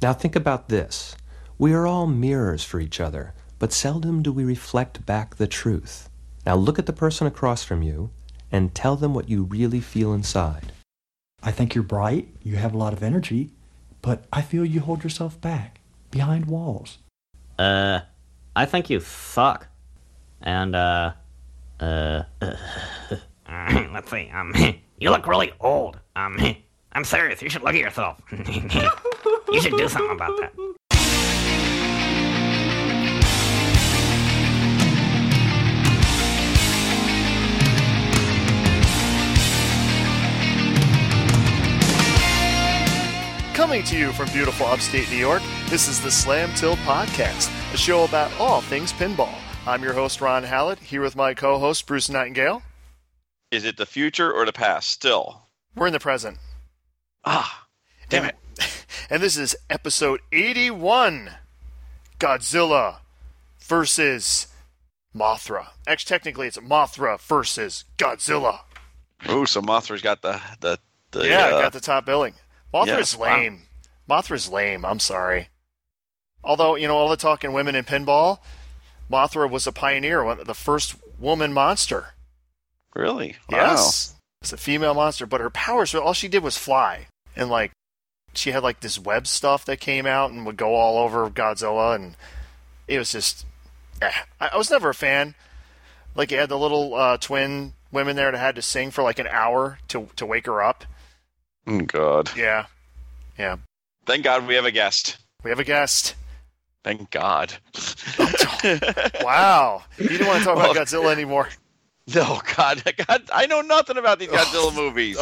Now think about this. We are all mirrors for each other, but seldom do we reflect back the truth. Now look at the person across from you and tell them what you really feel inside. I think you're bright, you have a lot of energy, but I feel you hold yourself back, behind walls. Uh, I think you suck. And, uh, uh, Let's see. Um, you look really old. Um, I'm serious. You should look at yourself. you should do something about that. Coming to you from beautiful upstate New York, this is the Slam Tilt Podcast, a show about all things pinball. I'm your host, Ron Hallett, here with my co host, Bruce Nightingale. Is it the future or the past still? We're in the present. Ah, damn it. And this is episode 81 Godzilla versus Mothra. Actually, technically, it's Mothra versus Godzilla. Ooh, so Mothra's got the the, the yeah, uh, got the top billing. Mothra's wow. lame. Mothra's lame. I'm sorry. Although, you know, all the talking women in pinball, Mothra was a pioneer, the first woman monster. really. Yes. It's a female monster, but her powers, all she did was fly. And, like, she had, like, this web stuff that came out and would go all over Godzilla, and it was just. Eh. I, I was never a fan. Like, you had the little uh, twin women there that had to sing for, like, an hour to, to wake her up. Oh God. Yeah. Yeah. Thank God we have a guest. We have a guest. Thank God. Wow. You didn't want to talk about Godzilla anymore. No, God, God, I know nothing about these Godzilla movies.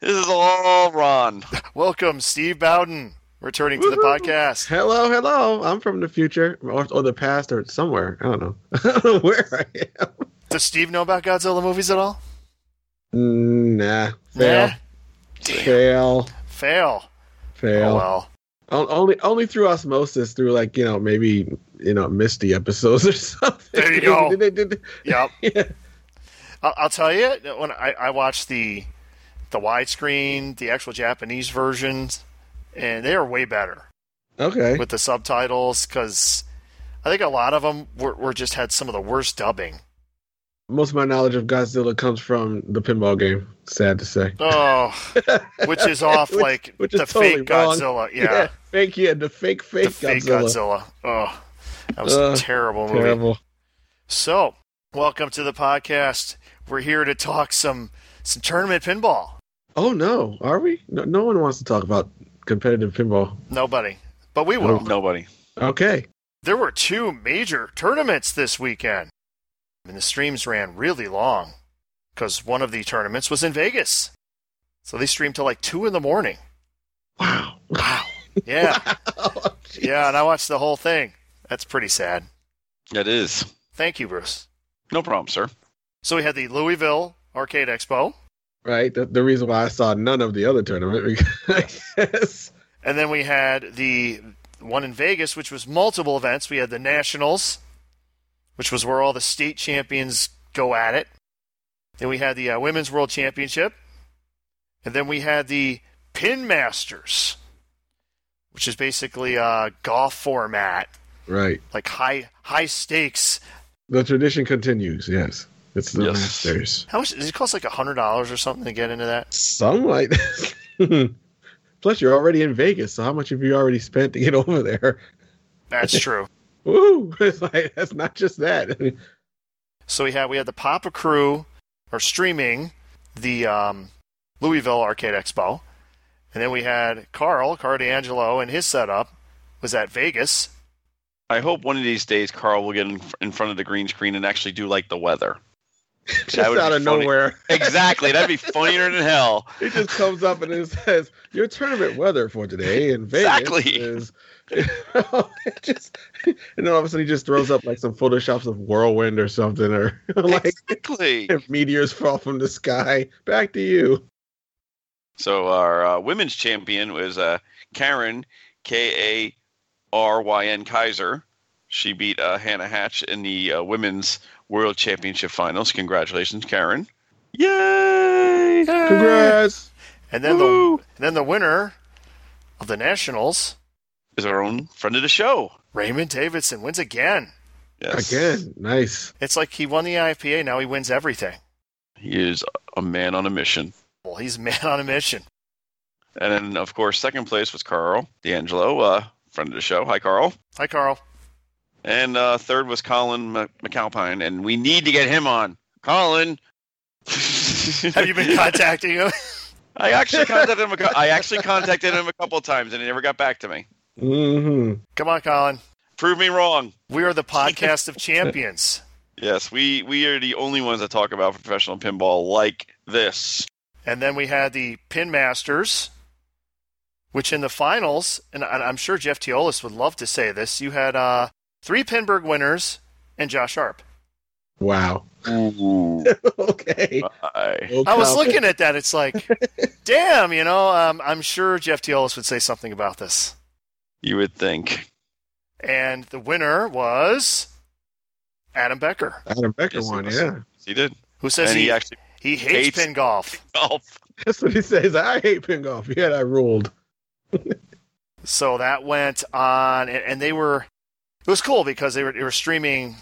This is all Ron. Welcome, Steve Bowden, returning to the podcast. Hello, hello. I'm from the future or, or the past or somewhere. I don't know. I don't know where I am. Does Steve know about Godzilla movies at all? Mm, Nah. Fail. Nah. Fail. Fail. Fail. Oh well. O- Only only through osmosis, through like, you know, maybe, you know, Misty episodes or something. There you go. Did they- did they- Yep. yeah. I'll, I'll tell you when I, I watched the the widescreen, the actual Japanese versions, and they are way better Okay. with the subtitles because I think a lot of them were, were just had some of the worst dubbing. Most of my knowledge of Godzilla comes from the pinball game. Sad to say. Oh, which is off Which- like which the totally fake. Godzilla. Yeah, Fake, yeah, the fake, fake the fake Godzilla. Godzilla. Oh, that was Ugh, a terrible movie. Terrible. So, welcome to the podcast. We're here to talk some some tournament pinball. Oh no, are we? No, no one wants to talk about competitive pinball. Nobody, but we will. Oh, nobody. Okay. There were two major tournaments this weekend, and the streams ran really long because one of the tournaments was in Vegas. So they streamed till like two in the morning. Wow. Wow. Yeah, yeah, and I watched the whole thing. That's pretty sad. It is. Thank you, Bruce. No problem, sir. So we had the Louisville Arcade Expo, Right. The, the reason why I saw none of the other tournament because I guess and then we had the one in Vegas, which was multiple events. We had the Nationals, which was where all the state champions go at it. Then we had the uh, Women's World Championship, and then we had the Pin Masters, which is basically a golf format, right. like high high stakes. The tradition continues. Yes. It's the Yes. masters. How much does it cost? Like a hundred dollars or something to get into that? Some like Plus, you're already in Vegas, so how much have you already spent to get over there? That's true. Woo! It's like that's not just that. So we had we had the Papa Crew or streaming the um, Louisville Arcade Expo, and then we had Carl Cardiangelo and his setup was at Vegas. I hope one of these days Carl will get in, in front of the green screen and actually do like the weather. just out of funny. nowhere. Exactly. That'd be funnier than hell. It just comes up and it says your tournament weather for today in Vegas Exactly. is just and then all of a sudden he just throws up like some photoshops of whirlwind or something or like Exactly. if meteors fall from the sky. Back to you. So our uh, women's champion was uh, Karyn K A R Y N Kaiser. She beat uh, Hannah Hatch in the uh, women's world championship finals. Congratulations, Karyn! Yay! Congrats. And then Woo! the and then the winner of the Nationals is our own friend of the show. Raymond Davidson wins again. Yes. Again, nice. It's like he won the IFPA. Now he wins everything. He is a man on a mission. Well, he's a man on a mission. And then, of course, second place was Carl D'Angelo, uh, friend of the show. Hi, Carl. Hi, Carl. And uh, third was Colin McAlpine, and we need to get him on. Colin. Have you been contacting him? I actually contacted him. A, cou- I actually contacted him a couple of times, and he never got back to me. hmm Come on, Colin. Prove me wrong. We are the podcast of champions. Yes, we we are the only ones that talk about professional pinball like this. And then we had the Pin Masters, which in the finals, and I- I'm sure Jeff Teolis would love to say this, you had uh, three Pinburgh winners and Josh Sharpe. Wow. Okay. I- I was looking at that. It's like, damn, you know, um, I'm sure Jeff Teolis would say something about this. you would think. And the winner was Adam Becker, Adam Becker Yes, won, was. yeah. He did. who says he, he actually he hates, hates- pin golf. golf. That's what he says. I hate pin golf. Yeah, I ruled. So that went on, and, and they were. It was cool because they were they were streaming.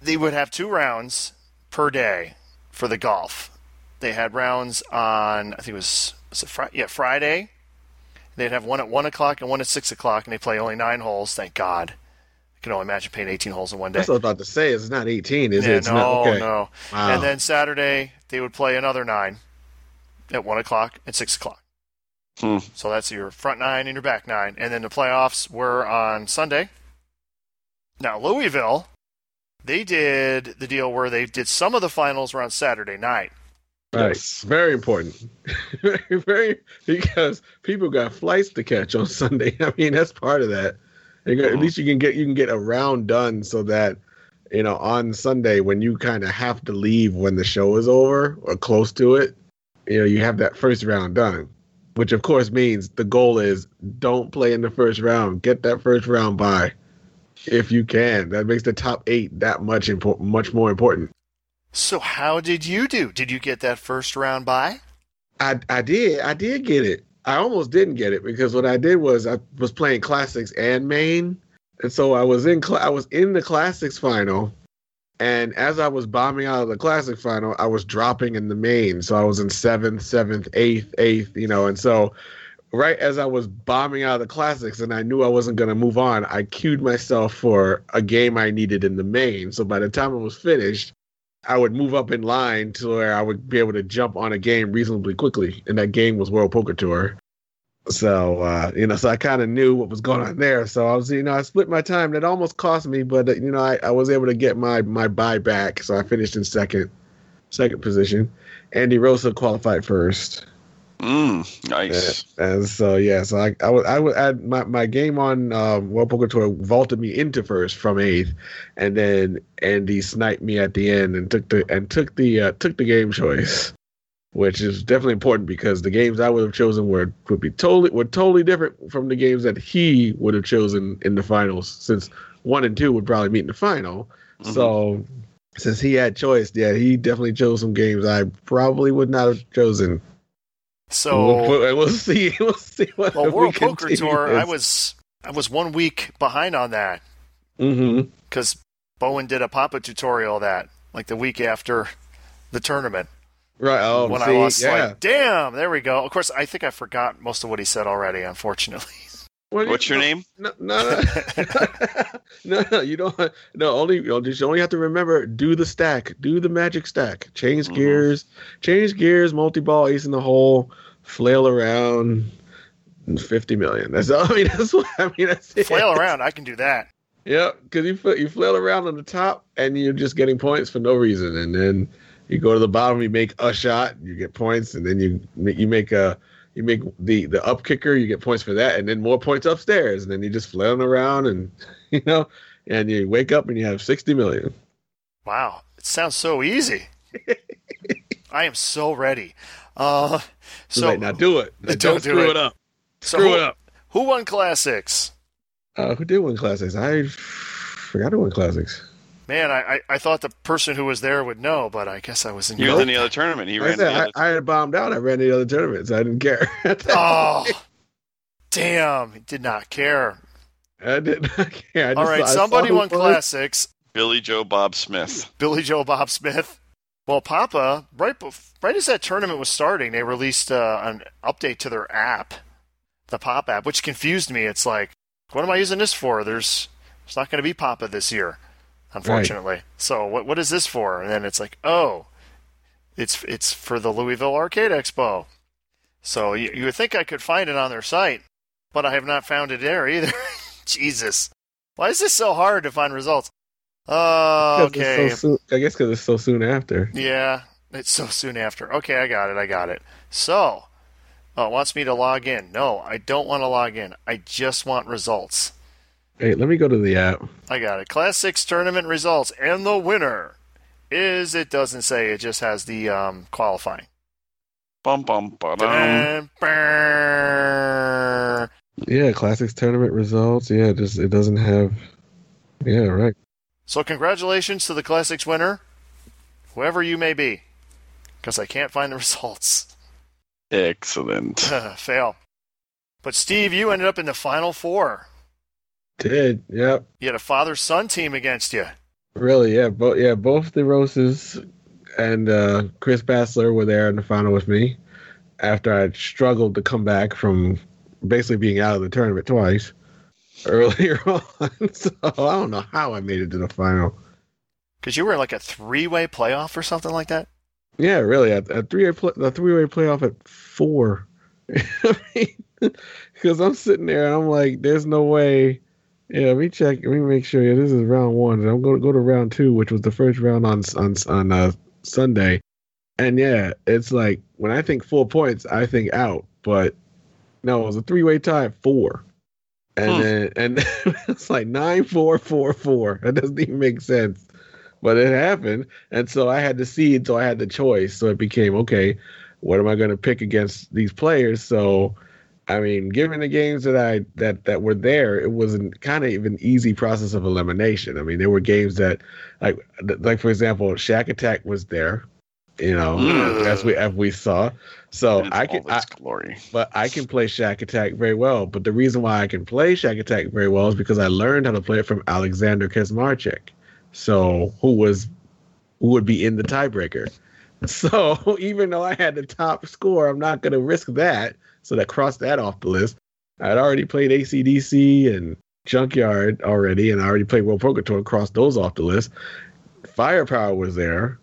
They would have two rounds per day for the golf. They had rounds on I think it was was it Friday? Yeah, Friday. They'd have one at one o'clock and one at six o'clock, and they play only nine holes. Thank God. I can only imagine playing eighteen holes in one day. That's what I was about to say. It's not 18, is yeah, it? It's no, not, okay. no. Wow. And then Saturday they would play another nine at one o'clock and six o'clock. Hmm. So that's your front nine and your back nine. And then the playoffs were on Sunday. Now Louisville, they did the deal where they did some of the finals were on Saturday night. Right. Yes. Very important. very, very, because people got flights to catch on Sunday. I mean, that's part of that. You got- At Mhm. least you can get you can get a round done so that you know on Sunday when you kind of have to leave when the show is over or close to it, you know you have that first round done. Which of course means the goal is don't play in the first round. Get that first round by, if you can. That makes the top eight that much impor- much more important. So how did you do? Did you get that first round by? I I did I did get it. I almost didn't get it because what I did was I was playing classics and main, and so I was in cl- I was in the classics final, and as I was bombing out of the classic final, I was dropping in the main. So I was in seventh, seventh, eighth, eighth, you know, and so right as I was bombing out of the classics and I knew I wasn't going to move on, I queued myself for a game I needed in the main. So by the time it was finished, I would move up in line to where I would be able to jump on a game reasonably quickly. And that game was World Poker Tour. So, uh, you know, so I kind of knew what was going on there. So I was, you know, I split my time. That almost cost me, but, you know, I, I was able to get my, my buy back. So I finished in second, second position. Andy Rosa qualified first. Mm, nice. And so yeah, so I I would I would add my, my game on um, World Poker Tour vaulted me into first from eighth, and then Andy sniped me at the end and took the and took the uh, took the game choice, which is definitely important because the games I would have chosen were would be totally were totally different from the games that he would have chosen in the finals. Since one and two would probably meet in the final, Mhm. so since he had choice, yeah, he definitely chose some games I probably would not have chosen. So we'll, we'll see. We'll see what well, we World Poker continue Tour, I was I was one week behind on that mm-hmm. because Bowen did a Papa tutorial that like the week after the tournament. right. Oh, when see, I lost, yeah. like, damn, there we go. Of course, I think I forgot most of what he said already. Unfortunately, What- What's your name? No, no, no, no, no. You don't. No, only you, just, you only have to remember do the stack, do the magic stack, change Mhm. gears, change gears, multi ball, ace in the hole, flail around, fifty million. That's all. I mean, that's what I mean. That's it. flail around. I can do that. Yeah, because you you flail around on the top and you're just getting points for no reason, and then you go to the bottom, you make a shot, you get points, and then you you make a you make the the up kicker, you get points for that, and then more points upstairs, and then you just flailing around, and you know, and you wake up and you have sixty million. Wow, it sounds so easy. I am so ready. Uh, So now do it. Now Don't don't do screw it. it, up. so Screw who, it up. who won classics? Uh, who did win classics? I forgot who won classics. Man, I, I, I thought the person who was there would know, but I guess I was in He was in the other tournament. He I ran the said, other. I, I had bombed out. I ran the other tournaments. I didn't care. Oh, damn! He did not care. I didn't. Okay, I just All right, saw- I somebody won won. classics. Billy Joe Bob Smith. Billy Joe Bob Smith. Well, Papa, right, bef- right as that tournament was starting, they released uh, an update to their app, the Pop app, which confused me. It's like, what am I using this for? There's, it's not going to be Papa this year, unfortunately. So what, what is this for? And then it's like, oh, it's it's for the Louisville Arcade Expo. So you, you would think I could find it on their site, but I have not found it there either. Jesus, why is this so hard to find results? Uh, it's okay. so soon- I guess because it's so soon after. Yeah, it's so soon after. Okay, I got it. I got it. So, oh, it wants me to log in. No, I don't want to log in. I just want results. Hey, let me go to the app. I got it. Classics tournament results. And the winner is, it doesn't say, it just has the um, qualifying. Bum bum ba Dun. Yeah, classics tournament results. Yeah, just it doesn't have. Yeah, right. So, congratulations to the Classics winner, whoever you may be, because I can't find the results. Excellent. Fail. But, Steve, you ended up in the final four. Did yep. You had a father son team against you. Really, yeah, both yeah, both the Roses and uh, Chris Bassler were there in the final with me after I struggled to come back from basically being out of the tournament twice earlier on. so I don't know how I made it to the final. Because you were in like a three way playoff or something like that? Yeah, really, a, a three way play, a three way playoff at four. Because I'm sitting there and I'm like, there's no way. Yeah, let me check. Let me make sure. Yeah, this is round one. I'm going to go to round two, which was the first round on on on uh, Sunday. And yeah, it's like when I think four points, I think out. But no, it was a three way tie four. And Hmm. then and it's like nine four four four. That doesn't even make sense. But it happened. And so I had the seed, so I had the choice. So it became okay, what am I gonna pick against these players? So I mean, given the games that I that that were there, it was kind of an easy process of elimination. I mean, there were games that, like, like for example, Shaq Attaq was there, you know, Mm. as we as we saw. So I can, I, glory. but I can play Shaq Attaq very well. But the reason why I can play Shaq Attaq very well is because I learned how to play it from Alexander Kazmarchik, so who was who would be in the tiebreaker. So even though I had the top score, I'm not going to risk that. So that crossed that off the list. I'd already played ACDC and Junkyard already, and I already played World Poker Tour. Crossed those off the list. Firepower was there,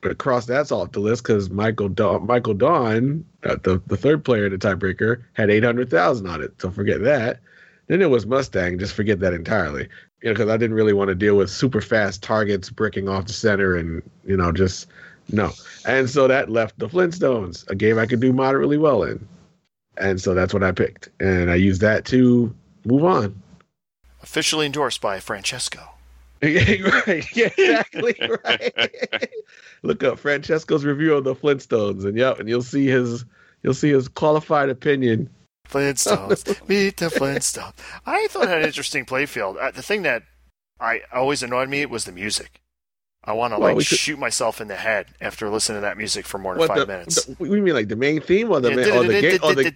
but crossed that's off the list because Michael Dawn, Michael Dawn, uh, the the third player in the tiebreaker, had eight hundred thousand on it. So forget that. Then it was Mustang. Just forget that entirely. You know, because I didn't really want to deal with super fast targets bricking off the center and you know just no. And so that left the Flintstones, a game I could do moderately well in. And so that's what I picked, and I used that to move on. Officially endorsed by Francesco. right. Yeah, exactly. right. Look up Francesco's review of the Flintstones, and yep, and you'll see his you'll see his qualified opinion. Flintstones. Meet the Flintstones. I thought it had an interesting playfield. Uh, the thing that I always annoyed me was the music. I want to Well, like could- shoot myself in the head after listening to that music for more than What five the, minutes. the- we mean like the main theme or the ma- or the, game, or the,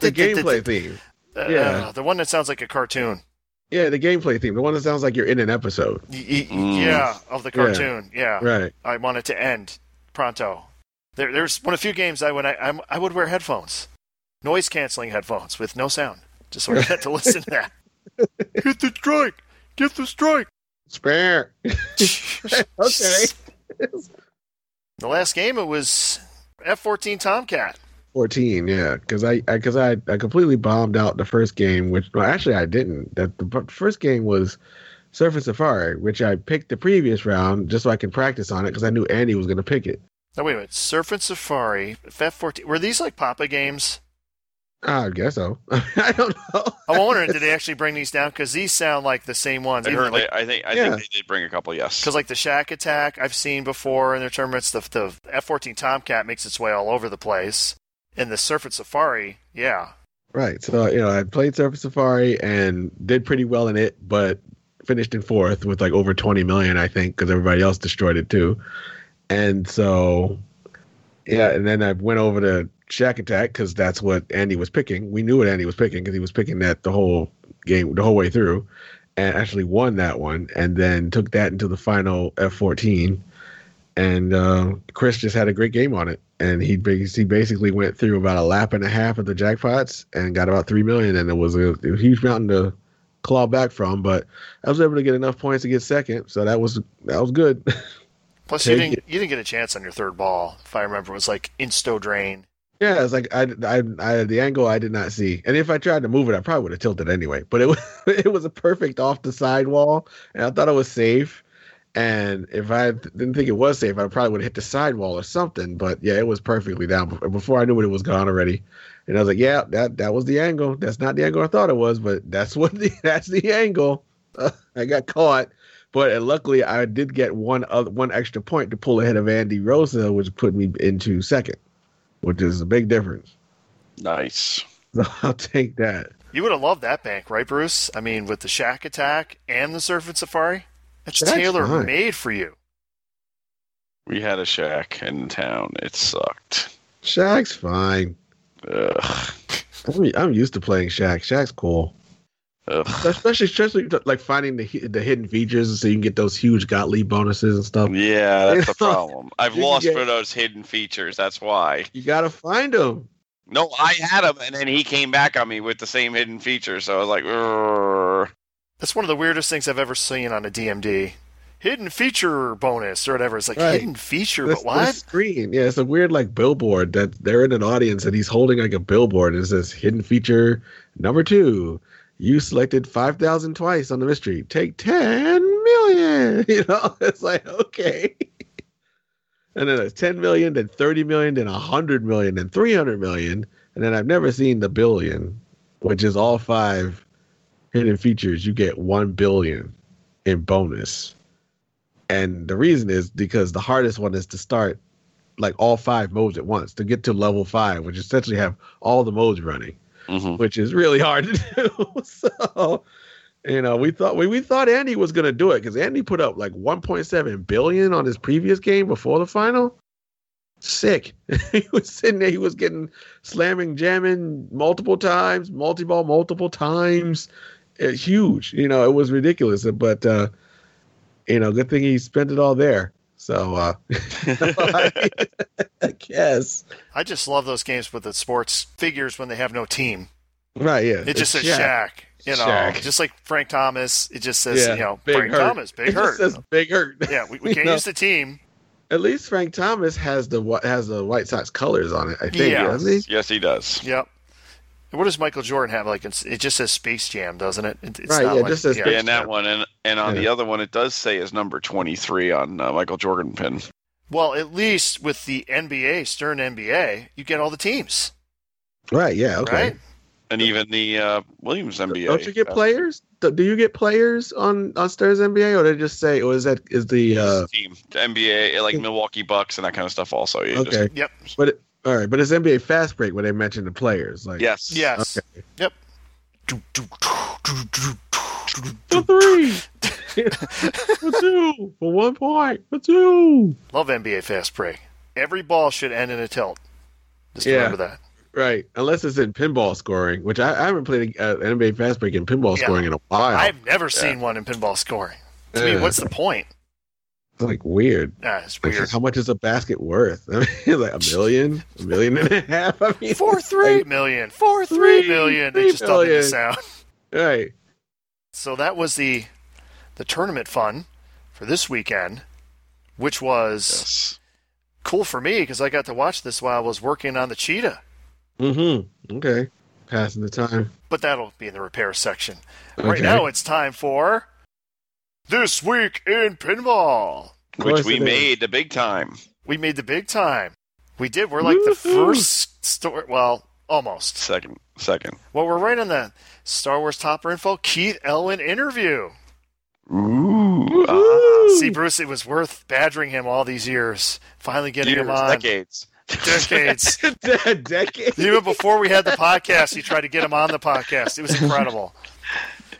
the gameplay theme? Uh, yeah. the one that sounds like a cartoon. Yeah, the gameplay theme, the one that sounds like you're in an episode. Y- y-. Yeah, of the cartoon. Yeah, Right. I want it to end pronto. There, there's one of the few games I when I I'm, I would wear headphones, noise canceling headphones with no sound, just so I had to listen to that. Hit the strike. Get the strike. Spare. okay. The last game it was F14 Tomcat. 14, yeah, because I because I, I completely bombed out the first game, which well, actually I didn't. That the first game was Surf and Safari, which I picked the previous round just so I can practice on it because I knew Andy was going to pick it. No, wait a minute. Surf and Safari, F14. Were these like Papa games? I guess so. I don't know. I'm wondering, did they actually bring these down? Because these sound like the same ones. I heard. like, I think. I Yeah. think they did bring a couple. Yes. Because like the Shaq Attaq, I've seen before in their tournaments. The the F14 Tomcat makes its way all over the place. And the Surf and Safari, yeah, Right. So, you know, I played Surf and Safari and did pretty well in it, but finished in fourth with like over 20 million, I think, because everybody else destroyed it too. And so, yeah, and then I went over to Shaq Attaq because that's what Andy was picking. We knew what Andy was picking because he was picking that the whole game the whole way through, and actually won that one, and then took that into the final F14. And uh, Chris just had a great game on it, and he he basically went through about a lap and a half of the jackpots and got about three million, and it was a, a huge mountain to claw back from. But I was able to get enough points to get second, so that was that was good. Plus, you didn't you didn't get a chance on your third ball. If I remember, it was like insto drain. Yeah, it's like I, I, I, the angle I did not see, and if I tried to move it, I probably would have tilted anyway. But it was, it was a perfect off the side wall, and I thought it was safe. And if I didn't think it was safe, I probably would have hit the side wall or something. But yeah, it was perfectly down before, I knew it, it was gone already. And I was like, yeah, that that was the angle. That's not the angle I thought it was, but that's what the that's the angle. I got caught, but uh, luckily I did get one other one extra point to pull ahead of Andy Rosa, which put me into second, which is a big difference. Nice. So I'll take that. You would have loved that bank, right, Bruce? I mean, with the Shaq Attaq and the Surf and Safari, that's That's tailor fine. made for you. We had a shack in town. It sucked. Shaq's fine. Ugh. I'm, I'm used to playing Shaq. Shaq's cool, Ugh. especially especially like finding the the hidden features so you can get those huge Gottlieb bonuses and stuff. Yeah, that's the problem. I've You lost get- for those hidden features. That's why. You gotta find them. No, I had him, and then he came back on me with the same hidden features. So I was like, "Urgh." That's one of the weirdest things I've ever seen on a DMD. Hidden feature bonus or whatever. It's like Right. hidden feature, This- but what? this screen, yeah, it's a weird like billboard that they're in an audience and he's holding like a billboard and it says hidden feature number two. You selected five thousand twice on the mystery. Take ten million. You know, it's like okay. And then it's ten million, then thirty million, then hundred million, then three hundred million, and then I've never seen the billion, which is all five hidden features. You get one billion in bonus. And the reason is because the hardest one is to start like all five modes at once to get to level five, which essentially have all the modes running, Mhm. which is really hard to do. so, you know, we thought we, we thought Andy was gonna do it because Andy put up like 1.7 billion on his previous game before the final. Sick. he was sitting there, he was getting slamming, jamming multiple times, multi ball multiple times. Uh, huge. You know, it was ridiculous. But uh you know, good thing he spent it all there. So uh I guess. I just love those games with the sports figures when they have no team. Right, yeah. It just It's says Shaq. Shaq. You know, Shaq. just like Frank Thomas, it just says, Yeah, you know, Big Frank Hurt. Thomas, big It just hurt. says big hurt. yeah, we, we can't know? use the team. At least Frank Thomas has the has the White Sox colors on it. I think, Yeah. doesn't he? Yes, he does. Yep. What does Michael Jordan have? Like it's, it just says Space Jam, doesn't it? It- It's Right, not yeah, like, just says Yeah, Space and that Jam. one, and and on Yeah. the other one, it does say his number twenty three on uh, Michael Jordan pin. Well, at least with the NBA, Stern NBA, you get all the teams, Right, yeah, okay. right? and even the uh, Williams NBA. Don't you get players? Do do you get players on on Stars NBA, or they just say, or is that is the uh team, the NBA, like Milwaukee Bucks and that kind of stuff. Also, you just- okay? Yep. But it, all right, but it's NBA Fast Break where they mention the players. Like, yes, Yes. Okay. Yep. for three, for two, for one point, for two. Love NBA Fast Break. Every ball should end in a tilt. Just Yeah. remember that. Right, unless it's in pinball scoring, which I, I haven't played uh, NBA Fast Break in pinball Yeah. scoring in a while. I've never seen one in pinball scoring. To me, what's the point? It's like weird. Ah, it's Like, weird. how much is a basket worth? I mean, like a million, a million and a half. I mean, Four three million. Four three million. They Three just dubbed it million. sound. right. So that was the the tournament fun for this weekend, which was yes. cool for me because I got to watch this while I was working on the cheetah. Mm-hmm. Okay. Passing the time. But that'll be in the repair section. Okay. Right now, it's time for this week in pinball. Which we it is. made the big time. We made the big time. We did. We're like the first store. Well, almost. Second, second. Well, we're right on the Star Wars Topper Info Keith Elwin interview. Ooh, Woo! Ah, see, Bruce, it was worth badgering him all these years. Finally getting years, him on. decades. Decades. decades. Even before we had the podcast, he tried to get him on the podcast. It was incredible.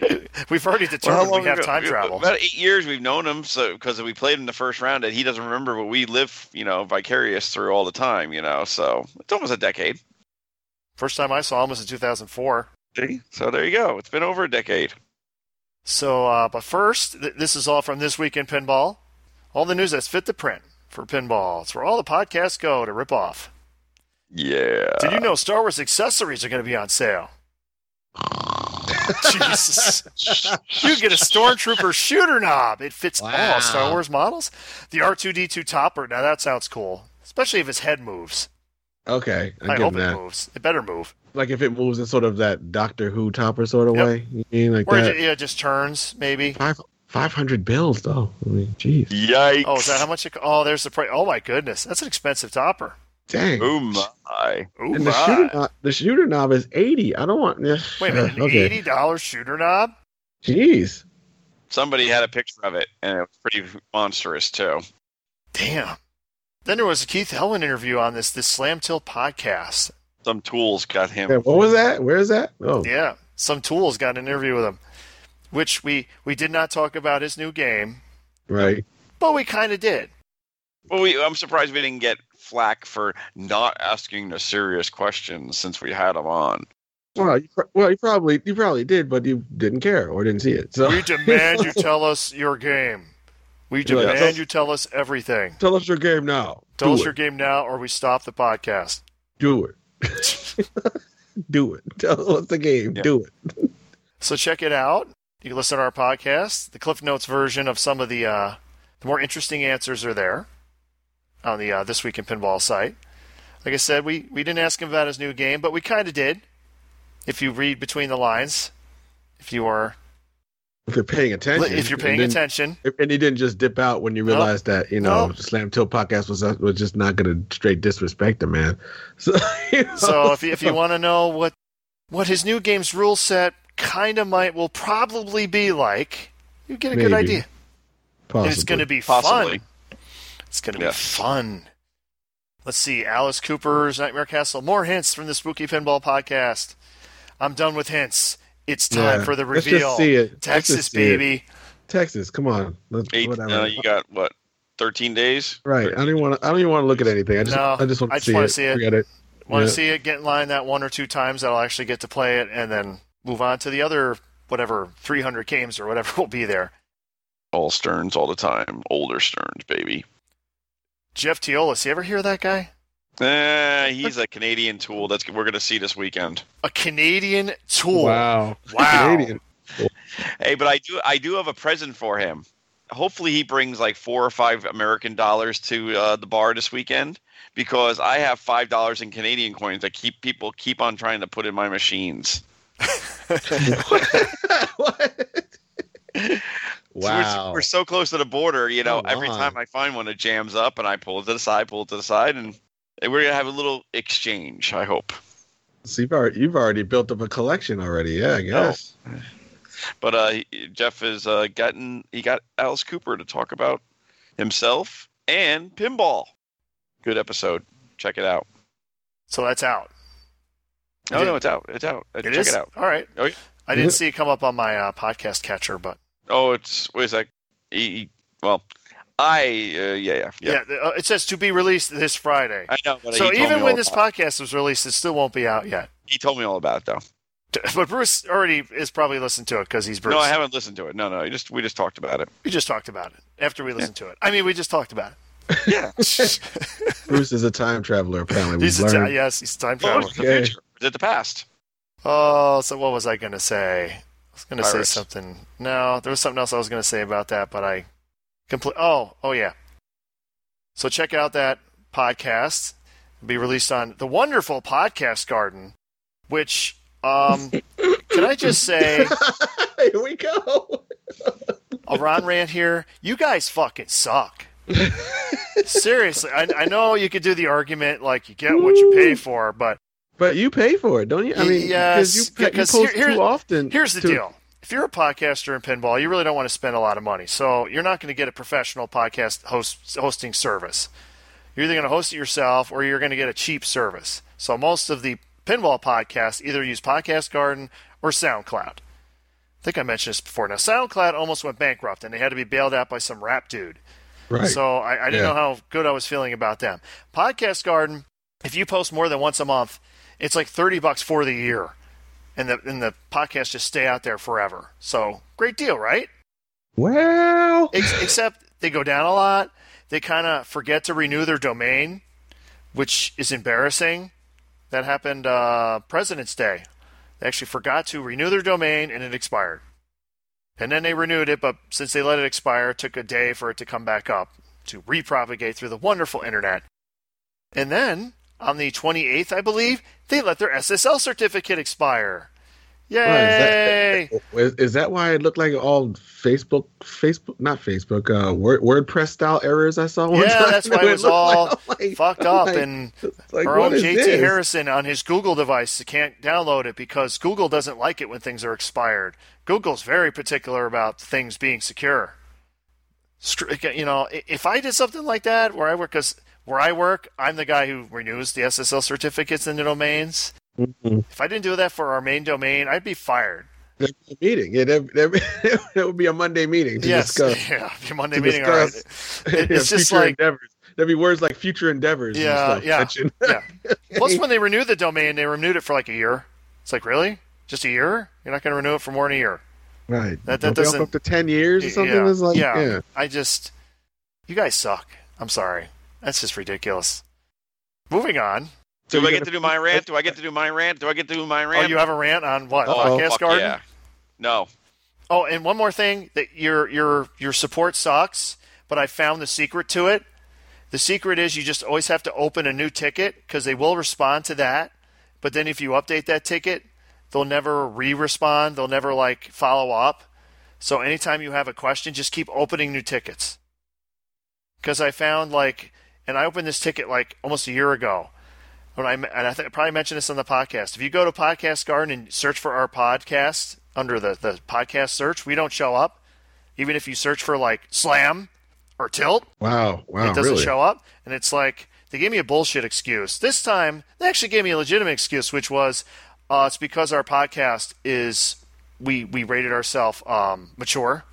We've already Well, determined long we have ago- time travel. About eight years we've known him, so because we played in the first round, and he doesn't remember, but we live, you know, vicarious through all the time, you know. So it's almost a decade. First time I saw him was in 2004. See? So there you go. It's been over a decade. So, uh, but first, th- this is all from This Week in Pinball. All the news that's fit to print for pinball. It's where all the podcasts go to rip off. Yeah. Did you know Star Wars accessories are going to be on sale? Jesus. You get a Stormtrooper shooter knob. It fits Wow. all Star Wars models. The R2D2 topper. Now that sounds cool, especially if his head moves. Okay, I, I, hope him it moves. It better move. Like if it moves in sort of that Doctor Who topper sort of Yep. way. You mean like Or that? it, yeah, just turns, maybe. Five five hundred bills though. I mean, jeez, Yikes. Oh, is that how much it Oh, there's the price. Oh, my goodness. That's an expensive topper. Dang. Oh my. Ooh, and the my. shooter knob, the shooter knob is eighty. I don't want. This. Wait a minute. An okay. $80 shooter knob? Jeez. Somebody had a picture of it, and it was pretty monstrous too. Damn. Then there was a Keith Elwin interview on this this Slam Tilt podcast. Some tools got him. Yeah, what was that? Where is that? Oh, Yeah, some tools got an interview with him, which we we did not talk about his new game, right. but we kind of did. Well, we, I'm surprised we didn't get flack for not asking the serious questions since we had him on. Well, you, well, you probably you probably did, but you didn't care or didn't see it. So We demand you tell us your game. We Yeah, demand tell- you tell us everything. tell us your game now. Tell Do us it. your game now, or we stop the podcast. Do it. Do it. Tell us the game. Yeah. Do it. So check it out. You can listen to our podcast. The Cliff Notes version of some of the uh, the more interesting answers are there on the uh, This Week in Pinball site. Like I said, we, we didn't ask him about his new game, but we kind of did. If you read between the lines, if you are If you're paying attention. if you're and paying then- attention, And he didn't just dip out when you No. realized that you know No. Slam Tilt podcast was uh, was just not going to straight disrespect him, man. So, you know, so if you, if you want to know what what his new game's rule set kind of might will probably be like, you get a good Maybe. idea. And it's going to be Possibly. fun. It's going to Yeah. be fun. Let's see. Alice Cooper's Nightmare Castle. More hints from the Spooky Pinball podcast. I'm done with hints. It's time Yeah. for the reveal. Let's reveal. just see it. Let's Texas, just see it. baby. Texas. Come on, Let's, Eight, whatever. uh, you got what? 13 days? right. I don't even want to. I don't even want to look at anything. I just. No, I just want I to just see, wanna it. see it. Forget it. Want to see it? Get in line that one or two times that I'll actually get to play it, and then move on to the other whatever 300 games or whatever will be there. All Sterns all the time. Older Sterns, baby. Jeff Teolis, you ever hear that guy? Eh, he's a Canadian tool. That's we're gonna see this weekend. A Canadian tool. Wow. Wow. Canadian. Hey, but I do I do have a present for him. Hopefully, he brings like four or five American dollars to uh, the bar this weekend because I have five dollars in Canadian coins that keep people keep on trying to put in my machines. what? So we're- wow. we're, so close to the border. You know, Come every on. time I find one, it jams up, and I pull it to the side, pull it to the side, and we're gonna have a little exchange. I hope. So you've already, you've already built up a collection already. Yeah, I guess. But uh, Jeff has uh, gotten he got Alice Cooper to talk about himself and pinball. Good episode. Check it out. So that's out. No, no, it's out. It's out. It Check is? it out. All right. Oh, yeah. I didn't see it come up on my uh, podcast catcher, but Oh, it's what is that? He, he- well, I uh, yeah yeah yeah. yeah, uh, it says to be released this Friday. I know. But So he told even me when all this about podcast was released, it still won't be out yet. he told me all about it though. But Bruce already is probably listened to it because he's Bruce. No, I haven't listened to it. No, no. Just we just talked about it. We just talked about it after we listened to it. I mean, we just talked about it. Yeah. Bruce is a time traveler. Apparently, he's we've a ti- learned. yes, he's a time Oh, traveler. the Okay. future. Is it the past? Oh, so what was I going to say? I was going to say something. No, there was something else I was going to say about that, but I complete. Oh, oh yeah. So check out that podcast. It'll be released on the wonderful Podcast Garden, which um, can I just say, Here we go. a Ron rant here. You guys fucking suck. Seriously, I, I know you could do the argument like you get what you pay for, but But you pay for it, don't you? I mean, Yes, because you, you post here- too often. Here's the to- deal. If you're a podcaster in pinball, you really don't want to spend a lot of money. So you're not going to get a professional podcast host, hosting service. You're either going to host it yourself or you're going to get a cheap service. So most of the pinball podcasts either use Podcast Garden or SoundCloud. I think I mentioned this before. Now, SoundCloud almost went bankrupt and they had to be bailed out by some rap dude. Right. So I, I didn't Yeah. know how good I was feeling about them. Podcast Garden, if you post more than once a month, it's like thirty bucks for the year, and the and the podcasts just stay out there forever. So great deal, right? Well, Ex- except they go down a lot. They kind of forget to renew their domain, which is embarrassing. That happened uh, President's Day. They actually forgot to renew their domain and it expired. And then they renewed it, but since they let it expire, it took a day for it to come back up to repropagate through the wonderful internet. And then on the 28th, I believe, they let their SSL certificate expire. Yay! Is, that, is, that why it looked like all Facebook, Facebook, not Facebook, uh, Word, WordPress style errors I saw? One Yeah, time? that's why it was looked all like- like- fucked up. like- and like, our own JT this? Harrison on his Google device can't download it because Google doesn't like it when things are expired. Google's very particular about things being secure. You know, if I did something like that where I work, because where I work, I'm the guy who renews the SSL certificates in the domains. Mhm. If I didn't do that for our main domain, I'd be fired. There'd be a meeting. Yeah, there, there, there would be a Monday meeting to yes, discuss. yeah, Monday to meeting. All right. discuss It- it's yeah, just future like endeavors. There'd be words like future endeavors. and Yeah, stuff yeah, mentioned. yeah. Plus, when they renewed the domain, they renewed it for like a year. It's like, really? Just a year? You're not going to renew it for more than a year? right. That- that doesn't- up to ten years or something. yeah, like, yeah. yeah. I just, you guys suck. I'm sorry. That's just ridiculous. Moving on. Do So I get to do my rant? Do I get to do my rant? Do I get to do my Oh, rant? you have a rant on what? Uh-oh. Podcast Fuck Garden? yeah. No. Oh, and one more thing that your your your support sucks, but I found the secret to it. The secret is you just always have to open a new ticket because they will respond to that. But then if you update that ticket, they'll never re-respond. They'll never like follow up. So anytime you have a question, just keep opening new tickets. Because I found like, and I opened this ticket like almost a year ago. When I and I, think I probably mentioned this on the podcast. If you go to Podcast Garden and search for our podcast under the the podcast search, we don't show up. Even if you search for like Slam or Tilt, Wow. Wow. it doesn't really? show up. And it's like they gave me a bullshit excuse. This time they actually gave me a legitimate excuse, which was uh, it's because our podcast is we we rated ourselves um, mature.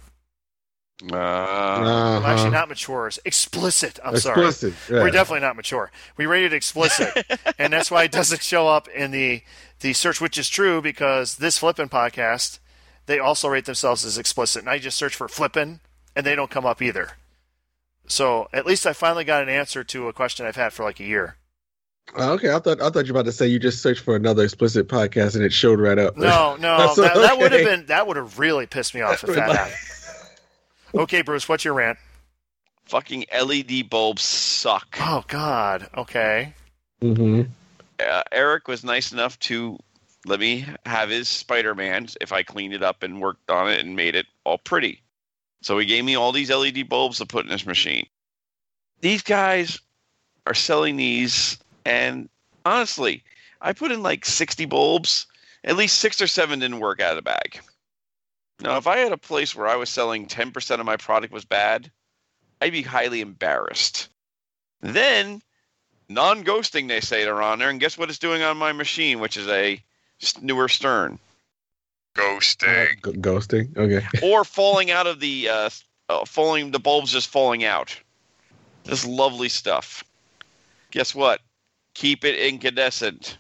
Uh, Well, Uh-huh. actually, not mature. Explicit. I'm sorry. Explicit. yeah. We're definitely not mature. We rated explicit, and that's why it doesn't show up in the the search, which is true because this Flippin' podcast they also rate themselves as explicit, and I just search for Flippin', and they don't come up either. So at least I finally got an answer to a question I've had for like a year. Oh, okay, I thought I thought you were about to say you just searched for another explicit podcast and it showed right up. No, no, That's that, that would have been that would have really pissed me off if that happened. Okay, Bruce, what's your rant? fucking LED bulbs suck. Oh God. Okay. hmm uh, Eric was nice enough to let me have his Spider-Man if I cleaned it up and worked on it and made it all pretty. So he gave me all these LED bulbs to put in his machine. These guys are selling these, and honestly, I put in like 60 bulbs. At least six or seven didn't work out of the bag. Now, if I had a place where I was selling 10% of my product was bad, I'd be highly embarrassed. Then non-ghosting they say they're on there and guess what it's doing on my machine which is a newer stern. Ghosting. G- ghosting. Okay. or falling out of the uh, uh falling the bulbs just falling out. This lovely stuff. Guess what? Keep it incandescent.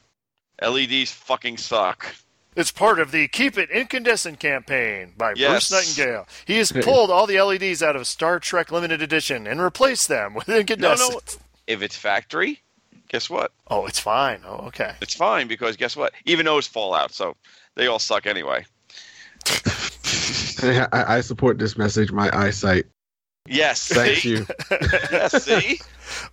Leds fucking suck It's part of the Keep It Incandescent campaign by Yes. Bruce Nightingale. He has pulled all the LEDs out of Star Trek Limited Edition and replaced them with no incandescent. no if it's factory guess what Oh, it's fine. Oh, okay. it's fine because guess what even those fall out so they all suck anyway I, I support this message. My eyesight. yes Thank see? you. yes see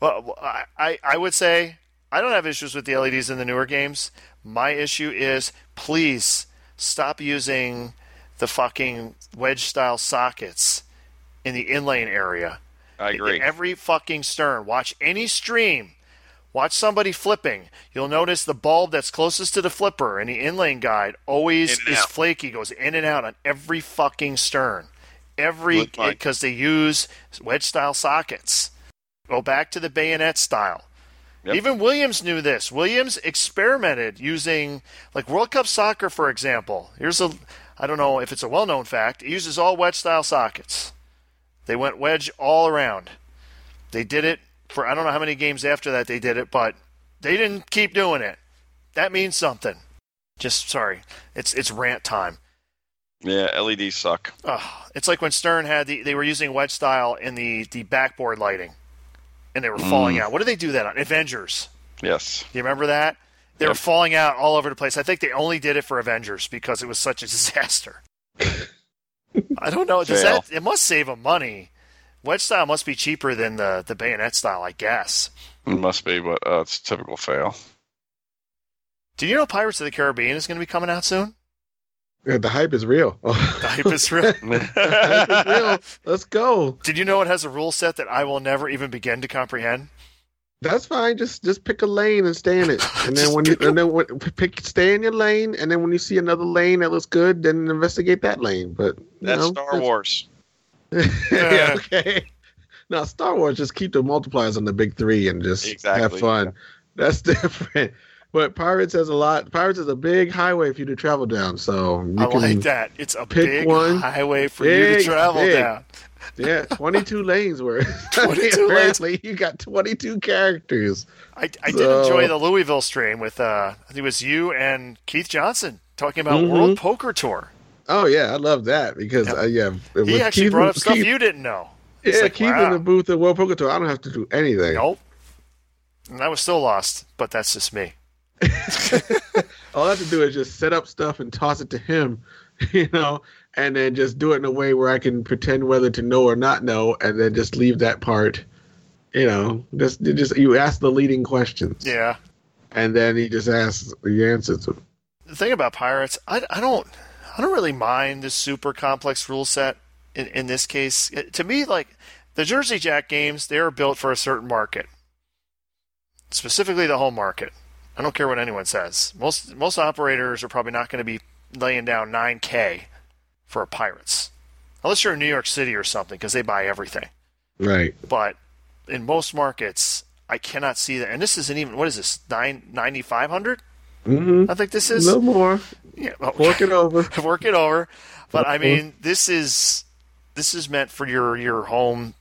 Well, I, I I would say I don't have issues with the LEDs in the newer games. My issue is please stop using the fucking wedge style sockets in the inlane area. i agree Every fucking stern. Watch any stream. Watch somebody flipping. You'll notice the bulb that's closest to the flipper in the inlane guide always In is out. flaky, goes in and out on every fucking stern. Every because they use wedge style sockets. Go back to the bayonet style. Yep. Even Williams knew this. Williams experimented using like World Cup soccer, for example. Here's a I don't know if it's a well known fact. It uses all wedge style sockets. They went wedge all around. They did it for I don't know how many games after that they did it, but they didn't keep doing it. That means something. Just sorry, it's it's rant time. Yeah, LEDs suck. Ugh. It's like when Stern had the they were using wedge style in the the backboard lighting, and they were falling out. What did they do that on? Avengers. Yes. Do you remember that? They were falling out all over the place. I think they only did it for Avengers because it was such a disaster. I don't know. Does Fail. that it must save them money? Wedge style must be cheaper than the the bayonet style, I guess. It must be, but uh, it's a typical fail. Did you know Pirates of the Caribbean is going to be coming out soon? Yeah, the hype is real. The hype is real. the hype is real. Let's go. Did you know it has a rule set that I will never even begin to comprehend? That's fine. Just just pick a lane and stay in it. And then when you and then when, pick stay in your lane, and then when you see another lane that looks good, then investigate that lane. But That's know, Star Wars. yeah, okay. Now Star Wars just keep the multipliers on the big three and just have Exactly. fun. That's different. But Pirates has a lot. Pirates is a big highway for you to travel down. So you I can, like that. It's a big one. highway for you to travel big. down. yeah, twenty-two lanes worth. 22 lanes. Apparently, you got twenty-two characters. I, I did enjoy the Louisville stream with uh, I think it was you and Keith Johnson talking about Mhm. World Poker Tour. Oh yeah, I love that because Yep. uh, yeah, He actually Keith- brought up stuff Keith- you didn't know. It's Yeah, like, Keith wow. in the booth at World Poker Tour. I don't have to do anything. Nope. And I was still lost, but that's just me. All I have to do is just set up stuff and toss it to him, you know, and then just do it in a way where I can pretend whether to know or not know, and then just leave that part. You know, just just you ask the leading questions, Yeah. and then he just asks the answers. The thing about pirates, I, I don't I don't really mind the super complex rule set in, in this case. It- to me, like the Jersey Jack games, they are built for a certain market, specifically the home market. I don't care what anyone says. Most most operators are probably not going to be laying down 9K for a pirates, unless you're in New York City or something, because they buy everything. Right. But in most markets, I cannot see that. And this isn't even what is this nine ninety five hundred? Mm-hmm. I think this A is. little more. Yeah, well, Work it over. work it over. But I mean, this is this is meant for your your home.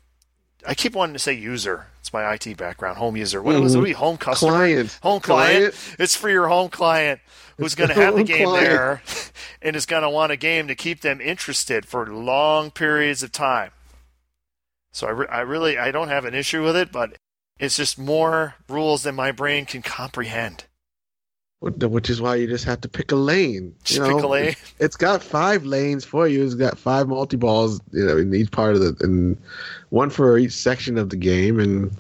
I keep wanting to say user. My IT background. Home user. What was it? Mm-hmm. Home customer. Client. Home client. Client. It's for your home client who's going to have the game client. there and is going to want a game to keep them interested for long periods of time. So I, re- I really I don't have an issue with it, but it's just more rules than my brain can comprehend. Which is why you just have to pick a lane. Just you know? pick a lane. It's got five lanes for you. It's got five multi balls, you know, in each part of the, and one for each section of the game, and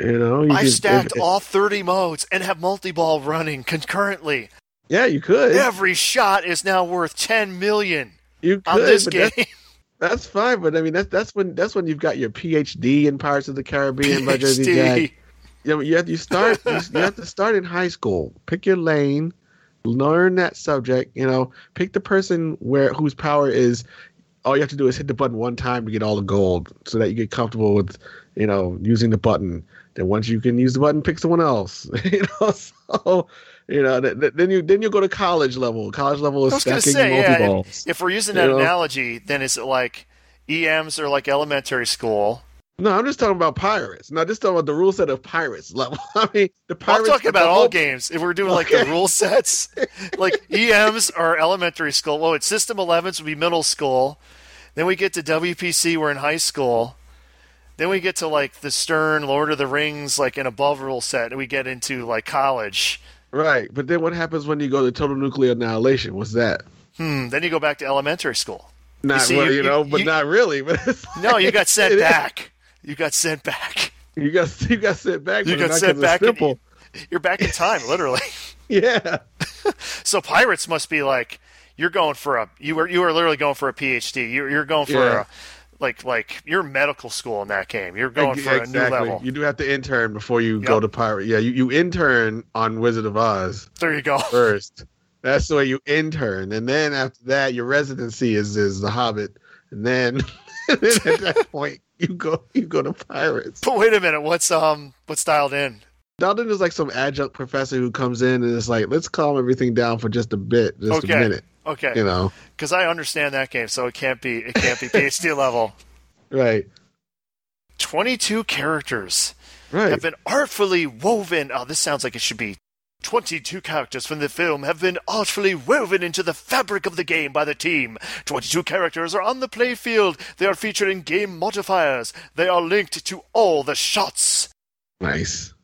you know, you I stacked if- all 30 modes and have multi-ball running concurrently. Yeah, you could. Every shot is now worth 10 million you could. on this game. That's, that's fine, but I mean, that's that's when that's when you've got your PhD in Pirates of the Caribbean by Jersey Jack. You know, you have you start you, you have to start in high school. Pick your lane, learn that subject. You know, pick the person where whose power is. All you have to do is hit the button one time to get all the gold, so that you get comfortable with, you know, using the button. Then once you can use the button, pick someone else. you know, so you know, th- th- then you then you go to college level. College level is was going to stacking say, yeah, multi balls. if, if we're using You that know? analogy, then is it like EMs are like elementary school? No, I'm just talking about pirates. No, just talking about the rule set of pirates level. I mean, the pirates. I'm talking about all games. If we're doing like the rule sets, like EMs are elementary school. Well, it's System 11s would be middle school. Then we get to WPC, we're in high school. Then we get to like the Stern, Lord of the Rings, like an above rule set, and we get into like college. Right, but then what happens when you go to total nuclear annihilation? What's that? Hmm. Then you go back to elementary school. Not see, well, you- you, know, you- but you- not really. But it's No, you got sent back. You got sent back. You got you got sent back. You got sent back. Simple. You're back in time, literally. Yeah, So pirates must be like you're going for a you were you were literally going for a PhD. You're you're going for Yeah. a like like you're medical school in that game. You're going for a exactly. new level. You do have to intern before you go to pirate. Yeah, you, you intern on Wizard of Oz There you go. first. That's the way you intern, and then after that, your residency is is the Hobbit, and then, and then at that point you go you go to pirates. But wait a minute, what's um what's dialed in? Dalton is like some adjunct professor who comes in and is like, let's calm everything down for just a bit, just Okay. a minute, Okay, you know. because I understand that game, so it can't be it can't be PhD level. Right. Twenty two characters Right. have been artfully woven. Oh, this sounds like it should be 22 characters from the film have been artfully woven into the fabric of the game by the team. 22 characters are on the playfield. They are featured in game modifiers. They are linked to all the shots. Nice.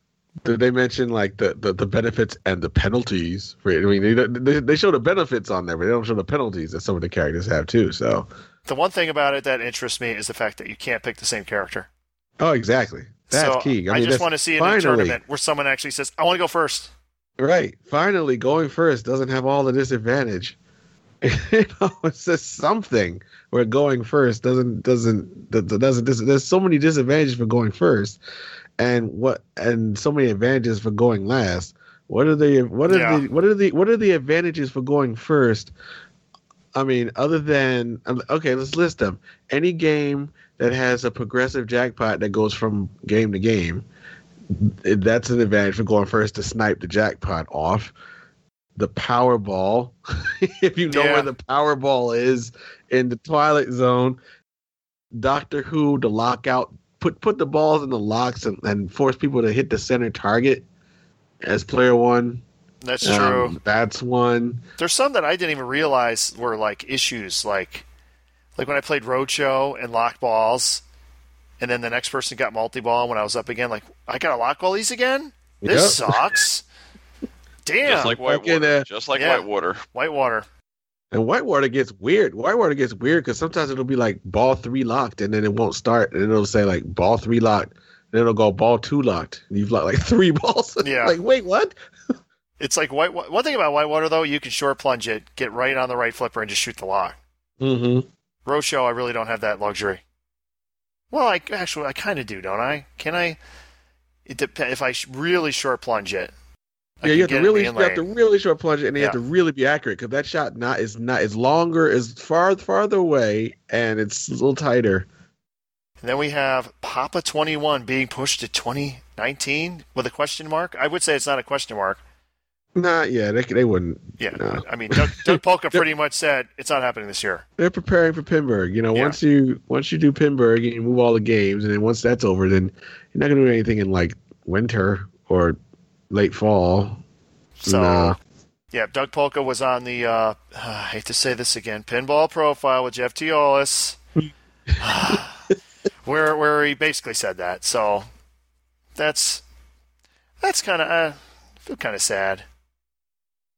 Did they mention like the, the, the benefits and the penalties? For? I mean, they, they they show the benefits on there, but they don't show the penalties that some of the characters have too. So, The one thing about it that interests me is the fact that you can't pick the same character. oh, exactly. That's so key. I, mean, just want to see it in a tournament where someone actually says, I want to go first. Right. Finally, going first doesn't have all the disadvantage. you know, it's just something where going first doesn't doesn't that doesn't. There's so many disadvantages for going first, and what and so many advantages for going last. What are the what are Yeah. the what are the what are the advantages for going first? I mean, other than um, okay, let's list them. Any game that has a progressive jackpot that goes from game to game, that's an advantage for going first to snipe the jackpot off. The Powerball, if you know Yeah. where the Powerball is in the Twilight Zone, Doctor Who, the lockout, put put the balls in the locks and, and force people to hit the center target as player one. That's Um, true. That's one. There's some that I didn't even realize were like issues, like like when I played Roadshow and locked balls, and then the next person got multi ball. When I was up again, like I got to lock all these again. This Yep. sucks. Damn. Just like Fucking, Whitewater. uh, Just like yeah. Whitewater. Whitewater. And Whitewater gets weird. Whitewater gets weird because sometimes it'll be like ball three locked and then it won't start. And it'll say like ball three locked. And it'll go ball two locked. And you've locked like three balls. Yeah. like, wait, what? It's like white. One thing about Whitewater though, you can short plunge it, get right on the right flipper, and just shoot the lock. Mm-hmm. Roadshow, I really don't have that luxury. Well, I actually I kind of do, don't I? Can I? It dep- if I sh- really short plunge it. I Yeah, you have to really, you have to really short plunge it, and you have to really be accurate because that shot not is not is longer, is far farther away, and it's a little tighter. And then we have Papa 21 being pushed to 2019 with a question mark. I would say it's not a question mark. Nah, yeah, they they wouldn't. Yeah, No. I mean, Doug, Doug Polka pretty much said it's not happening this year. They're preparing for Pinburgh. You know, Yeah. once you once you do Pinburgh and you move all the games, and then once that's over, then you're not gonna do anything in like winter or late fall. So, yeah, Doug Polka was on the, uh, I hate to say this again, pinball profile with Jeff Teolis, where where he basically said that. So that's that's kind of uh, I feel kind of sad.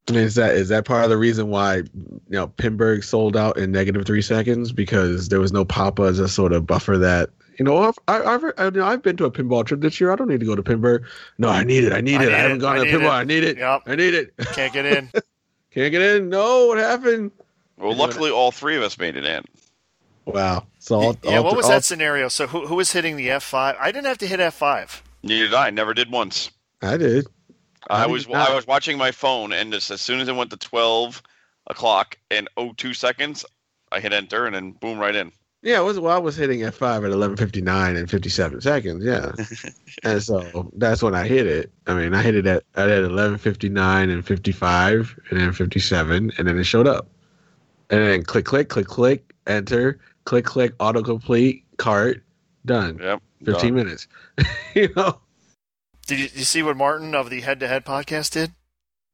I mean, is that is that part of the reason why you know Pinburgh sold out in negative three seconds because there was no Papa to sort of buffer that. You know, I've I- I've I, you know, I've been to a pinball trip this year. I don't need to go to Pinburgh. No, I need it. I need I it. need I haven't it. gone I to need pinball. it. I need it. Yep. I need it. Can't get in. Can't get in. No, what happened? Well, You luckily, all three of us made it in. Wow. So all, yeah, all- what was all- that scenario? So who who was hitting the F five? I didn't have to hit F five. Neither did I. Never did once. I did. I was not. I was watching my phone, and just as soon as it went to twelve o'clock and 02 seconds, I hit enter, and then boom, right in. Yeah, it was well, I was hitting F five at eleven fifty nine and fifty seven seconds. Yeah, and so that's when I hit it. I mean, I hit it at at eleven fifty nine and fifty five, and then fifty seven, and then it showed up, and then click click click click enter click click autocomplete cart done. Yep. Fifteen done. minutes. you know, Did you, you see what Martin of the Head to Head podcast did?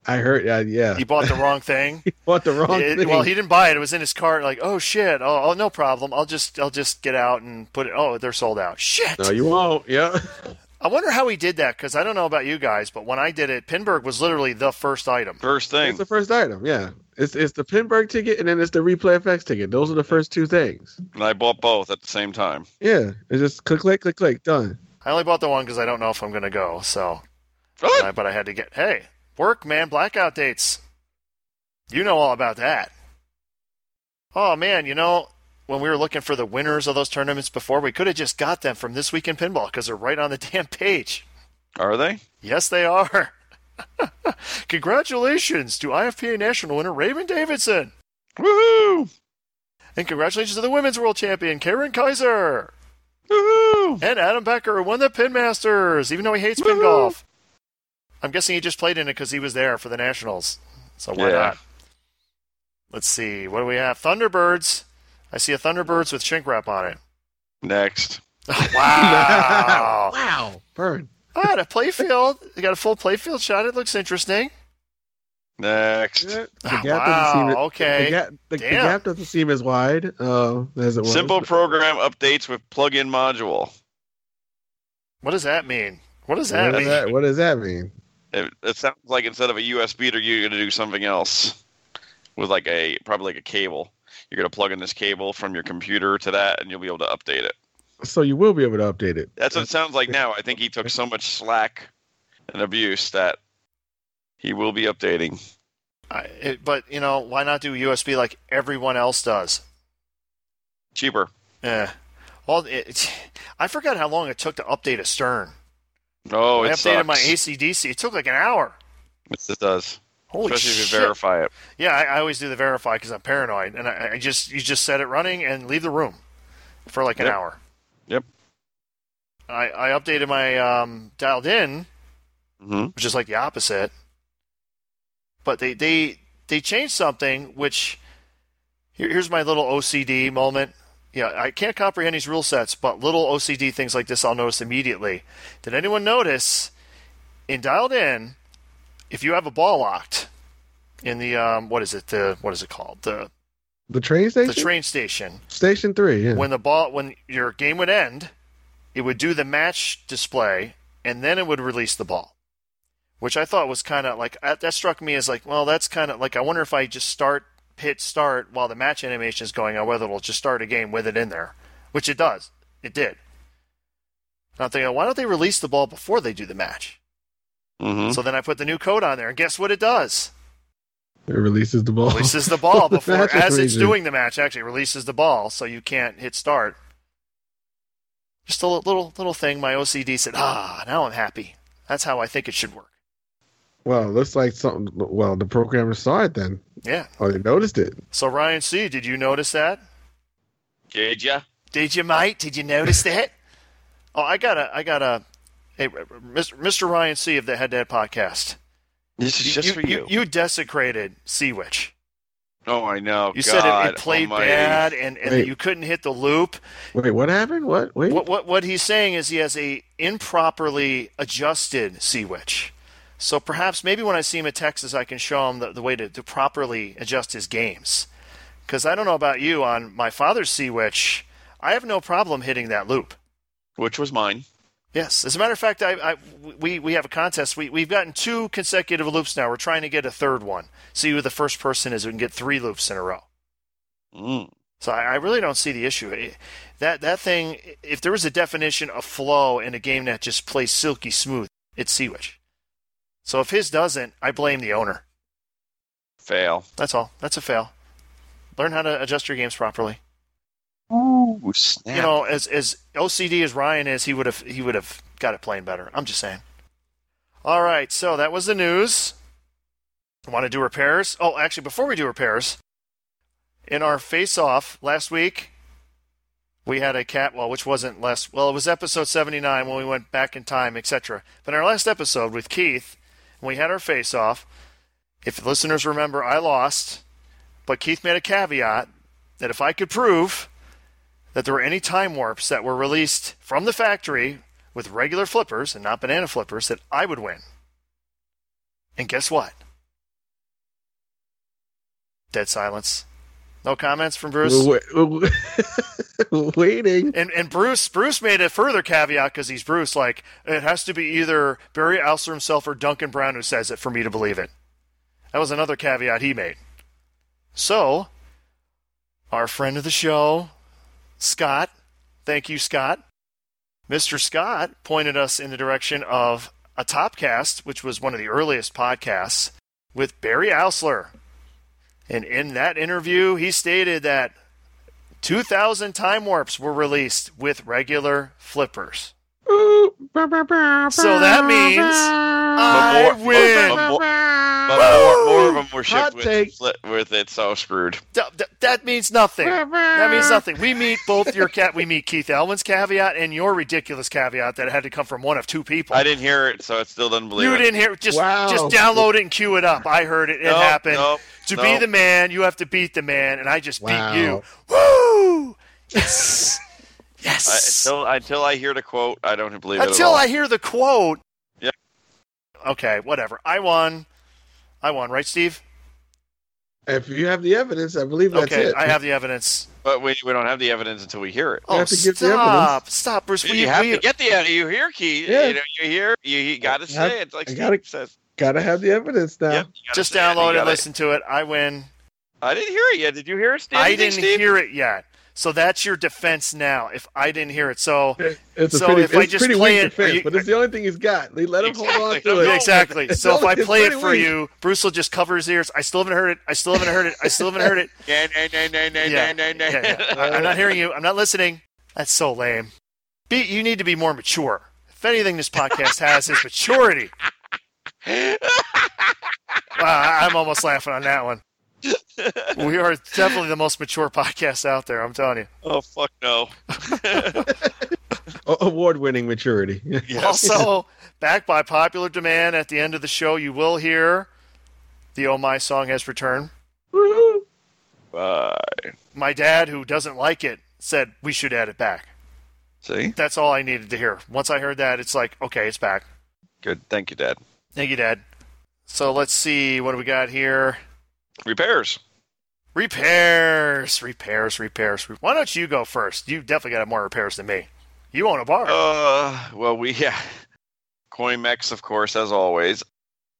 I heard. Uh, yeah, He bought the wrong thing. bought the wrong It- thing. well, he didn't buy it. It was in his cart. Like, oh shit. Oh, oh, no problem. I'll just I'll just get out and put it. Oh, they're sold out. Shit. no, you won't. Yeah. I wonder how he did that because I don't know about you guys, but when I did it, Pinburgh was literally the first item. First thing. It's the first item. Yeah, it's it's the Pinburgh ticket and then it's the Replay FX ticket. Those are the first two things. And I bought both at the same time. Yeah, it's just click click click click done. I only bought the one because I don't know if I'm gonna go. So? I- but I had to get. Hey, work man, blackout dates. You know all about that. Oh man, you know when we were looking for the winners of those tournaments before, we could have just got them from this week in pinball because they're right on the damn page. Are they? Yes, they are. Congratulations to IFPA national winner Raymond Davidson. Woohoo! And congratulations to the women's world champion Karyn Kaiser. Woohoo! And Adam Becker won the Pin Masters, even though he hates pin golf. I'm guessing he just played in it because he was there for the Nationals. So why Yeah. not? Let's see. What do we have? Thunderbirds. I see a Thunderbirds with shrink wrap on it. Next. wow. wow, burn. ah, the playfield. They got a full playfield shot. It looks interesting. Next. The Ah, gap wow, doesn't seem okay. The gap, the, the Damn. gap doesn't seem as wide uh, as it was. Simple program updates with plug-in module. What does that mean? What does What that does mean? that, what does that mean? It, it sounds like instead of a USB, you're going to do something else with like a probably like a cable. You're going to plug in this cable from your computer to that, and you'll be able to update it. So you will be able to update it. That's what it sounds like now. I think he took so much slack and abuse that he will be updating. I, it, but you know, why not do USB like everyone else does? Cheaper. Yeah. Well, it, I forgot how long it took to update a Stern. Oh, I updated sucks. my ACDC. It took like an hour. It does. Holy Especially shit! if you verify it. Yeah, I, I always do the verify because I'm paranoid, and I, I just you just set it running and leave the room for like an Yep. hour. Yep. I, I updated my um, dialed in, hmm which is like the opposite. But they they they changed something, which here, here's my little OCD moment. Yeah, I can't comprehend these rule sets, but little OCD things like this I'll notice immediately. Did anyone notice in dialed in if you have a ball locked in the um, what is it the what is it called the The train station. the train station Station three. Yeah. when the ball when your game would end, it would do the match display and then it would release the ball. Which I thought was kind of like that that struck me as like, well, that's kind of like I wonder if I just start hit start while the match animation is going on, whether it'll just start a game with it in there, which it does. It did. And I'm thinking, why don't they release the ball before they do the match? hmm So then I put the new code on there, and guess what it does? it releases the ball. releases the ball before That's as it's doing the match actually releases the ball so you can't hit start just a little little thing my ocd said ah now i'm happy that's how i think it should work Well, it looks like something. Well, the programmer saw it then, yeah Oh, they noticed it. so ryan c did you notice that Did ya? did you mate did you notice that oh i got a i got a hey mr Mr. ryan c of the head to head podcast This is just for you. you desecrated sea witch Oh, I know. you God said it, it played almighty. bad and, and that you couldn't hit the loop Wait, what happened? What? Wait. What, what what he's saying is he has a improperly adjusted sea witch. So perhaps maybe when I see him at Texas, I can show him the, the way to, to properly adjust his games. Because I don't know about you, on my father's sea witch, I have no problem hitting that loop. Which was mine. Yes, as a matter of fact, I, I we we have a contest. We we've gotten two consecutive loops now. We're trying to get a third one. See who the first person is who can get three loops in a row. Mm. So I, I really don't see the issue. It- That that thing, if there was a definition of flow in a game that just plays silky smooth, it's Sea Witch. So if his doesn't, I blame the owner. Fail. That's all. That's a fail. Learn how to adjust your games properly. Ooh, snap. You know, as as OCD as Ryan is, he would have he would have got it playing better. I'm just saying. All right, so that was the news. Want to do repairs? Oh, actually, before we do repairs, in our face-off last week, we had a cat. Well, which wasn't last. Well, it was episode 79 when we went back in time, etc. But in our last episode with Keith, we had our face-off, if listeners remember, I lost, but Keith made a caveat that if I could prove that there were any time warps that were released from the factory with regular flippers and not banana flippers, that I would win. And guess what? Dead silence. No comments from Bruce. Waiting. And and Bruce Bruce made a further caveat because he's Bruce. Like it has to be either Barry Oursler himself or Duncan Brown who says it for me to believe it. That was another caveat he made. So, our friend of the show, Scott, thank you, Scott. Mr. Scott pointed us in the direction of a Topcast, which was one of the earliest podcasts, with Barry Oursler. And in that interview, he stated that 2,000 time warps were released with regular flippers. So that means I more- win. But more, but more, more of them were shipped with, take. with it, so screwed. D- d- that means nothing. That means nothing. We meet both your cat. We meet Keith Elwin's caveat and your ridiculous caveat that it had to come from one of two people. I didn't hear it, so it still doesn't believe you it. didn't hear. Just Wow. just download it and cue it up. I heard it. It Nope, happened. nope, to be the man, you have to beat the man, and I just Wow. beat you. Woo! Yes. I, yes. until, until I hear the quote, I don't believe it Until. I hear the quote. Yep. Okay, whatever. I won. I won, right, Steve? If you have the evidence, I believe that's okay, it. I have the evidence. But we, we don't have the evidence until we hear it. Oh, have to oh, give the stop, stop, Bruce. you We, have we, to get the evidence. you hear Key. Yeah. You know, you hear you, you got to say have- it. It's like I gotta- says. Gotta have the evidence now. Yep, just say it. You download it, gotta- listen to it. I win. I didn't hear it yet. Did you hear it, Steve? I didn't Steve? hear it yet. So that's your defense now. If I didn't hear it, so It's So pretty, if I just play it, defense, you- but it's the only thing he's got. They let him hold on to it. exactly. It's So if I play it for weak. you, Bruce will just cover his ears. I still haven't heard it. I still haven't heard it. I still haven't heard it. Yeah, no, no, no, no, Yeah, no, no, yeah, yeah. I- I'm not hearing you. I'm not listening. That's so lame. Be, you need to be more mature. If anything, this podcast has is maturity. Wow, I'm almost laughing on that one. We are definitely the most mature podcast out there. I'm telling you. Oh fuck no. Award winning maturity. Yes. Also, back by popular demand, at the end of the show, you will hear the "Oh My" song has returned. Woohoo. Bye. My dad, who doesn't like it, said we should add it back. See? That's all I needed to hear. Once I heard that, it's like, okay, it's back. Good. Thank you, Dad. Thank you, Dad. So let's see what do we got here. Repairs. Repairs, repairs, repairs. Why don't you go first? You definitely got more repairs than me. You own a bar. Uh, well, we yeah, CoinMex, of course, as always.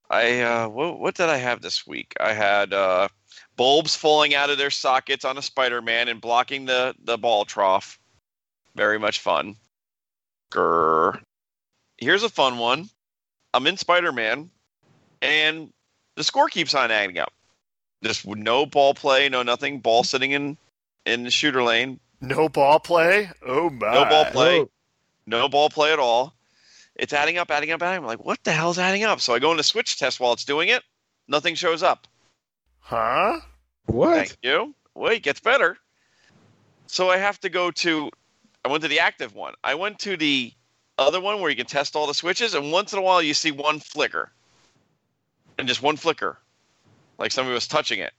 I uh, what what did I have this week? I had uh, bulbs falling out of their sockets on a Spider-Man and blocking the the ball trough. Very much fun. Grr. Here's a fun one. I'm in Spider-Man, and the score keeps on adding up. Just no ball play, no nothing. Ball sitting in in the shooter lane. no ball play. Oh my. No ball play. Oh, No ball play at all. It's adding up, adding up, adding up. I'm like, what the hell's adding up? So I go into switch test while it's doing it. Nothing shows up. Huh? what? Thank you. Wait, it gets better. So I have to go to. I went to the active one. I went to the other one where you can test all the switches, and once in a while you see one flicker, and just one flicker, like somebody was touching it.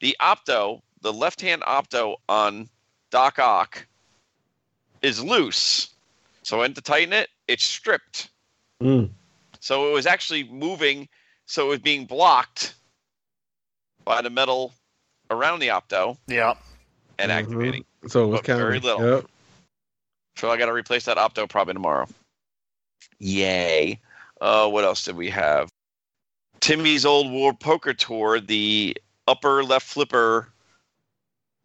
The opto, the left-hand opto on Doc Ock, is loose. So I went to tighten it. It's stripped. Mm. So it was actually moving, so it was being blocked by the metal around the opto Yeah. and Mhm. activating. So it was But kind very of little. Yep. So I got to replace that opto probably tomorrow. Yay! Uh, what else did we have? Timmy's old World Poker Tour, the upper left flipper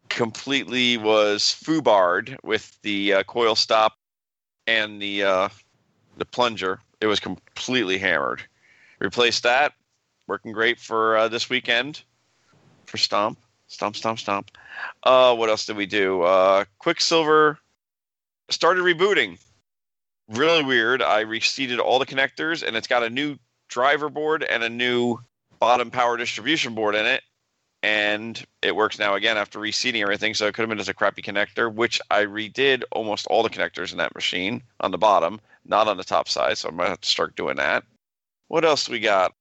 completely was foobarred with the uh, coil stop and the uh, the plunger. It was completely hammered. Replaced that. Working great for uh, this weekend for Stomp. Stomp, stomp, stomp. Uh, what else did we do? Uh, Quicksilver started rebooting. Really weird. I reseated all the connectors, and it's got a new driver board and a new bottom power distribution board in it. And it works now again after reseating everything. So it could have been just a crappy connector, which I redid almost all the connectors in that machine on the bottom, not on the top side. So I might have to start doing that. What else we got?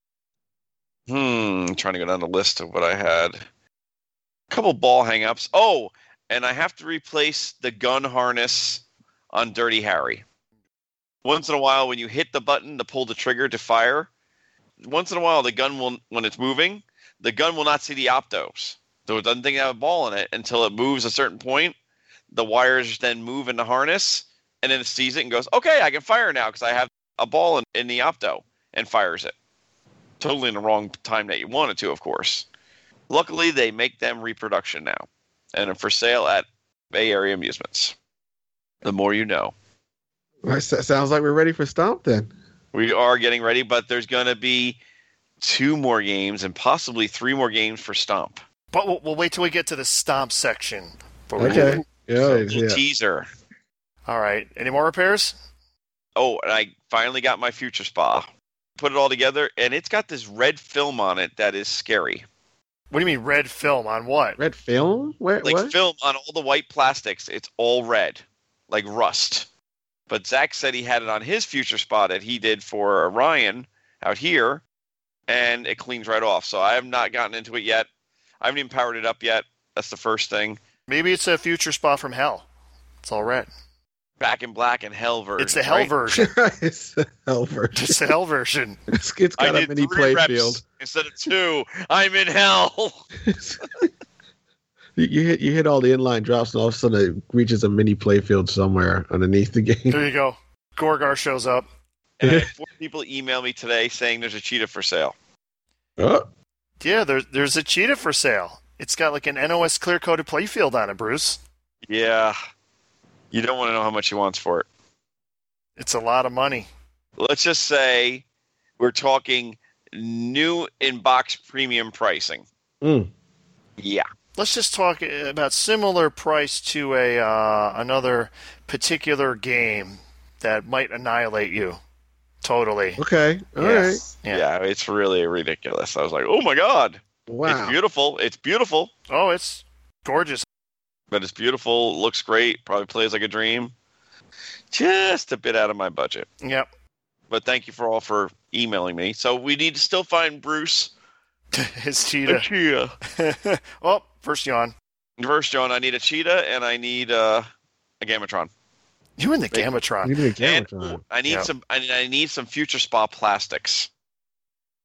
Hmm, trying to go down the list of what I had. A couple ball hangups. Oh, and I have to replace the gun harness on Dirty Harry. Once in a while, when you hit the button to pull the trigger to fire, once in a while the gun will, when it's moving, the gun will not see the optos. So it doesn't think it have a ball in it until it moves a certain point. The wires then move in the harness, and then it sees it and goes, "Okay, I can fire now because I have a ball in, in the opto," and fires it. Totally in the wrong time that you want it to, of course. Luckily, they make them reproduction now, and are for sale at Bay Area Amusements. The more you know. Sounds like we're ready for Stomp then. We are getting ready, but there's going to be two more games and possibly three more games for Stomp. But we'll, we'll wait till we get to the stomp section. But Okay. Yeah, So, yeah. teaser. All right. Any more repairs? Oh, and I finally got my future spa. Put it all together, and it's got this red film on it that is scary. What do you mean red film on what? Red film? Where? Like what? film on all the white plastics, it's all red, like rust. But Zach said he had it on his Future Spa that he did for Orion out here, and it cleans right off. So I have not gotten into it yet. I haven't even powered it up yet. That's the first thing. Maybe it's a Future Spa from hell. It's all red. Back in Black and Hell version. It's the hell right? version. it's the hell version. It's the hell version. It's, it's I got a did mini three reps playfield. instead of two. I'm in hell. You, you hit you hit all the inline drops, and all of a sudden it reaches a mini playfield somewhere underneath the game. There you go. Gorgar shows up. And I had four people email me today saying there's a cheetah for sale. Oh, Yeah, there's there's a cheetah for sale. It's got like an NOS clear coated playfield on it, Bruce. Yeah. You don't want to know how much he wants for it. It's a lot of money. Let's just say we're talking new in box premium pricing. Mm. Yeah. Let's just talk about similar price to a uh, another particular game that might annihilate you totally. okay, all right. Yes. yeah. Yeah. it's really ridiculous. I was like, oh my God. wow, It's beautiful. It's beautiful. Oh, it's gorgeous. But it's beautiful. Looks great. Probably plays like a dream. Just a bit out of my budget. Yep. But thank you for all for emailing me. So we need to still find Bruce. His A cheetah. cheetah. oh, first yawn. First, John, I need a cheetah and I need uh, a Gamatron. You and the Thank- Gamatron. You need a And Gamatron. I need Yeah. some. I need, I need some Future Spa plastics.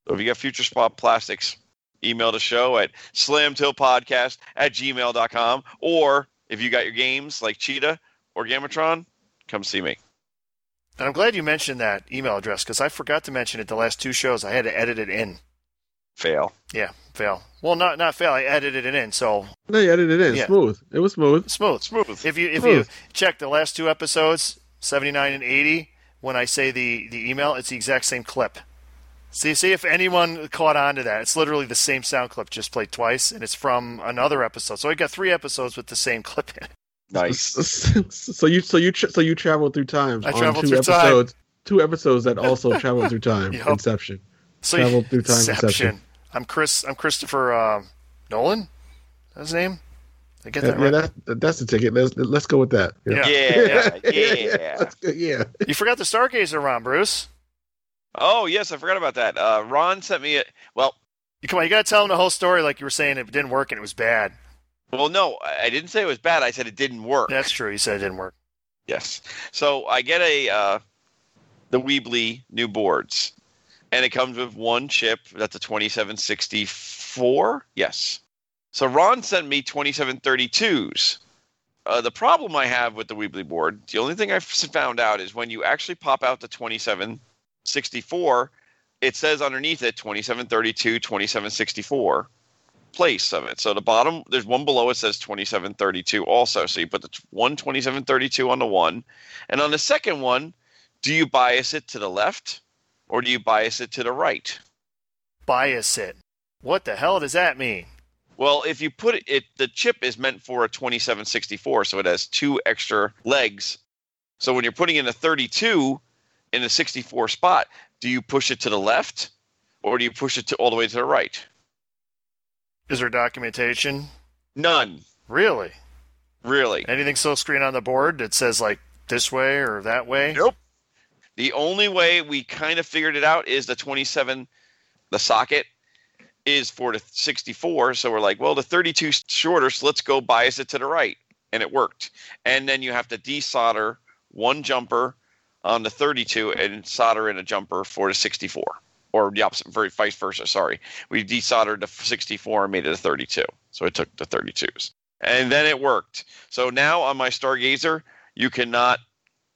So if you got Future Spa plastics, email the show at slamtillpodcast at gmail.com. Or if you got your games like Cheetah or Gamatron, come see me. And I'm glad you mentioned that email address because I forgot to mention it the last two shows. I had to edit it in. Fail. Yeah, fail. Well, not not fail. I edited it in, so No, you edited it in. Yeah. Smooth. It was smooth. smooth. Smooth. If you if Smooth. you check the last two episodes, 79 and 80, when I say the the email, it's the exact same clip. See, see if anyone caught on to that. It's literally the same sound clip, just played twice, and it's from another episode. So I got three episodes with the same clip in it. Nice. so you so you so you traveled through time I traveled two through time. episodes. Two episodes that also traveled through time. Yup. Inception. So Traveled through time, Inception. Inception. I'm Chris. I'm Christopher uh, Nolan. That's his name. Did I get that yeah, right? that, that's the ticket. Let's let's go with that. Yeah. Yeah. Yeah. Let's yeah. You forgot the Stargazer, Ron Bruce. Oh, yes. I forgot about that. Uh, Ron sent me a. Well, come on, you gotta tell him the whole story like you were saying it didn't work and it was bad. well, no, I I didn't say it was bad. I said it didn't work. That's true. He said it didn't work. Yes. So I get a uh, the Weebly new boards, and it comes with one chip. That's a 2764. Yes. So Ron sent me 2732s. Uh, the problem I have with the Weebly board, the only thing I've found out is when you actually pop out the 2764, it says underneath it 2732, 2764 place of it. So the bottom, there's one below it says 2732 also. So you put the one 2732 on the one. And on the second one, do you bias it to the left or do you bias it to the right? Bias it. What the hell does that mean? Well, if you put it, it the chip is meant for a 2764, so it has two extra legs. So when you're putting in a 32 in a 64 spot, do you push it to the left or do you push it to all the way to the right? Is there documentation? None, Really? really. Anything so screen on the board that says like this way or that way? Nope. The only way we kind of figured it out is the 27, the socket is for the 64. So we're like, well, the 32 's shorter, so let's go bias it to the right. And it worked. And then you have to desolder one jumper on the 32 and solder in a jumper for the 64. Or the opposite, vice versa, sorry. We desoldered the 64 and made it a 32. So it took the 32s. And then it worked. So now on my Stargazer, you cannot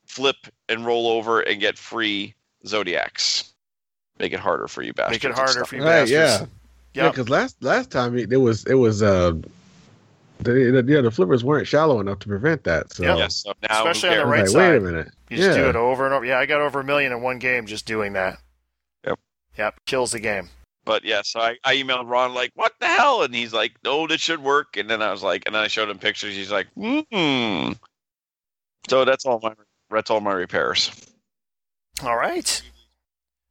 flip and roll over and get free zodiacs. Make it harder for you bastards. Make it harder for you Right, bastards. yeah. Yeah, Yep. because last last time it, it was it was uh the, the yeah the flippers weren't shallow enough to prevent that. So Yep. Yes. So now, Especially on the right like, side. wait a minute. You just do it over and over. Yeah, I got over a million in one game just doing that. Yep. Yep. Kills the game. But yeah, so I, I emailed Ron like, "What the hell?" And he's like, "No, this should work." And then I was like, and then I showed him pictures. He's like, "Hmm." So that's all my that's all my repairs. All right.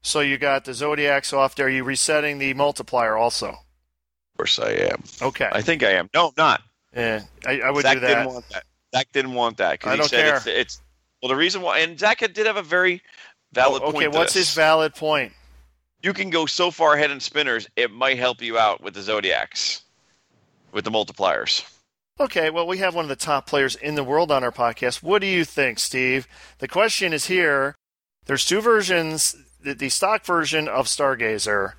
So you got the zodiacs off there. You resetting the multiplier also. Of course, I am. Okay. I think I am. No, I'm not. Yeah, I, I would Zach do that. didn't want that. Zach didn't want that because I he don't said It's, care. it's well the reason why. And Zach did have a very valid Oh, okay, point. to what's this. his valid point? you can go so far ahead in spinners, it might help you out with the zodiacs, with the multipliers. Okay, well, we have one of the top players in the world on our podcast. What do you think, Steve? The question is here. There's two versions. The, the stock version of Stargazer,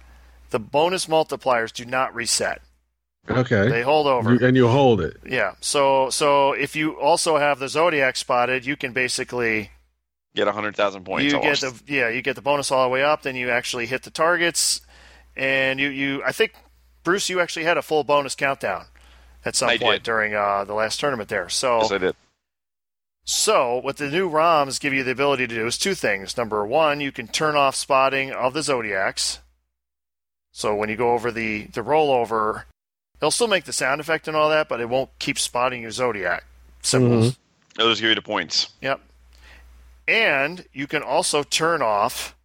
the bonus multipliers do not reset. Okay. They hold over. You, and you hold it. yeah. So, so if you also have the Zodiac spotted, you can basically Get 100,000 points you almost. get the yeah you get the bonus all the way up. Then you actually hit the targets, and you you I think Bruce, you actually had a full bonus countdown at some I point did. during uh, the last tournament there. So Yes, I did. So, what the new ROMs give you the ability to do is two things. Number one, you can turn off spotting of the zodiacs. So when you go over the the rollover, it'll still make the sound effect and all that, but it won't keep spotting your zodiac symbols. It'll just give you the points. Yep. And you can also turn off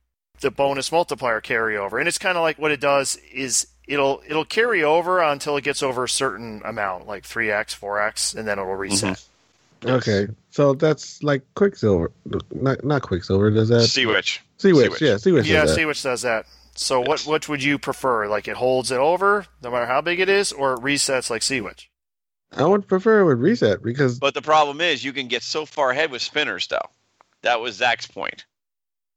the bonus multiplier carryover. And it's kind of like what it does is it'll it'll carry over until it gets over a certain amount, like 3x, 4x, and then it'll reset. Mm-hmm. Okay. So that's like Quicksilver. Not not Quicksilver. Does that Sea Witch. Sea Witch? Witch. Yeah, Sea Witch. Yeah, does that. Sea Witch does that. So what Yes. which would you prefer? Like it holds it over no matter how big it is, or it resets like Sea Witch? I would prefer it would reset because But the problem is you can get so far ahead with spinners, though. That was Zach's point.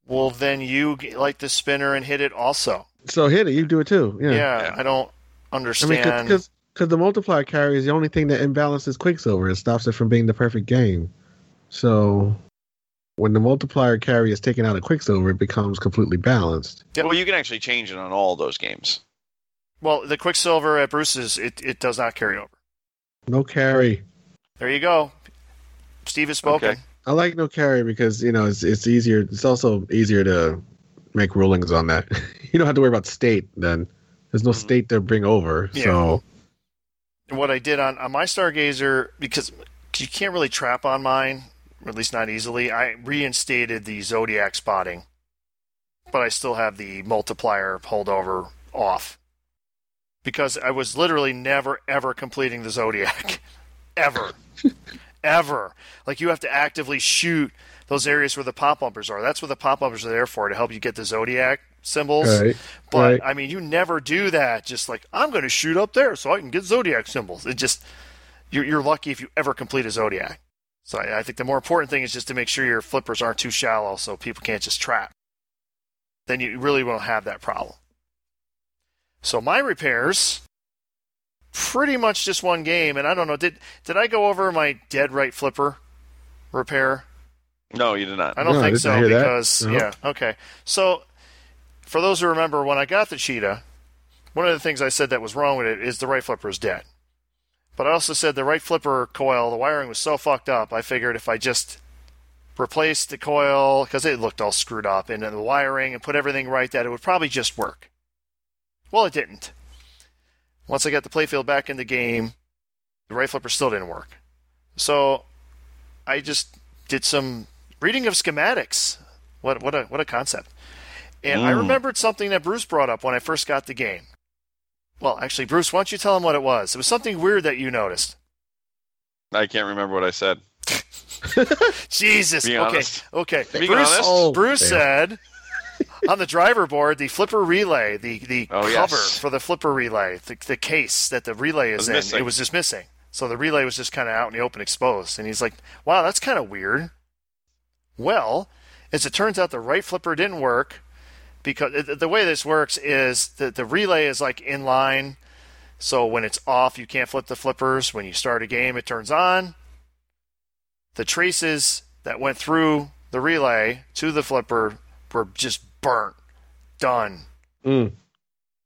Well, then you g- like the spinner and hit it also. So hit it. You do it too. Yeah, Yeah. Yeah. I don't understand. I mean, understand. because because the multiplier carry is the only thing that imbalances Quicksilver. It stops it from being the perfect game. So when the multiplier carry is taken out of Quicksilver, it becomes completely balanced. Yeah, Well, you can actually change it on all those games. well, the Quicksilver at Bruce's it, it does not carry over. No carry. There you go. Steve has spoken. Okay. I like no carry because you know it's it's easier. It's also easier to make rulings on that. you don't have to worry about state. Then there's no Mhm. state to bring over. Yeah. So And what I did on, on my Stargazer, because you can't really trap on mine, or at least not easily, I reinstated the Zodiac spotting, but I still have the multiplier holdover off. Because I was literally never, ever completing the Zodiac. ever. ever. Like you have to actively shoot those areas where the pop bumpers are. That's what the pop bumpers are there for, to help you get the Zodiac symbols. right, But right. I mean, you never do that. Just like I'm going to shoot up there so I can get zodiac symbols. It just you're, you're lucky if you ever complete a zodiac. So I, I think the more important thing is just to make sure your flippers aren't too shallow so people can't just trap. Then you really won't have that problem. So my repairs, pretty much just one game, and I don't know. Did did I go over my dead right flipper repair? No, you did not. I don't No, think did so not hear that. because No. yeah, okay. So for those who remember when I got the cheetah, one of the things I said that was wrong with it is the right flipper is dead. But I also said the right flipper coil, the wiring was so fucked up. I figured if I just replaced the coil because it looked all screwed up and then the wiring and put everything right, that it would probably just work. Well, it didn't. Once I got the playfield back in the game, the right flipper still didn't work. So I just did some reading of schematics. What what a what a concept. And I Mm. remembered something that Bruce brought up when I first got the game. Well, actually, Bruce, why don't you tell him what it was? It was something weird that you noticed. I can't remember what I said. Jesus. Okay. Okay. Being Bruce. Oh, Bruce said on the driver board, the flipper relay, the the Oh, cover yes. for the flipper relay, the, the case that the relay is in, missing. it was just missing. So the relay was just kind of out in the open, exposed. And he's like, "Wow, that's kind of weird." Well, as it turns out, the right flipper didn't work because the- the way this works is that the relay is like in line. So when it's off, you can't flip the flippers. When you start a game, it turns on. The traces that went through the relay to the flipper were just burnt, done. Mm.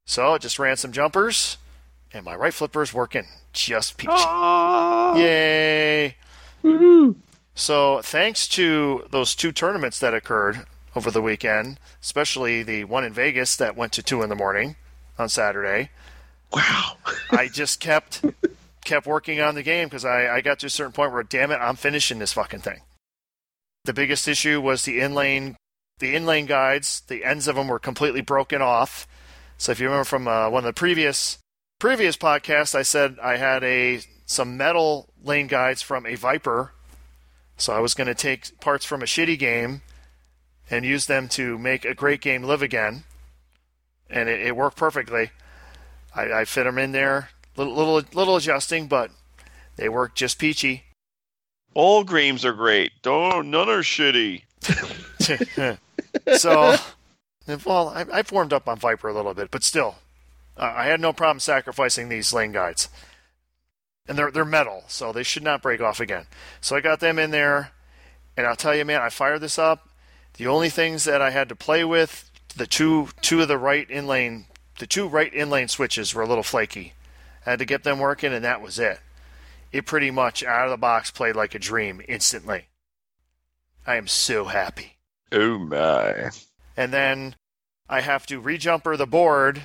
So it just ran some jumpers, and my right flipper is working just peachy. Yay! Woohoo. So thanks to those two tournaments that occurred over the weekend, especially the one in Vegas that went to two in the morning on Saturday, Wow. I just kept kept working on the game because I, I got to a certain point where, damn it, I'm finishing this fucking thing. The biggest issue was the inlane, the inlane guides. The ends of them were completely broken off. So if you remember from uh, one of the previous previous podcasts, I said I had a some metal lane guides from a Viper. So I was going to take parts from a shitty game and use them to make a great game live again, and it, it worked perfectly. I, I fit them in there, little, little little adjusting, but They work just peachy. All games are great. Don't none are shitty. so, well, I, I formed up on Viper a little bit, but still, uh, I had no problem sacrificing these lane guides. And they're they're metal, so they should not break off again. So I got them in there, and I'll tell you, man, I fired this up. The only things that I had to play with, the two two of the right in lane, the two right in lane switches were a little flaky. I had to get them working, and that was it. It pretty much out of the box played like a dream instantly. I am so happy. Oh my. And then I have to rejumper the board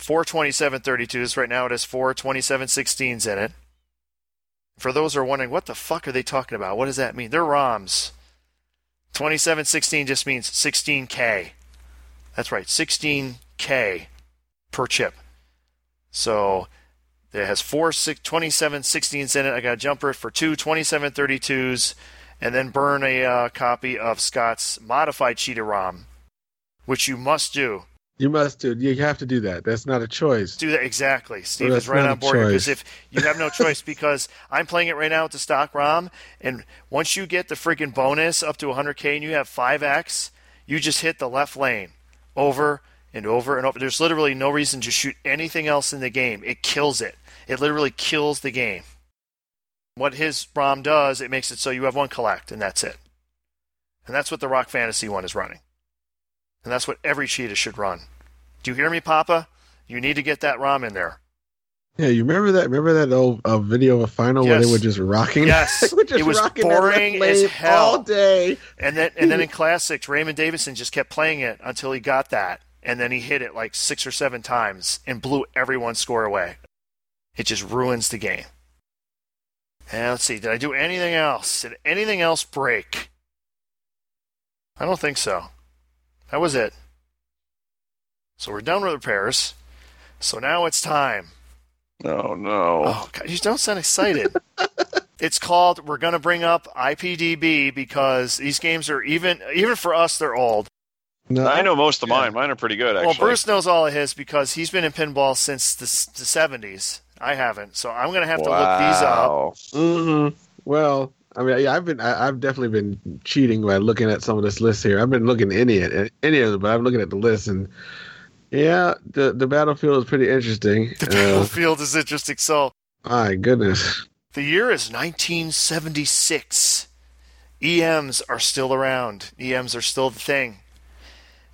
four 2732s. Right now it has four 2716s in it. For those who are wondering, what the fuck are they talking about? What does that mean? They're ROMs. 2716 just means 16K. That's right, 16K per chip. So it has four 2716s in it. I got to jumper it for two 2732s and then burn a uh, copy of Scott's modified Cheetah ROM, which you must do. You must do. You have to do that. That's not a choice. Do that exactly. Steve is right on board because if you have no choice, because I'm playing it right now with the stock ROM, and once you get the freaking bonus up to 100k and you have 5x, you just hit the left lane over and over and over. There's literally no reason to shoot anything else in the game. It kills it. It literally kills the game. What his ROM does, it makes it so you have one collect, and that's it. And that's what the Rock Fantasy one is running. And that's what every cheetah should run. Do you hear me, Papa? You need to get that ROM in there. Yeah, you remember that? Remember that old uh, video of a final where they were just rocking? Yes. Just It was boring as hell. all day. And then and then in classics, Raymond Davidson just kept playing it until he got that. And then he hit it like six or seven times and blew everyone's score away. It just ruins the game. And let's see, did I do anything else? Did anything else break? I don't think so. That was it. So we're done with repairs. So now it's time. Oh no. Oh, God, you don't sound excited. it's called. We're going to bring up IPDB because these games are even even for us. They're old. No, I know most of Yeah. mine. Mine are pretty good, actually. Well, Bruce knows all of his because he's been in pinball since the, 70s. I haven't, so I'm going to have to look these up. Wow. hmm Well, I mean, yeah, I've been, I, I've definitely been cheating by looking at some of this list here. I've been looking any at any of them, but I'm looking at the list, and yeah, the the battlefield is pretty interesting. The Uh, battlefield is interesting. So my goodness, the year is 1976. EMs are still around. EMs are still the thing.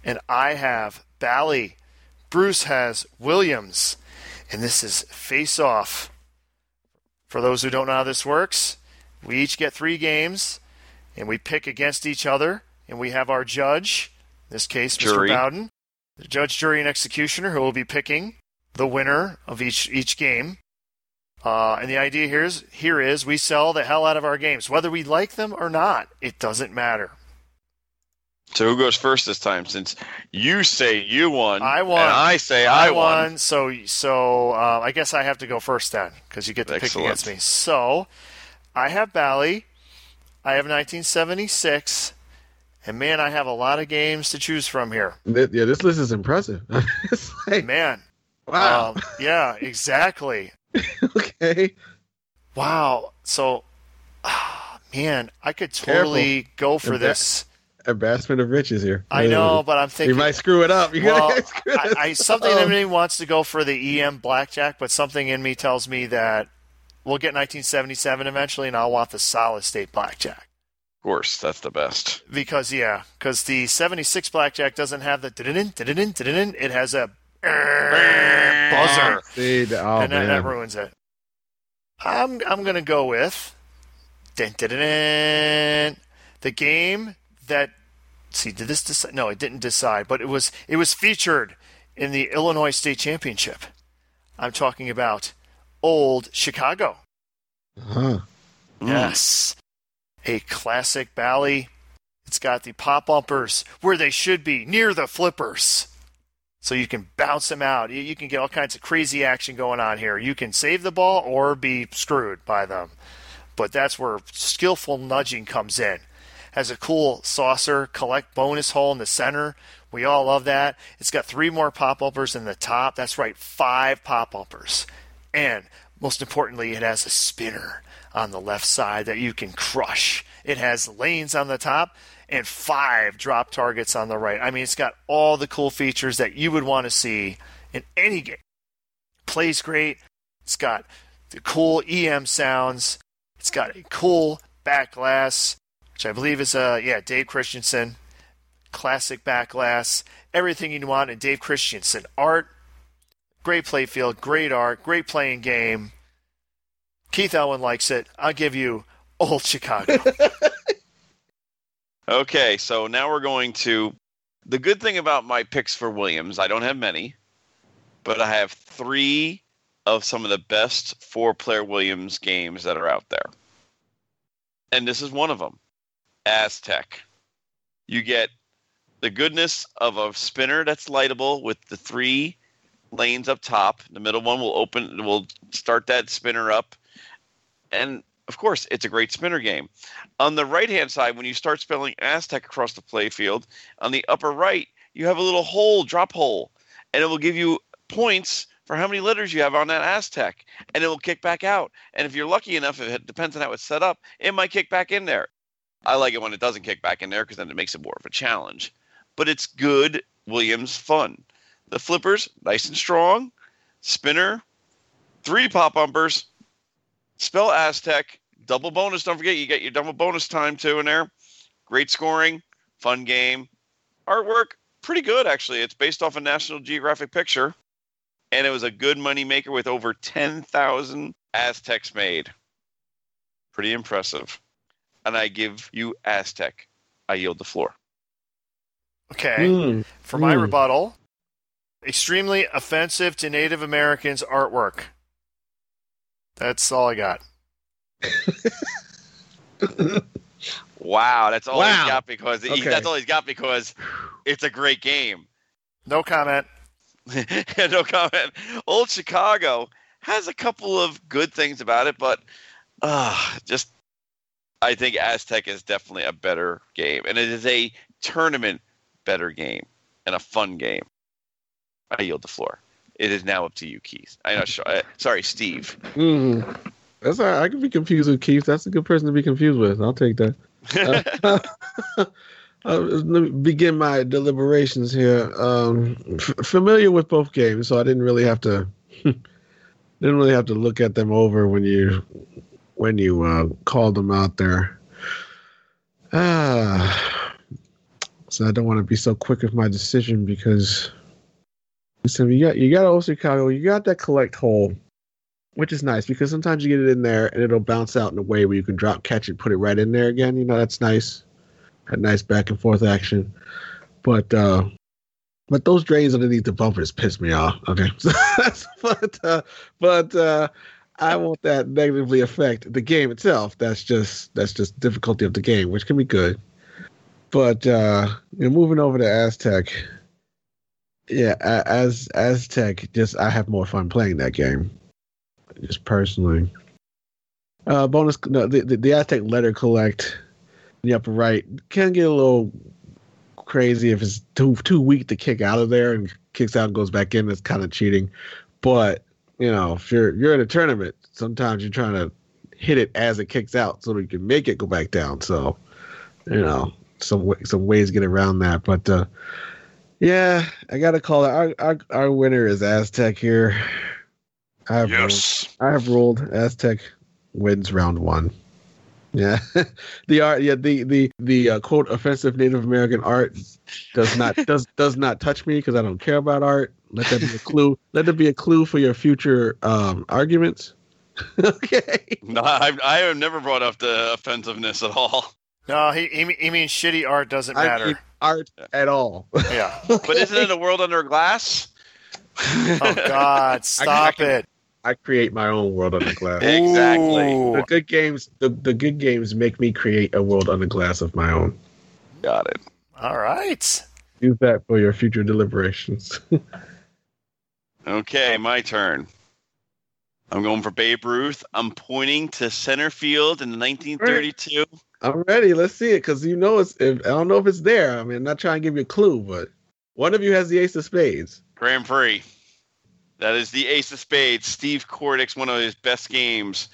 And I have Bally. Bruce has Williams. And this is face off. For those who don't know how this works, we each get three games and we pick against each other. And we have our judge, in this case, Jury. Mr. Bowden, the judge, jury, and executioner, who will be picking the winner of each each game. Uh, and the idea here is here is we sell the hell out of our games, whether we like them or not. It doesn't matter. So who goes first this time? Since you say you won, I won. and I say I, won. So so uh, I guess I have to go first then because you get to pick against me. So I have Bally. I have 1976. And man, I have a lot of games to choose from here. Yeah, this list is impressive. like, Man, wow, um, yeah, exactly. okay, Wow. So, ah, man, I could totally go for Emba- this. embarrassment of riches here. I know, but I'm thinking. you might screw it up. You're well, gonna screw I, I, something up. in me wants to go for the EM blackjack, but something in me tells me that we'll get 1977 eventually, and I'll want the solid state blackjack. Of course, that's the best. Because yeah, because the 76 blackjack doesn't have the didn't didn't didn't. It has a buzzer, See, oh and that, that ruins it. I'm I'm gonna go with dun, dun, dun, dun. the game that see did this decide? No, it didn't decide, but it was it was featured in the Illinois State Championship. I'm talking about old Chicago. huh? Mm. Yes. A classic Bally. It's got the pop bumpers where they should be, near the flippers. So you can bounce them out. You, you can get all kinds of crazy action going on here. You can save the ball or be screwed by them. But that's where skillful nudging comes in. Has a cool saucer, collect bonus hole in the center. We all love that. It's got three more pop bumpers in the top. That's right, five pop bumpers. And most importantly, it has a spinner on the left side that you can crush. It has lanes on the top and five drop targets on the right. I mean, it's got all the cool features that you would want to see in any game. Plays great. It's got the cool EM sounds. It's got a cool back glass, which I believe is uh yeah Dave Christensen, classic back glass. Everything you want in Dave Christensen art. Great play field, great art, great playing game. Keith Elwin likes it. I'll give you Old Chicago. Okay, so now we're going to. The good thing about my picks for Williams, I don't have many, but I have three of some of the best four player Williams games that are out there. And this is one of them Aztec. You get the goodness of a spinner that's lightable with the three lanes up top. The middle one will open, will start that spinner up. And of course, it's a great spinner game. On the right hand side, when you start spelling Aztec across the playfield, on the upper right, you have a little hole, drop hole, and it will give you points for how many letters you have on that Aztec, and it will kick back out. And if you're lucky enough, it depends on how it's set up, it might kick back in there. I like it when it doesn't kick back in there because then it makes it more of a challenge. But it's good Williams fun. The flippers, nice and strong. Spinner, three pop bumpers, Spell Aztec, double bonus. Don't forget, you get your double bonus time too in there. Great scoring, fun game. Artwork, pretty good actually. It's based off a National Geographic picture. And it was a good money maker with over 10,000 Aztecs made. Pretty impressive. And I give you Aztec. I yield the floor. Okay. Mm, For my Mm. rebuttal, extremely offensive to Native Americans artwork. That's all I got. Wow, that's all Wow. he's got because he, that's all he's got because it's a great game. No comment. no comment. Old Chicago has a couple of good things about it, but uh, just I think Aztec is definitely a better game, and it is a tournament better game and a fun game. I yield the floor. It is now up to you, Keith. I know. uh, Sorry, Steve. mm. That's all right. I can be confused with Keith. That's a good person to be confused with. I'll take that. Uh, uh, let me begin my deliberations here. Um, f- familiar with both games, so I didn't really have to didn't really have to look at them over when you when you uh, called them out there. Ah, so I don't want to be so quick with my decision because listen, you got you got old Chicago, you got that collect hole which is nice because sometimes you get it in there and it'll bounce out in a way where you can drop catch it, put it right in there again. You know, that's nice. A nice back and forth action. But uh but those drains underneath the bumpers piss me off. Okay. but uh but uh I want that negatively affect the game itself. That's just that's just difficulty of the game, which can be good. But uh you know, moving over to Aztec. Yeah, a- as Aztec, just I have more fun playing that game just personally. Uh, bonus, no, the, the the Aztec letter collect in the upper right can get a little crazy if it's too too weak to kick out of there and kicks out and goes back in. That's kind of cheating. But you know, if you're you're in a tournament, sometimes you're trying to hit it as it kicks out so that you can make it go back down. So you know, some some ways to get around that. But uh, yeah, I gotta call it. Our our, our winner is Aztec here. I have ruled- I have ruled Aztec wins round one. Yeah, the art, yeah, the the the uh, quote offensive Native American art does not does does not touch me because I don't care about art. Let that be a clue. Let that be a clue for your future um, arguments. okay. No, I, I have never brought up the offensiveness at all. No, he he, he means shitty art doesn't I matter. mean art at all. yeah. But isn't it a world under glass? Oh God, stop can- it. I create my own world under glass. Exactly. Ooh. The good games, the, the good games make me create a world under glass of my own. Got it. All right. Use that for your future deliberations. Okay, my turn. I'm going for Babe Ruth. I'm pointing to center field in 1932. I'm ready. Let's see it because you know it's. If, I don't know if it's there. I mean, I'm not trying to give you a clue, but one of you has the ace of spades. Grand Prix. That is the ace of spades. Steve Kordek's, one of his best games.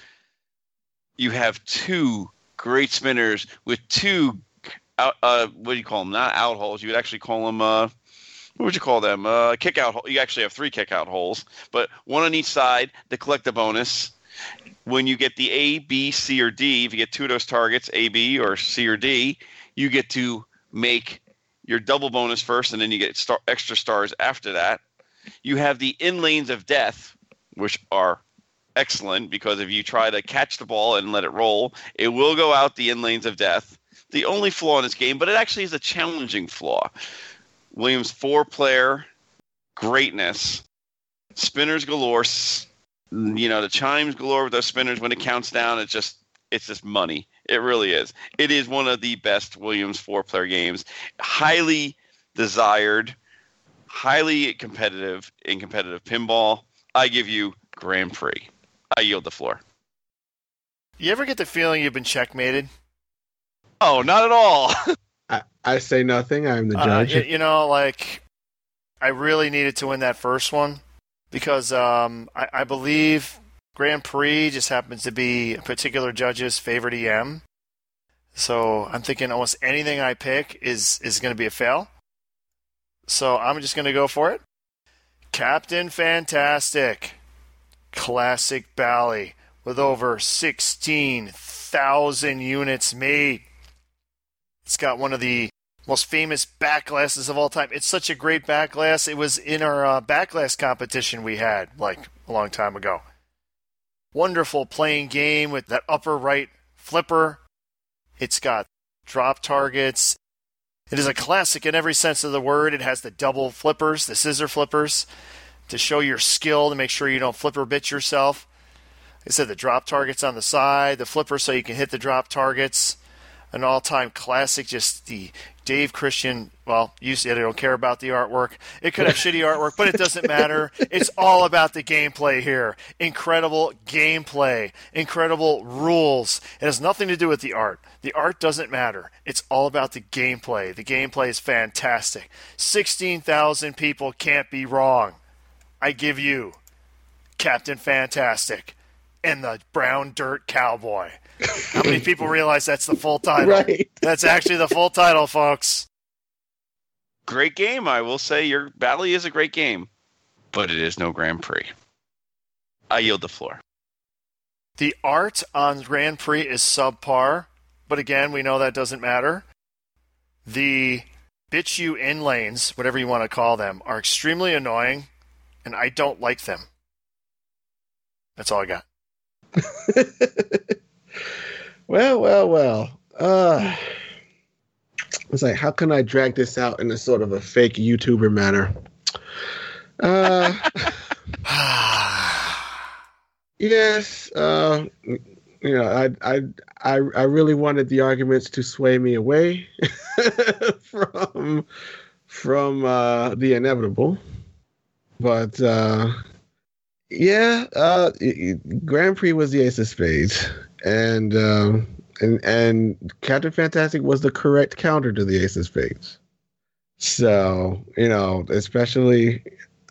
You have two great spinners with two, out, uh, what do you call them? Not out holes. You would actually call them, uh, what would you call them? Uh, kick out. You actually have three kick out holes, but one on each side to collect the bonus. When you get the A, B, C, or D, if you get two of those targets, A, B, or C or D, you get to make your double bonus first, and then you get star- extra stars after that. You have the in lanes of death, which are excellent because if you try to catch the ball and let it roll, it will go out the in lanes of death. The only flaw in this game, but it actually is a challenging flaw. Williams four player greatness, spinners galore. S- You know the chimes galore with those spinners. When it counts down, it's just it's just money. It really is. It is one of the best Williams four player games. Highly desired, highly competitive in competitive pinball. I give you Grand Prix. I yield the floor. You ever get the feeling you've been checkmated? Oh, not at all. I, I say nothing. I'm the Uh, judge. you know, like I really needed to win that first one because um, I, I believe Grand Prix just happens to be a particular judge's favorite EM. So I'm thinking almost anything I pick is is going to be a fail. So I'm just going to go for it. Captain Fantastic, classic Bally with over 16,000 units made. It's got one of the most famous back glasses of all time. It's such a great back glass. It was in our uh, back competition we had like a long time ago. Wonderful playing game with that upper right flipper. It's got drop targets. It is a classic in every sense of the word. It has the double flippers, the scissor flippers, to show your skill to make sure you don't flipper bit yourself. It said the drop targets on the side, the flipper so you can hit the drop targets an all-time classic. Just the Dave Christian. Well, you said I don't care about the artwork. It could have shitty artwork, but it doesn't matter. It's all about the gameplay here. Incredible gameplay, incredible rules. It has nothing to do with the art. The art doesn't matter. It's all about the gameplay. The gameplay is fantastic. Sixteen thousand people can't be wrong. I give you Captain Fantastic and the Brown Dirt Cowboy. How many people realize that's the full title? right. That's actually the full title, folks. great game. I will say your Bally is a great game, but it is no Grand Prix. I yield the floor. The art on Grand Prix is subpar, but again, we know that doesn't matter. The bitch you in lanes, whatever you want to call them, are extremely annoying, and I don't like them. That's all I got. well, well, well. Uh, it's like, how can I drag this out in a sort of a fake YouTuber manner? Uh, yes. Uh, you know, I, I, I, I really wanted the arguments to sway me away from, from uh, the inevitable, but uh, yeah, uh, Grand Prix was the ace of spades, and um, and and Captain Fantastic was the correct counter to the ace of spades. So you know, especially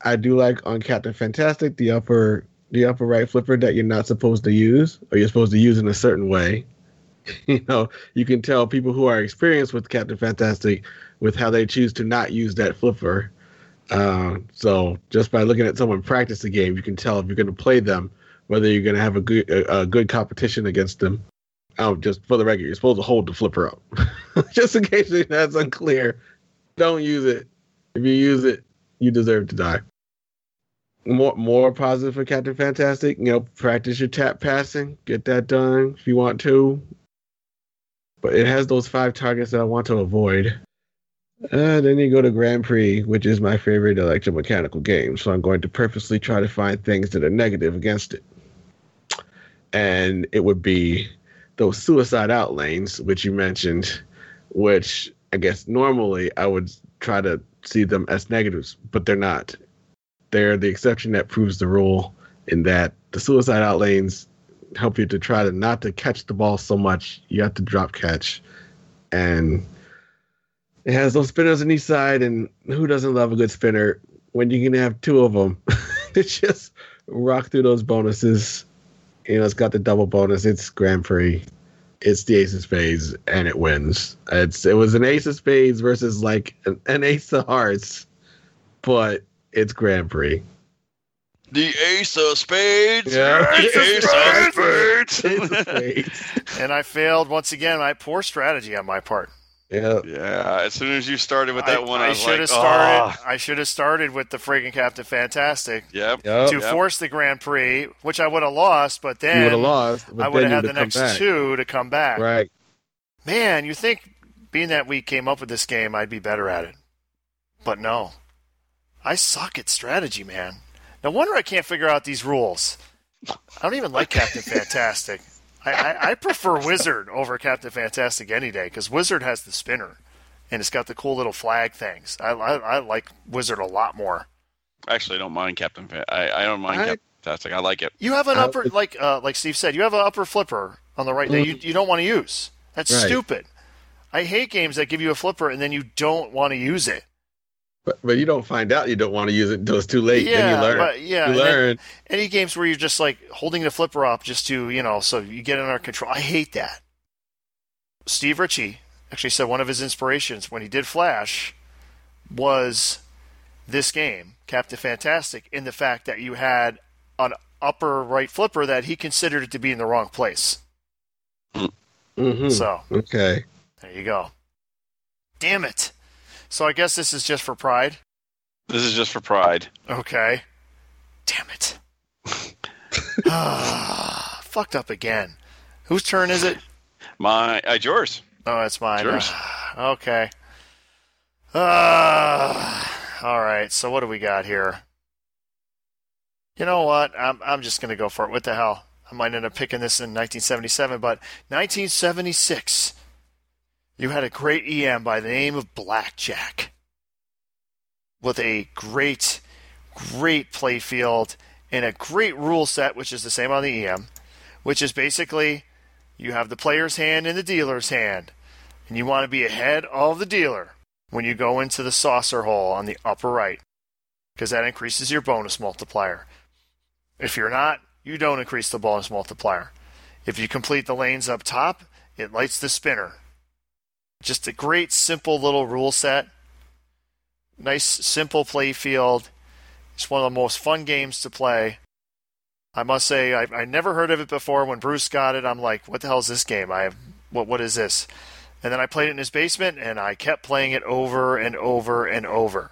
I do like on Captain Fantastic the upper the upper right flipper that you're not supposed to use, or you're supposed to use in a certain way. you know, you can tell people who are experienced with Captain Fantastic with how they choose to not use that flipper. Uh, so just by looking at someone practice the game, you can tell if you're going to play them, whether you're going to have a good a, a good competition against them. Oh, just for the record, you're supposed to hold the flipper up, just in case that's unclear. Don't use it. If you use it, you deserve to die. More more positive for Captain Fantastic. You know, practice your tap passing. Get that done if you want to. But it has those five targets that I want to avoid. Uh, then you go to Grand Prix, which is my favorite electromechanical game. So I'm going to purposely try to find things that are negative against it. And it would be those suicide out lanes, which you mentioned, which I guess normally I would try to see them as negatives, but they're not. They're the exception that proves the rule in that the suicide out lanes help you to try to not to catch the ball so much. You have to drop catch. And it has those spinners on each side, and who doesn't love a good spinner? When you can have two of them, it's just rock through those bonuses. You know, it's got the double bonus. It's Grand Prix. It's the Ace of Spades, and it wins. It's it was an Ace of Spades versus like an, an Ace of Hearts, but it's Grand Prix. The Ace of Spades. Yeah. The Ace of Spades. Ace of Spades. And I failed once again. My poor strategy on my part. Yeah. yeah. As soon as you started with that I, one, I, I was should like, have started. "Oh." I should have started with the friggin' Captain Fantastic Yep. Yep. to Yep. force the Grand Prix, which I would have lost. But you would then have lost. But I would then have had you'd the next back. two to come back. Right. Man, you think being that we came up with this game, I'd be better at it. But no. I suck at strategy, man. No wonder I can't figure out these rules. I don't even like Captain Fantastic. I, I, I prefer Wizard over Captain Fantastic any day because Wizard has the spinner and it's got the cool little flag things. I, I, I like Wizard a lot more. Actually, I don't mind Captain. Fa- I, I don't mind I- Captain Fantastic. I like it. You have an Uh, upper, like uh, like Steve said, you have an upper flipper on the right that you, you don't want to use. That's Right. stupid. I hate games that give you a flipper and then you don't want to use it. But, but you don't find out you don't want to use it until it's too late. Yeah, then you learn. but yeah, you learn. Any games where you're just like holding the flipper up just to, you know, so you get it under control. I hate that. Steve Ritchie actually said one of his inspirations when he did Flash was this game, Captain Fantastic, in the fact that you had an upper right flipper that he considered it to be in the wrong place. hmm So Okay. there you go. Damn it. So I guess this is just for pride. This is just for pride. Okay. Damn it. Ah, Fucked up again. Whose turn is it? My, uh, yours. Oh, it's mine. Yours. Ah, okay. Ah, all right. So what do we got here? You know what? I'm I'm just gonna go for it. What the hell? I might end up picking this in 1977, but 1976. You had a great EM by the name of Blackjack, with a great, great play field and a great rule set, which is the same on the EM, which is basically you have the player's hand and the dealer's hand, and you want to be ahead of the dealer when you go into the saucer hole on the upper right, because that increases your bonus multiplier. If you're not, you don't increase the bonus multiplier. If you complete the lanes up top, it lights the spinner. Just a great, simple little rule set. Nice, simple play field. It's one of the most fun games to play. I must say, I, I never heard of it before. When Bruce got it, I'm like, "What the hell is this game? I what what is this?" And then I played it in his basement, and I kept playing it over and over and over.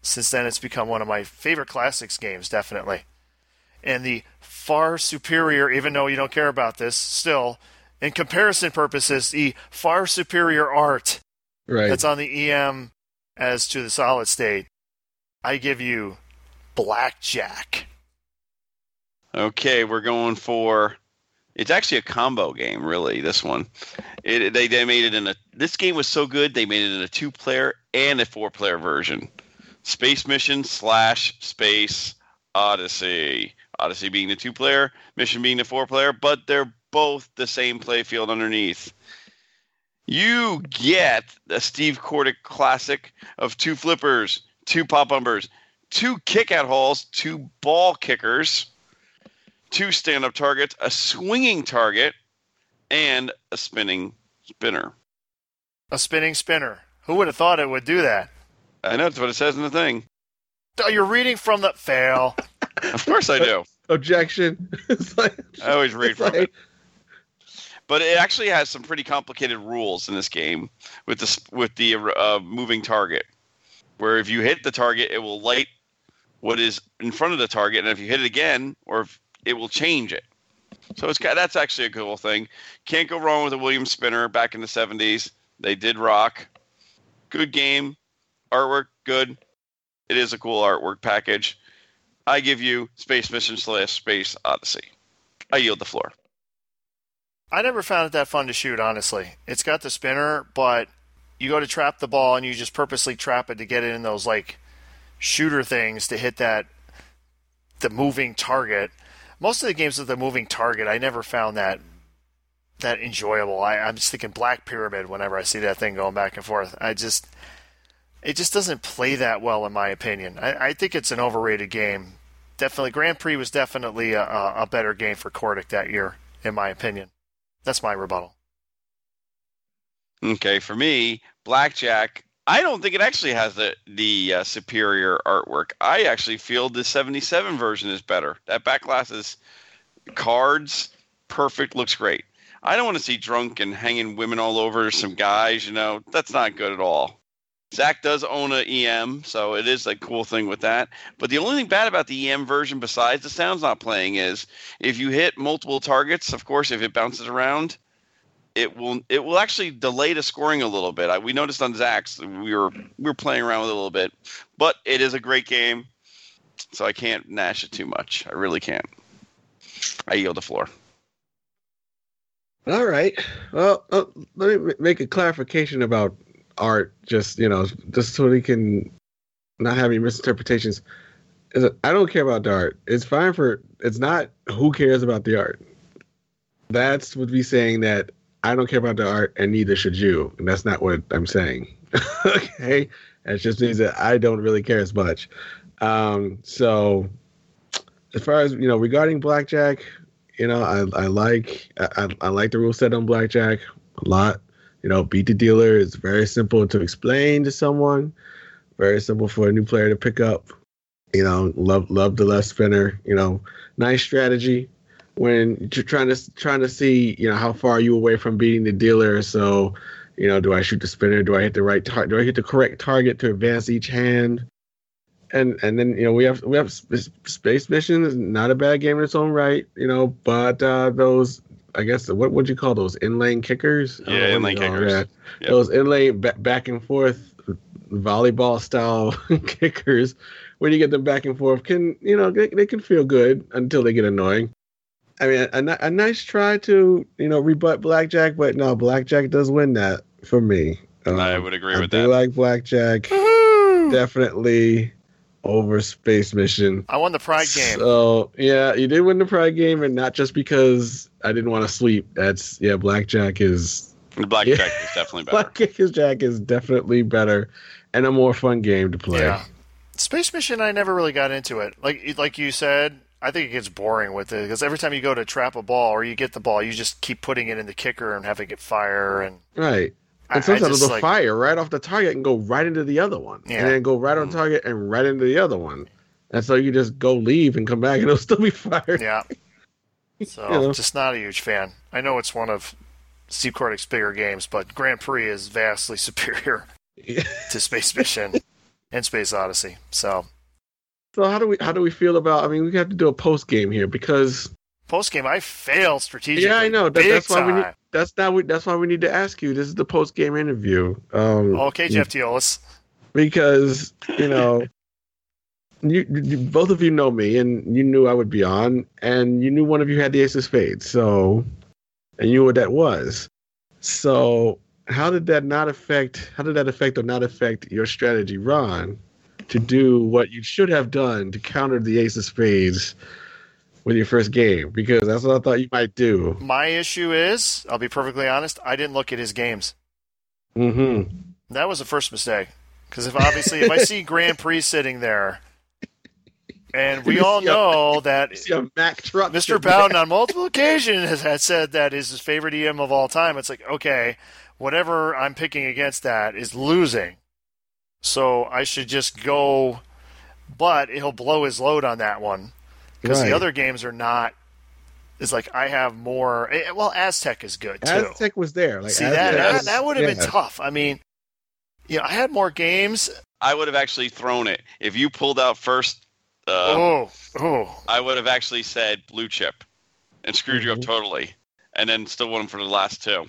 Since then, it's become one of my favorite classics games, definitely. And the far superior, even though you don't care about this, still, in comparison purposes, the far superior art Right. that's on the EM as to the solid state, I give you Blackjack. Okay, we're going for. It's actually a combo game, really. This one, it, they they made it in a. This game was so good they made it in a two-player and a four-player version. Space Mission slash Space Odyssey. Odyssey being the two-player, Mission being the four-player, but they're both the same play field underneath. You get a Steve Kordek classic of two flippers, two pop bumpers, two kick-out halls, two ball kickers two stand up targets, a swinging target, and a spinning spinner. A spinning spinner. Who would have thought it would do that? I know that's what it says in the thing. Oh, you're reading from the fail. Of course I do. Objection. it's like, I always read from like- it. But it actually has some pretty complicated rules in this game with the with the uh, moving target, where if you hit the target, it will light what is in front of the target, and if you hit it again, or if it will change it. So it's got that's actually a cool thing. Can't go wrong with a Williams spinner back in the '70s. They did rock. Good game, artwork good. It is a cool artwork package. I give you Space Mission slash Space Odyssey. I yield the floor. I never found it that fun to shoot, honestly. It's got the spinner, but you go to trap the ball and you just purposely trap it to get it in those like shooter things to hit that the moving target. Most of the games with the moving target, I never found that that enjoyable. I, I'm just thinking Black Pyramid whenever I see that thing going back and forth. I just it just doesn't play that well in my opinion. I, I think it's an overrated game definitely Grand Prix was definitely a, a better game for Kordek that year, in my opinion. That's my rebuttal. Okay, for me, Blackjack. I don't think it actually has the the uh, superior artwork. I actually feel the '77 version is better. That back glass is cards, perfect, looks great. I don't want to see drunk and hanging women all over some guys. You know, that's not good at all. Zach does own a EM, so it is a cool thing with that. But the only thing bad about the EM version, besides the sound's not playing, is if you hit multiple targets. Of course, if it bounces around, it will it will actually delay the scoring a little bit. I, we noticed on Zach's we were we were playing around with it a little bit, but it is a great game, so I can't gnash it too much. I really can't. I yield the floor. All right. Well, uh, let me make a clarification about art, just you know, just so we can not have any misinterpretations. Is I don't care about the art. It's fine for. It's not who cares about the art. That's would be saying that I don't care about the art, and neither should you. And that's not what I'm saying. okay, it just means that I don't really care as much. Um, so, as far as you know, regarding blackjack, you know, I I like I, I- I like the rule set on blackjack a lot. You know, beat the dealer is very simple to explain to someone, very simple for a new player to pick up. You know, love love the left spinner. You know, nice strategy when you're trying to trying to see you know how far are you away from beating the dealer. So, you know, do I shoot the spinner? Do I hit the right target? Do I hit the correct target to advance each hand? and and then you know we have we have Sp- space missions not a bad game in its own right you know but uh those i guess what would you call those inlane kickers Yeah, know what inlane kickers. that. Yep. those inlane ba- back and forth volleyball style kickers when you get them back and forth can you know they, they can feel good until they get annoying i mean a, ni- a nice try to you know rebut blackjack but no blackjack does win that for me I Um, would agree I with do that. like blackjack definitely over space mission I won the Pride game. so yeah you did win the pride game and not just because i didn't want to sleep that's yeah blackjack is The Blackjack Yeah. is definitely better. blackjack is jack is definitely better and a more fun game to play Yeah. Space Mission, I never really got into it. Like like you said, I think it gets boring with it because every time you go to trap a ball or you get the ball, you just keep putting it in the kicker and having it fire. And right I- and sometimes just, it'll like- fire right off the target and go right into the other one Yeah. and then go right on mm-hmm. target and right into the other one and so you just go leave and come back and it'll still be fired yeah, so You know. just not a huge fan. I know it's one of Steve Kordek's bigger games, but Grand Prix is vastly superior Yeah. to Space Mission and Space Odyssey. So so how do we how do we feel about i mean we have to do a post game here because post game, I failed strategically. Yeah, I know. That, that's why we need. That's not. We, that's why we need to ask you. This is the post game interview. Um, Okay, Jeff Teolis. Because you know, you, you both of you know me, and you knew I would be on, and you knew one of you had the ace of spades. So, and you knew what that was. So, how did that not affect? How did that affect or not affect your strategy, Ron, to do what you should have done to counter the ace of spades? With your first game, because that's what I thought you might do. My issue is, I'll be perfectly honest, I didn't look at his games. Mm-hmm. That was the first mistake. Because if obviously if I see Grand Prix sitting there, and we all know that a truck. Mr. Bowden on multiple occasions has, has said that is his favorite EM of all time. It's like okay, whatever I'm picking against that is losing, so I should just go. But he'll blow his load on that one because Right. the other games are not. It's like I have more. eh, Well, Aztec is good too. Aztec was there. Like See that Aztec that, was- that would have yeah. been tough. I mean, you know, I had more games. I would have actually thrown it if you pulled out first. Uh, oh, oh, I would have actually said blue chip, and screwed you up Mm-hmm. totally, and then still won for the last two.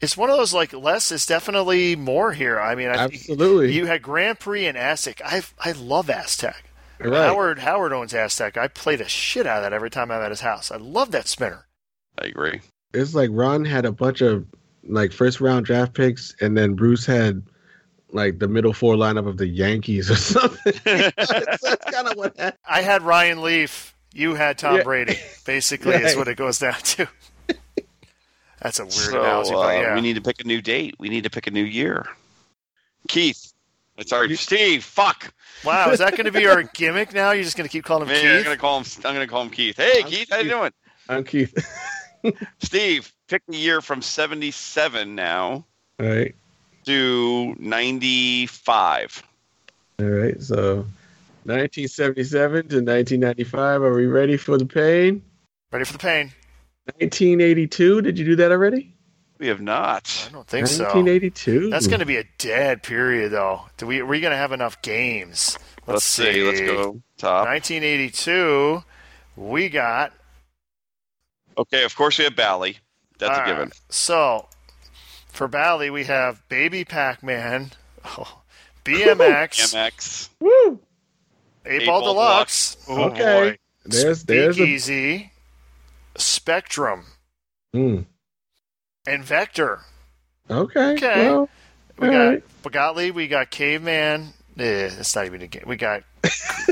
it's one of those like less is definitely more here. I mean, I, Absolutely. you had Grand Prix and Aztec. I I love Aztec. Right. Howard Howard owns Aztec. I play the shit out of that every time I'm at his house. I love that spinner. I agree. It's like Ron had a bunch of like first round draft picks, and then Bruce had like the middle four lineup of the Yankees or something. that's that's kind of what happened. I had Ryan Leaf. You had Tom Yeah. Brady. Basically, is what it goes down to. That's a weird so analogy, uh, but yeah. we need to pick a new date. We need to pick a new year. Keith, It's our Steve. Fuck. Wow, is that going to be our gimmick now? You're just going to keep calling him Man, I'm gonna call him. I'm gonna call him Keith. Hey, I'm Keith, how you doing? I'm Keith. Steve, pick the year from 77 now All right. to 95. All right. So 1977 to 1995. Are we ready for the pain? Ready for the pain? 1982. Did you do that already? We have not. I don't think so. 1982. That's going to be a dead period, though. Do we? Are we going to have enough games? Let's, see. Let's go top. 1982. We got. Okay, of course we have Bally. That's All a right. given. So, for Bally, we have Baby Pac-Man, oh, BMX, MX. Woo. Eight Eight Ball Ball Deluxe. Oh, Okay. boy. There's there's a Speakeasy, Spectrum, Mm. And Vector. Okay. Okay. Well, We got right. We got Caveman. Eh, it's not even a game. We got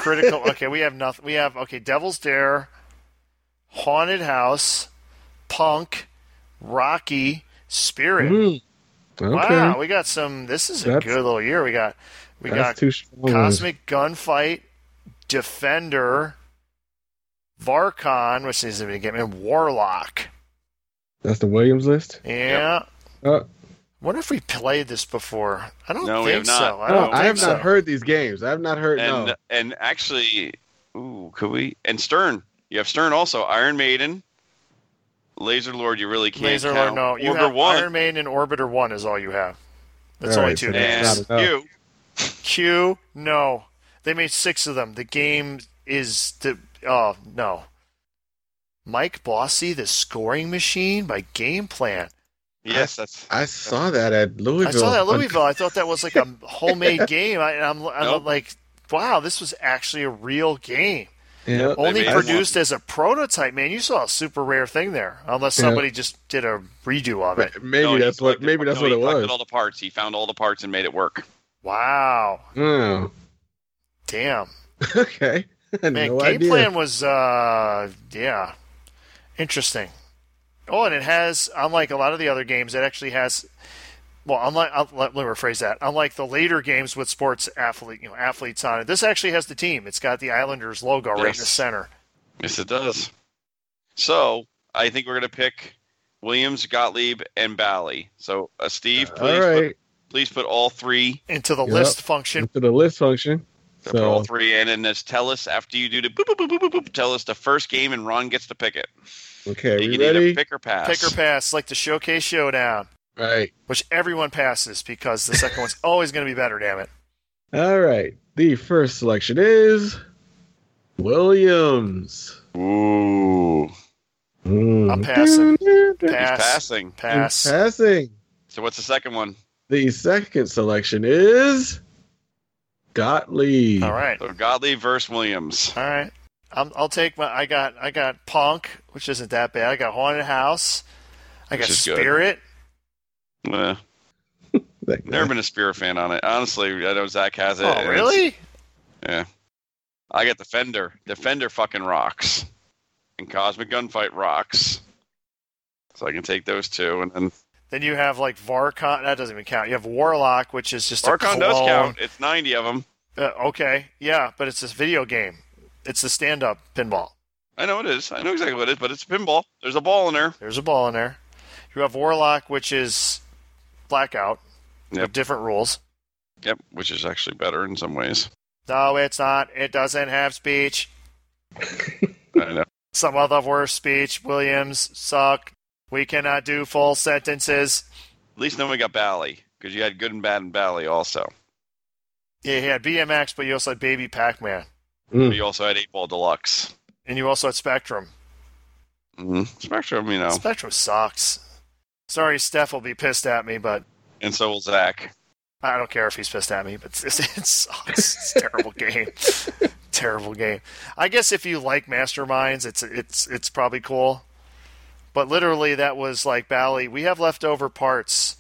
Critical. Okay, we have nothing. We have okay. Devil's Dare, Haunted House, Punk, Rocky, Spirit. Mm. Okay. Wow, we got some. This is a That's- good little year. We got we got too strong. ones. Cosmic Gunfight, Defender, Varkon, which isn't even a game, and Warlock. That's the Williams list. Yeah. Uh, What if we played this before? I don't No, we think have not. so. I no, don't I think have so. not heard these games. I have not heard. And no. and actually, ooh, could we? And Stern. You have Stern also. Iron Maiden. Laser Lord. You really can't Laser count. Lord, no. You Orbiter have one. Iron Maiden and Orbiter 1 is all you have. That's All only right, two so games. that's And you. Q, no. They made six of them. The game is the oh no. Mike Bossy, the scoring machine by Game Plan. Yes, that's. I saw that at Louisville. I saw that at Louisville. I thought that was like a homemade game. I, I'm, I'm Nope. like, wow, this was actually a real game. Yeah. Only produced as a prototype, man. You saw a super rare thing there, unless Yeah. somebody just did a redo of it. Maybe No, that's what. collected- Maybe that's no, what he it collected was. all the parts. He found all the parts and made it work. Wow, Oh. damn. Okay. I had Man, no game idea. plan was uh yeah. Interesting. Oh, and it has unlike a lot of the other games, it actually has well, unlike uh, let, let me rephrase that. Unlike the later games with sports athlete, you know, athletes on it, this actually has the team. It's got the Islanders logo right in the center. Yes, it does. So I think we're gonna pick Williams, Gottlieb, and Bally. So uh, Steve, please right. put, please put all three. Into the Yep. list function. Into the list function. So put all three in, and just tell us after you do the boop, boop, boop, boop, boop, boop, tell us the first game, and Ron gets to pick it. okay, you we can ready? either pick or pass. Pick or pass, like the showcase showdown, Right. which everyone passes because the second one's always going to be better. Damn it! All right. The first selection is Williams. Ooh, Mm. I'm passing. he's passing. Pass. Passing. So what's the second one? The second selection is Gottlieb. All right. So Gottlieb versus Williams. All right. I'm, I'll take my. I got. I got Punk, which isn't that bad. I got Haunted House. I got Which good. Spirit. Uh, never been a Spirit fan on it. Honestly, I know Zach has it. Oh, really? Yeah. I got Defender. Defender fucking rocks. And Cosmic Gunfight rocks. So I can take those two. And then Then you have like Varkon. That doesn't even count. You have Warlock, which is just a Varkon does count. It's 90 of them. Uh, okay, yeah, but it's this video game. It's the stand-up pinball. I know it is. I know exactly what it is, but it's a pinball. There's a ball in there. There's a ball in there. You have Warlock, which is blackout Yep. with different rules. Yep, which is actually better in some ways. No, it's not. It doesn't have speech. I know. Some of the worst speech. Williams suck. We cannot do full sentences. At least then we got Bally, because you had good and bad in Bally also. Yeah, he had BMX, but you also had Baby Pac-Man, Mm. You also had 8 Ball Deluxe. and you also had Spectrum. hmm Spectrum, you know. Spectrum sucks. Sorry, Steph will be pissed at me, but And so will Zach. I don't care if he's pissed at me. But it, it sucks. It's a terrible game. terrible game. I guess if you like Masterminds, it's it's it's probably cool. But literally, that was like Bally. We have leftover parts.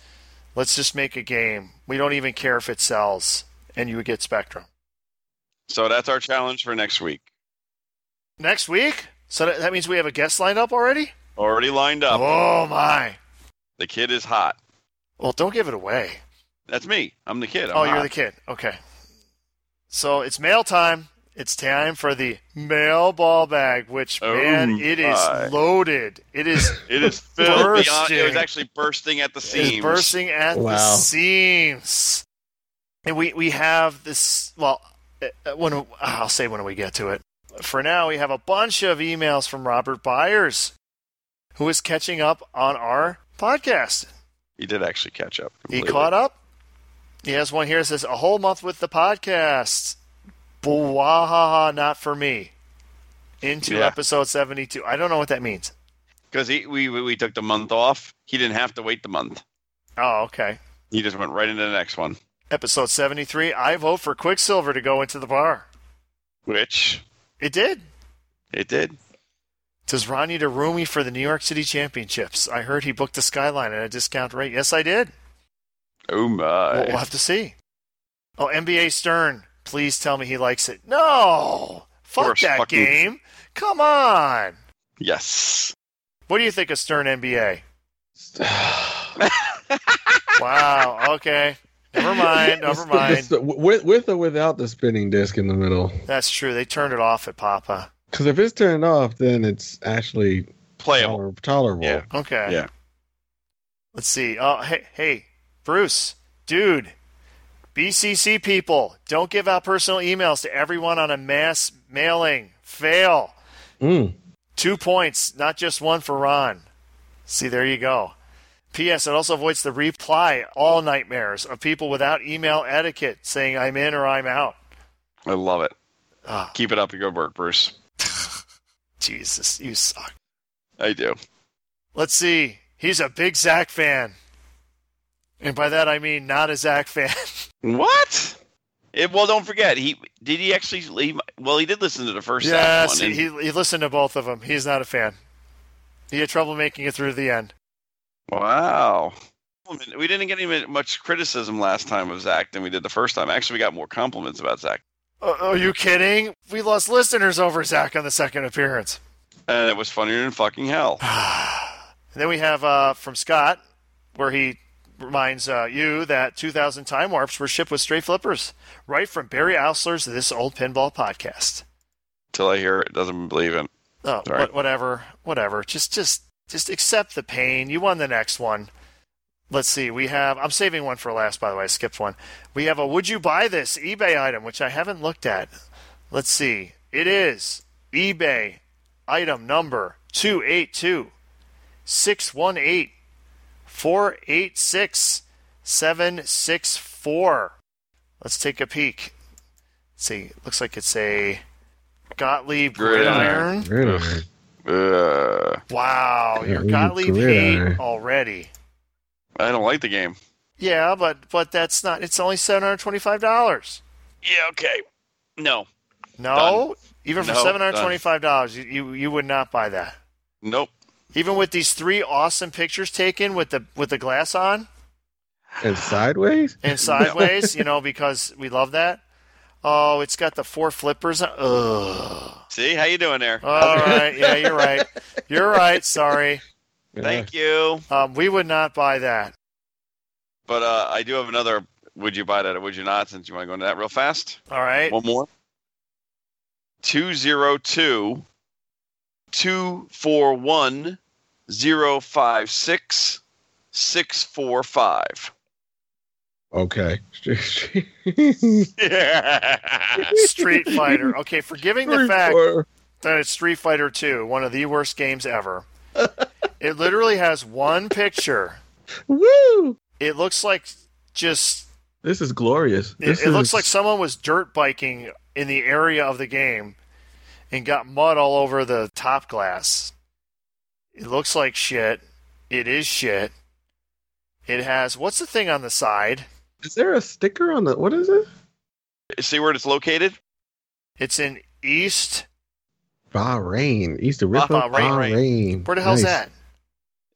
Let's just make a game. We don't even care if it sells, and you would get Spectrum So that's our challenge for next week. next week. So that, means we have a guest lined up already. Already lined up. Oh my! The kid is hot. Well, don't give it away. That's me. I'm the kid. I'm oh, you're the kid. Okay. So it's mail time. It's time for the mail ball bag, which Oh, man, it is my. loaded. It is It is filled beyond. It Bursting. was actually bursting at the It is seams. bursting at the seams. And we, we have this, well, uh, when I'll say when we get to it. For now, we have a bunch of emails from Robert Byers, who is catching up on our podcast. He did actually catch up. He caught up. He has one here that says, A whole month with the podcast. Bwahaha, not for me. Into Yeah. episode 72. I don't know what that means. because we we took the month off. He didn't have to wait the month. Oh, okay. He just went right into the next one, Episode 73. I vote for Quicksilver to go into the bar. which It did. it did. Does Ron need a roomie for the New York City Championships? I heard he booked the Skyline at a discount rate. Yes, I did. Oh my! We'll, we'll have to see. Oh, NBA Stern, please tell me he likes it. No! Fuck course, that fucking- game. Come on. Yes. What do you think of Stern NBA? Wow. Okay. Never mind. Never mind. with, with or without the spinning disc in the middle. That's true. They turned it off at Papa. Because if it's turned off, then it's actually Playable. toler- tolerable. Yeah. Okay. Yeah. Let's see. Oh, hey, hey, Bruce, dude, BCC people, don't give out personal emails to everyone on a mass mailing. Fail. Mm. Two points, not just one for Ron. See, there you go. P.S. It also avoids the reply all nightmares of people without email etiquette saying I'm in or I'm out. I love it. Ah, Keep it up. The good work, Bruce. Jesus, you suck. I do. Let's see. He's a big Zach fan. And by that I mean not a Zach fan. What? It, well, don't forget. He did. He actually. He, well, he did listen to the first yes, one. he, he listened to both of them. He's not a fan. He had trouble making it through to the end. Wow. We didn't get any much criticism last time of Zach than we did the first time. Actually, we got more compliments about Zach, Uh, are you kidding? We lost listeners over Zach on the second appearance. and it was funnier than fucking hell. And then we have uh, from Scott, where he reminds uh, you that 2,000 time warps were shipped with straight flippers, right from Barry Oursler's This Old Pinball podcast. Till I hear it, doesn't believe it. Oh, Sorry. whatever, whatever. Just, just, just accept the pain. You won the next one. Let's see. We have. I'm saving one for last. By the way, I skipped one. We have a Would you buy this eBay item, which I haven't looked at. Let's see. It is eBay item number two eight two six one eight four eight six seven six four. Let's take a peek. Let's see. Looks like it's a Gottlieb Gridiron. gridiron. Gridiron. Uh, Wow, Yeah, your Gottlieb gridiron. hate already. I don't like the game. Yeah, but but that's not. It's only seven hundred twenty-five dollars. Yeah. Okay. No. No, even for No, seven hundred twenty-five dollars, you, you you would not buy that. Nope. Even with these three awesome pictures taken with the with the glass on And sideways? and sideways, you know, because we love that. Oh, it's got the four flippers. Ugh. See how you doing there? All right, yeah, you're right. You're right. Sorry, Thank you. um, we would not buy that. But uh, I do have another. Would you buy that or would you not? Since you want to go into that real fast. All right. One more. Two zero two two four one zero five six six four five. Okay. Street Fighter. Okay, forgiving the fact that it's Street Fighter 2, one of the worst games ever. it literally has one picture. Woo! It looks like just This is glorious. it, This it looks like someone was dirt biking in the area of the game and got mud all over the top glass. It looks like shit. It is shit. It has what's the thing on the side? Is there a sticker on the? What is it? See where it's located? It's in East. Bahrain, East of River, Bahrain. Bahrain. Where the hell's Nice. that?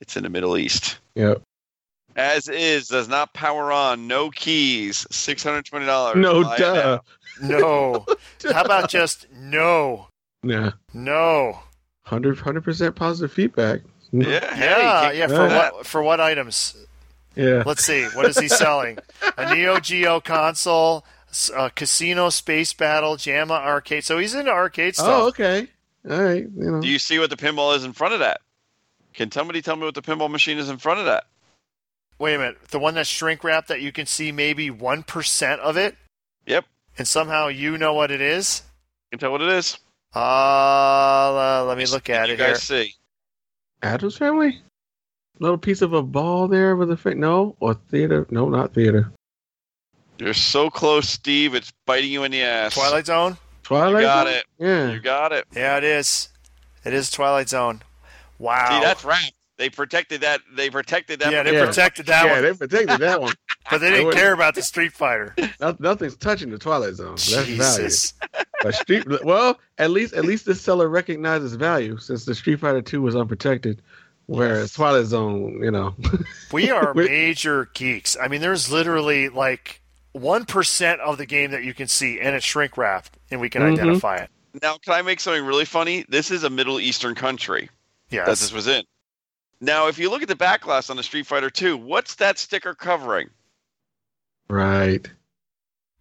It's in the Middle East. Yep. As is, does not power on, no keys, six hundred twenty dollars. No duh. No. How about just no? Yeah. No. 100 percent positive feedback. Yeah, Yeah, yeah, yeah. For Yeah. what? For what items? Yeah. Let's see. What is he selling? A Neo Geo console, s- uh, Casino Space Battle, JAMMA arcade. So he's into arcade stuff. Oh, okay. All right. You know. Do you see what the pinball is in front of that? Can somebody tell me what the pinball machine is in front of that? Wait a minute. The one that's shrink wrapped that you can see maybe 1% of it? Yep. And somehow you know what it is? Can tell what it is. Uh, let me look at you it guys here. see. Addams Family. Little piece of a ball there with a fa- no or theater. No, not theater. You're so close, Steve. It's biting you in the ass. Twilight Zone? Twilight. You got Zone? it. Yeah. You got it. Yeah, it is. It is Twilight Zone. Wow. See, that's right. They protected that. They protected that. yeah, they Yeah. protected that yeah, one, Yeah, they protected that one. But they didn't care about the Street Fighter. No- Nothing's touching the Twilight Zone. That's value. Jesus. But Street, well, at least at least this seller recognizes value since the Street Fighter Two was unprotected, whereas Twilight Zone, you know, We are major geeks. I mean, there's literally like 1% of the game that you can see, and it's shrink wrapped, and we can Mhm. identify it. Now, can I make something really funny? This is a Middle Eastern country that Yes. this was in. Now, if you look at the back glass on the Street Fighter 2, what's that sticker covering? Right?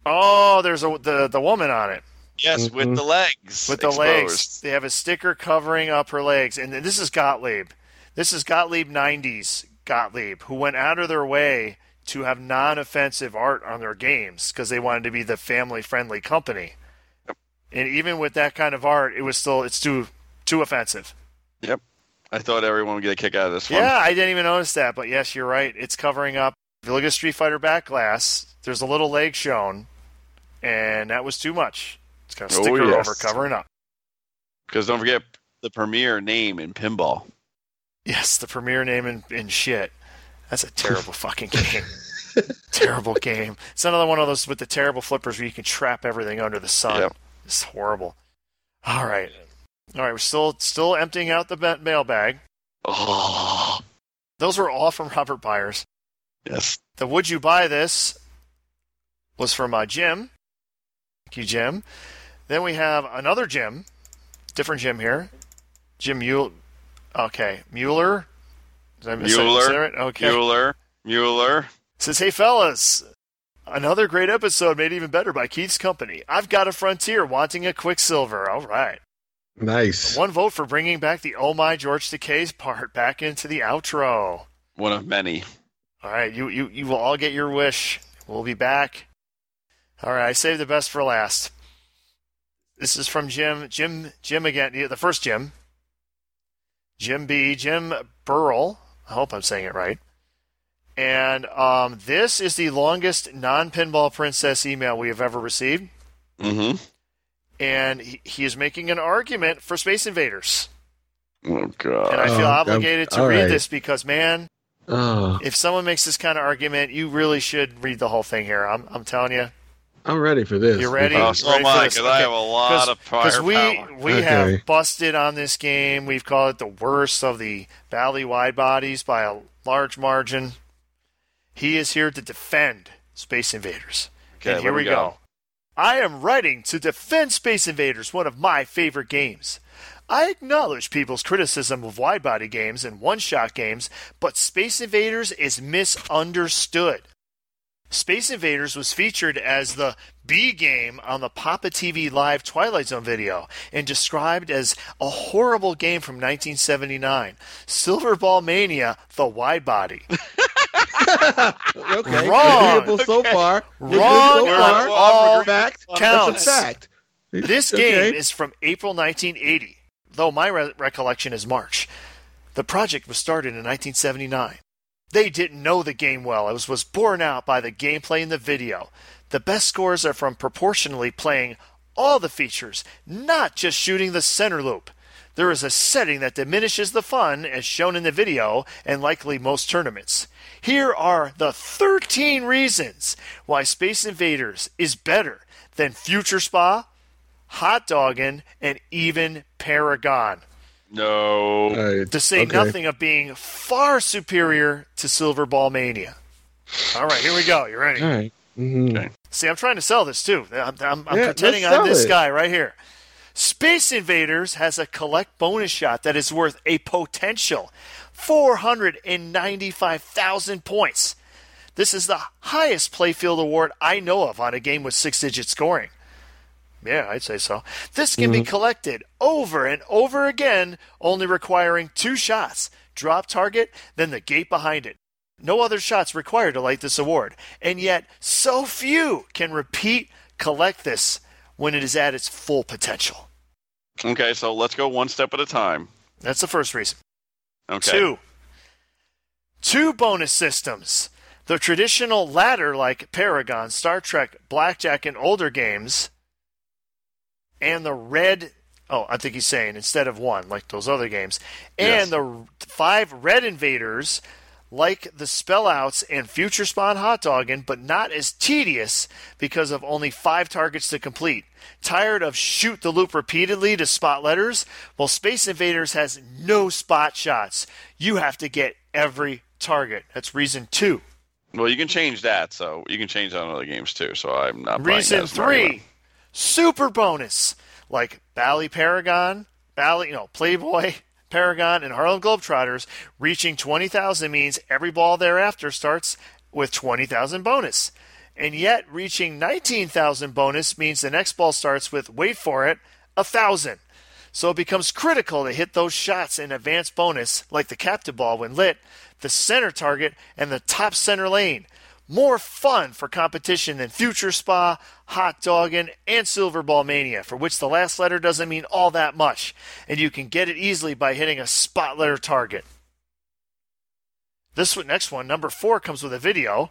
Oh, there's a, the, the woman on it. Yes, Mhm. with the legs. with the exposed. legs. They have a sticker covering up her legs, and this is Gottlieb. This is Gottlieb '90s Gottlieb, who went out of their way to have non-offensive art on their games because they wanted to be the family-friendly company. Yep. And even with that kind of art, it was still it's too too offensive. Yep. I thought everyone would get a kick out of this one. Yeah, I didn't even notice that, but yes, you're right. It's covering up. If you look at Street Fighter back glass, there's a little leg shown, and that was too much. It's got a Oh, sticker yes. over covering up. Because don't forget the premier name in pinball. Yes, the premier name in, in shit. That's a terrible fucking game. terrible game. It's another one of those with the terrible flippers where you can trap everything under the sun. Yep. It's horrible. All right. All right, we're still still emptying out the ma- mailbag. Oh, Those were all from Robert Byers. Yes. The Would You Buy This was from uh, Jim. Thank you, Jim. Then we have another Jim, different Jim here. Jim Mueller. Okay, Mueller. Did I miss Mueller. is? Okay. Mueller. Mueller. Says, hey fellas, another great episode made even better by Keith's company. I've got a Frontier wanting a Quicksilver. All right. Nice. One vote for bringing back the Oh My George Takei's part back into the outro. One of many. All right, you, you, you will all get your wish. We'll be back. All right, I saved the best for last. This is from Jim. Jim, Jim again. The first Jim. Jim B. Jim Burrell. I hope I'm saying it right. And um, this is the longest non-pinball princess email we have ever received. Mm-hmm. And he, he is making an argument for Space Invaders. Oh God. And I feel Oh, obligated to read right. this because, man, Oh, if someone makes this kind of argument, you really should read the whole thing here. I'm, I'm telling you. I'm ready for this. You're ready? Oh, so Ready am for I, this? because I have a lot of Because we we Okay. have busted on this game. We've called it the worst of the Valley wide bodies by a large margin. He is here to defend Space Invaders. Okay, and here we go. go. I am writing to defend Space Invaders, one of my favorite games. I acknowledge people's criticism of wide body games and one shot games, but Space Invaders is misunderstood. Space Invaders was featured as the B game on the Papa TV Live Twilight Zone video and described as a horrible game from 1979. Silverball Mania, the wide body. okay. Wrong. Agreeable so far. Wrong So far. all fact. counts. That's a fact. This Okay. game is from April 1980, though my re- recollection is March. The project was started in 1979. They didn't know the game well. Was, was borne out by the gameplay in the video. The best scores are from proportionally playing all the features, not just shooting the center loop. There is a setting that diminishes the fun, as shown in the video, and likely most tournaments. Here are the 13 reasons why Space Invaders is better than Future Spa, Hot Doggin, and even Paragon. No. All right. To say Okay. nothing of being far superior to Silver Ball Mania. All right, here we go. You ready? All right. Mhm. Okay. See, I'm trying to sell this too. I'm, I'm, I'm Yeah, pretending I'm this it. guy right here. Space Invaders has a collect bonus shot that is worth a potential 495,000 points. This is the highest playfield award I know of on a game with six digit scoring. Yeah, I'd say so. This can be mm-hmm. collected over and over again, only requiring two shots drop target, then the gate behind it. No other shots required to light this award. And yet, so few can repeat collect this when it is at its full potential. Okay, so let's go one step at a time. That's the first reason. Okay. Two. Two bonus systems. The traditional ladder like Paragon, Star Trek, Blackjack, and older games, and the red. Oh, I think he's saying instead of one, like those other games. And Yes. the five red invaders, like the spellouts and future spawn Hot Doggin, but not as tedious because of only five targets to complete. Tired of shoot the loop repeatedly to spot letters? Well, Space Invaders has no spot shots. You have to get every target. That's reason two. Well, you can change that, so you can change that on other games too. So I'm not Reason that as an argument. three, super bonus like Bally Paragon, Bally, you know, Playboy, Paragon, and Harlem Globetrotters. Reaching 20,000 means every ball thereafter starts with 20,000 bonus. And yet, reaching 19,000 bonus means the next ball starts with, wait for it, a 1,000. So it becomes critical to hit those shots in advance bonus, like the captive ball when lit, the center target, and the top center lane. More fun for competition than Future Spa, Hot Doggin, and Silver Ball Mania, for which the last letter doesn't mean all that much, and you can get it easily by hitting a spot letter target. This next one, number four, comes with a video.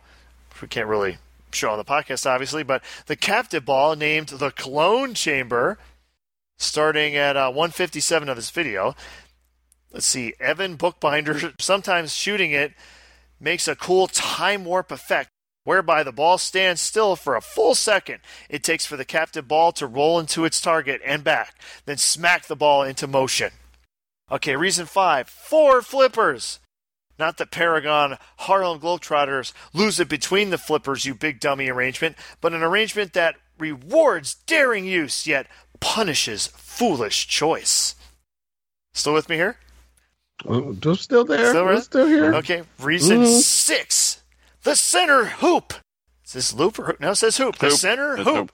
We can't really show on the podcast, obviously, but the captive ball named the Clone Chamber, starting at uh, 157 of this video. Let's see, Evan Bookbinder, sometimes shooting it makes a cool time warp effect whereby the ball stands still for a full second. It takes for the captive ball to roll into its target and back, then smack the ball into motion. Okay, reason five four flippers. Not the Paragon Harlem Globetrotters lose it between the flippers, you big dummy arrangement, but an arrangement that rewards daring use yet punishes foolish choice. Still with me here? Oh, just still there. Still We're right? still here. Okay, reason Mhm. six. The center hoop. Is this loop or hoop? No, it says hoop. The center It's hoop. hoop.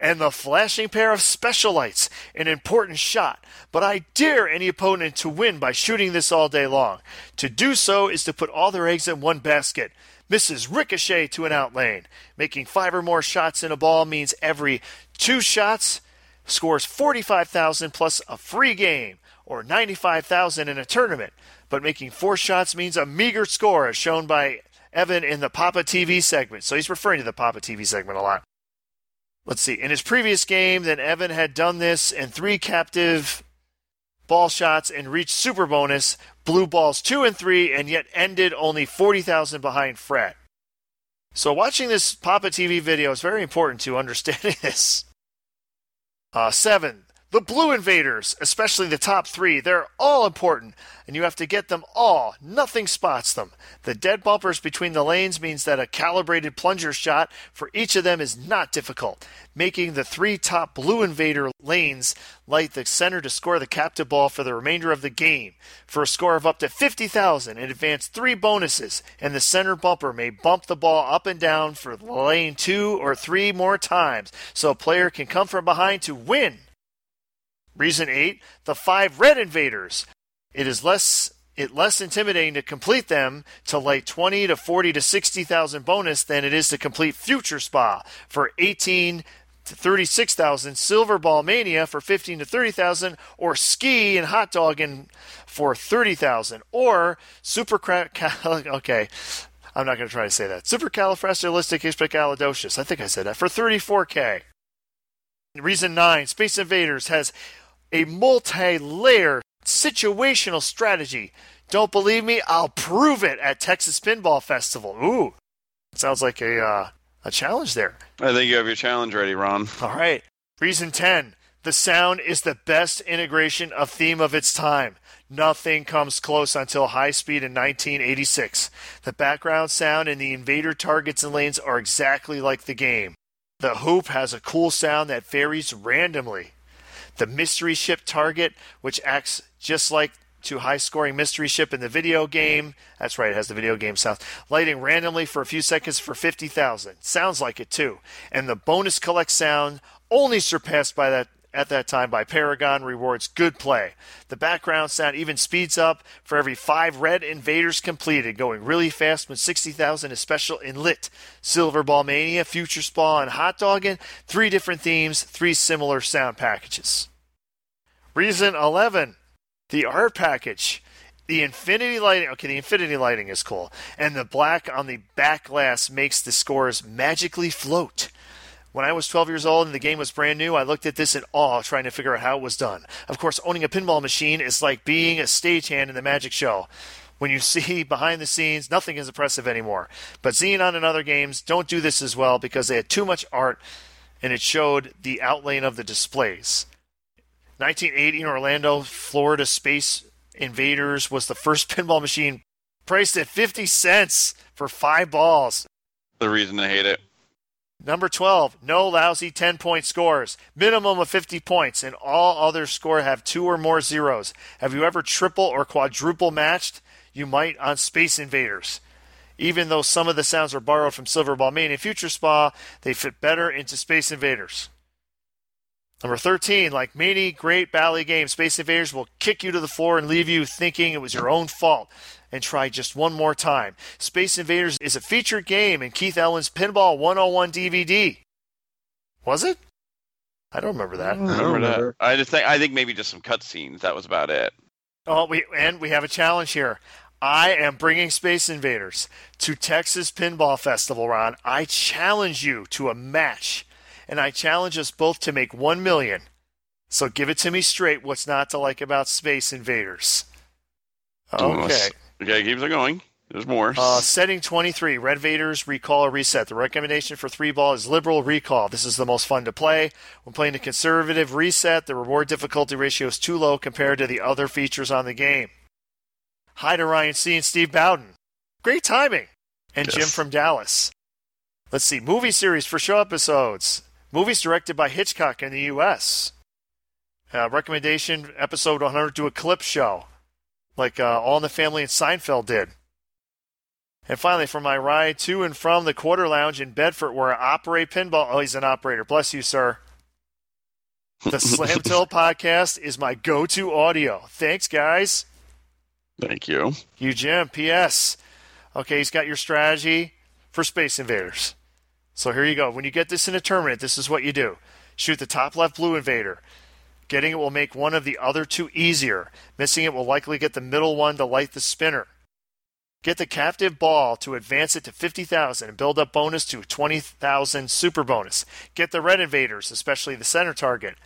And the flashing pair of special lights. An important shot. But I dare any opponent to win by shooting this all day long. To do so is to put all their eggs in one basket. Misses ricochet to an out lane. Making five or more shots in a ball means every two shots scores 45,000 plus a free game or 95,000 in a tournament. But making four shots means a meager score as shown by Evan in the Papa TV segment. So he's referring to the Papa TV segment a lot. Let's see. In his previous game, then Evan had done this in three captive ball shots and reached super bonus, blue balls two and three, and yet ended only 40,000 behind Fred. So watching this Papa TV video is very important to understanding this. Uh, seven, the Blue Invaders, especially the top three, they're all important, and you have to get them all. Nothing spots them. The dead bumpers between the lanes means that a calibrated plunger shot for each of them is not difficult, making the three top Blue Invader lanes light the center to score the captive ball for the remainder of the game. For a score of up to 50,000 and advance three bonuses, and the center bumper may bump the ball up and down for lane two or three more times, so a player can come from behind to win. Reason 8, the 5 red invaders. It is less it less intimidating to complete them to light 20 to 40 to 60,000 bonus than it is to complete Future Spa for 18 to 36,000, Silver Ball Mania for 15 to 30,000, or Ski and Hot Doggin for 30,000, or Super Cra- okay. I'm not going to try to say that. Supercalifragilisticexpialidocious. I think I said that for 34k. Reason 9 Space Invaders has a multi layer situational strategy. Don't believe me? I'll prove it at Texas Pinball Festival. Ooh, sounds like a, uh, a challenge there. I think you have your challenge ready, Ron. All right. Reason 10 The sound is the best integration of theme of its time. Nothing comes close until High Speed in 1986. The background sound and the invader targets and lanes are exactly like the game. The hoop has a cool sound that varies randomly. The mystery ship target, which acts just like to high scoring mystery ship in the video game. That's right, it has the video game sound. Lighting randomly for a few seconds for 50,000. Sounds like it too. And the bonus collect sound only surpassed by that at that time by Paragon rewards good play. The background sound even speeds up for every five red invaders completed, going really fast when 60,000 is special in Lit, Silver Ball Mania, Future Spa, and Hot Doggin. Three different themes, three similar sound packages. Reason 11 the art package. The infinity lighting, okay, the infinity lighting is cool. And the black on the back glass makes the scores magically float. When I was 12 years old and the game was brand new, I looked at this in awe, trying to figure out how it was done. Of course, owning a pinball machine is like being a stagehand in the magic show. When you see behind the scenes, nothing is impressive anymore. But Xenon and other games don't do this as well because they had too much art and it showed the outline of the displays. 1980 in Orlando, Florida Space Invaders was the first pinball machine priced at 50 cents for five balls. The reason I hate it. Number 12, no lousy 10 point scores. Minimum of 50 points, and all other score have two or more zeros. Have you ever triple or quadruple matched? You might on Space Invaders. Even though some of the sounds are borrowed from Silver and Future Spa, they fit better into Space Invaders. Number 13, like many great Bally games, Space Invaders will kick you to the floor and leave you thinking it was your own fault and try just one more time. Space Invaders is a featured game in Keith Elwin's Pinball 101 DVD. Was it? I don't remember that. I remember that. I just think I think maybe just some cutscenes. That was about it. Oh, we and we have a challenge here. I am bringing Space Invaders to Texas Pinball Festival, Ron. I challenge you to a match, and I challenge us both to make one million. So give it to me straight. What's not to like about Space Invaders? Okay. Okay, keeps it going. There's more. Uh, setting 23, Red Vaders recall or reset. The recommendation for three ball is liberal recall. This is the most fun to play. When playing a conservative reset, the reward difficulty ratio is too low compared to the other features on the game. Hi to Ryan C. and Steve Bowden. Great timing. And Jim from Dallas. Let's see, movie series for show episodes. Movies directed by Hitchcock in the U.S. Uh, recommendation episode 100 do a clip show, like uh, All in the Family and Seinfeld did. And finally, for my ride to and from the Quarter Lounge in Bedford, where I operate pinball. Oh, he's an operator. Bless you, sir. The Slam Tilt podcast is my go to audio. Thanks, guys. Thank you. You, Jim. P.S. Okay, he's got your strategy for Space Invaders. So here you go. When you get this in a tournament, this is what you do shoot the top left blue invader. Getting it will make one of the other two easier. Missing it will likely get the middle one to light the spinner. Get the captive ball to advance it to 50,000 and build up bonus to 20,000 super bonus. Get the red invaders, especially the center target.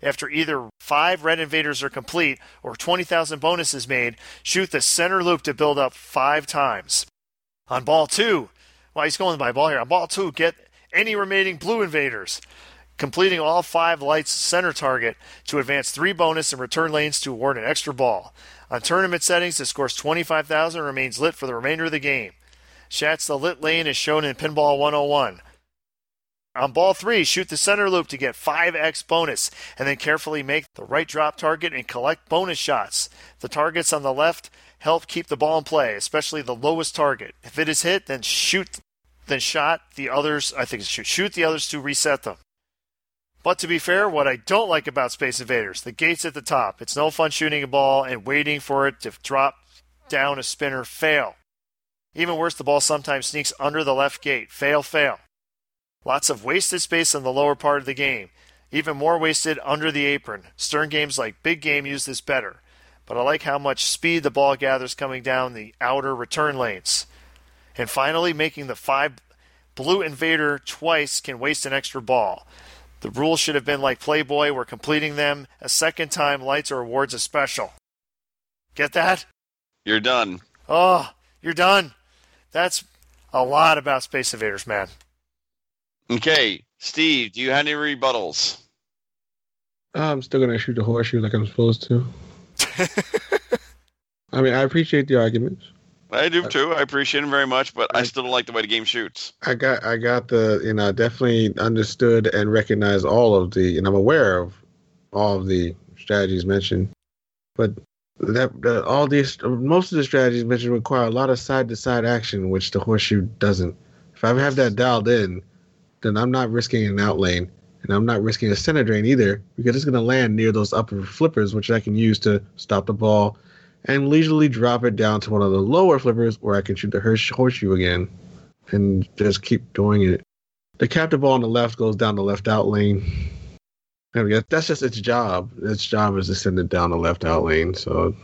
After either five red invaders are complete or 20,000 bonus is made, shoot the center loop to build up five times. On ball two, well, he's going by ball here. On ball two, get any remaining blue invaders, completing all five lights center target to advance three bonus and return lanes to award an extra ball. On tournament settings, it scores 25,000 and remains lit for the remainder of the game. Shats the lit lane is shown in Pinball 101. On ball three, shoot the center loop to get 5x bonus, and then carefully make the right drop target and collect bonus shots. The targets on the left help keep the ball in play, especially the lowest target. If it is hit, then shoot, then shot the others. I think shoot, shoot the others to reset them. But to be fair, what I don't like about Space Invaders, the gates at the top. It's no fun shooting a ball and waiting for it to drop down a spinner. Fail. Even worse, the ball sometimes sneaks under the left gate. Fail, fail. Lots of wasted space in the lower part of the game. Even more wasted under the apron. Stern games like Big Game use this better. But I like how much speed the ball gathers coming down the outer return lanes. And finally, making the five blue invader twice can waste an extra ball. The rules should have been like Playboy, where completing them a second time lights or awards a special. Get that? You're done. Oh, you're done. That's a lot about Space Invaders, man. Okay, Steve, do you have any rebuttals? Uh, I'm still gonna shoot the horseshoe like I'm supposed to. I mean, I appreciate the arguments. I do uh, too. I appreciate him very much, but I still don't like the way the game shoots. I got, I got the, you know, definitely understood and recognized all of the, and I'm aware of all of the strategies mentioned. But that, that all these most of the strategies mentioned require a lot of side to side action, which the horseshoe doesn't. If I have that dialed in, then I'm not risking an out lane, and I'm not risking a center drain either because it's going to land near those upper flippers, which I can use to stop the ball and leisurely drop it down to one of the lower flippers, where I can shoot the hors- horseshoe again and just keep doing it. The captive ball on the left goes down the left out lane. I mean, that's just its job. Its job is to send it down the left out lane. So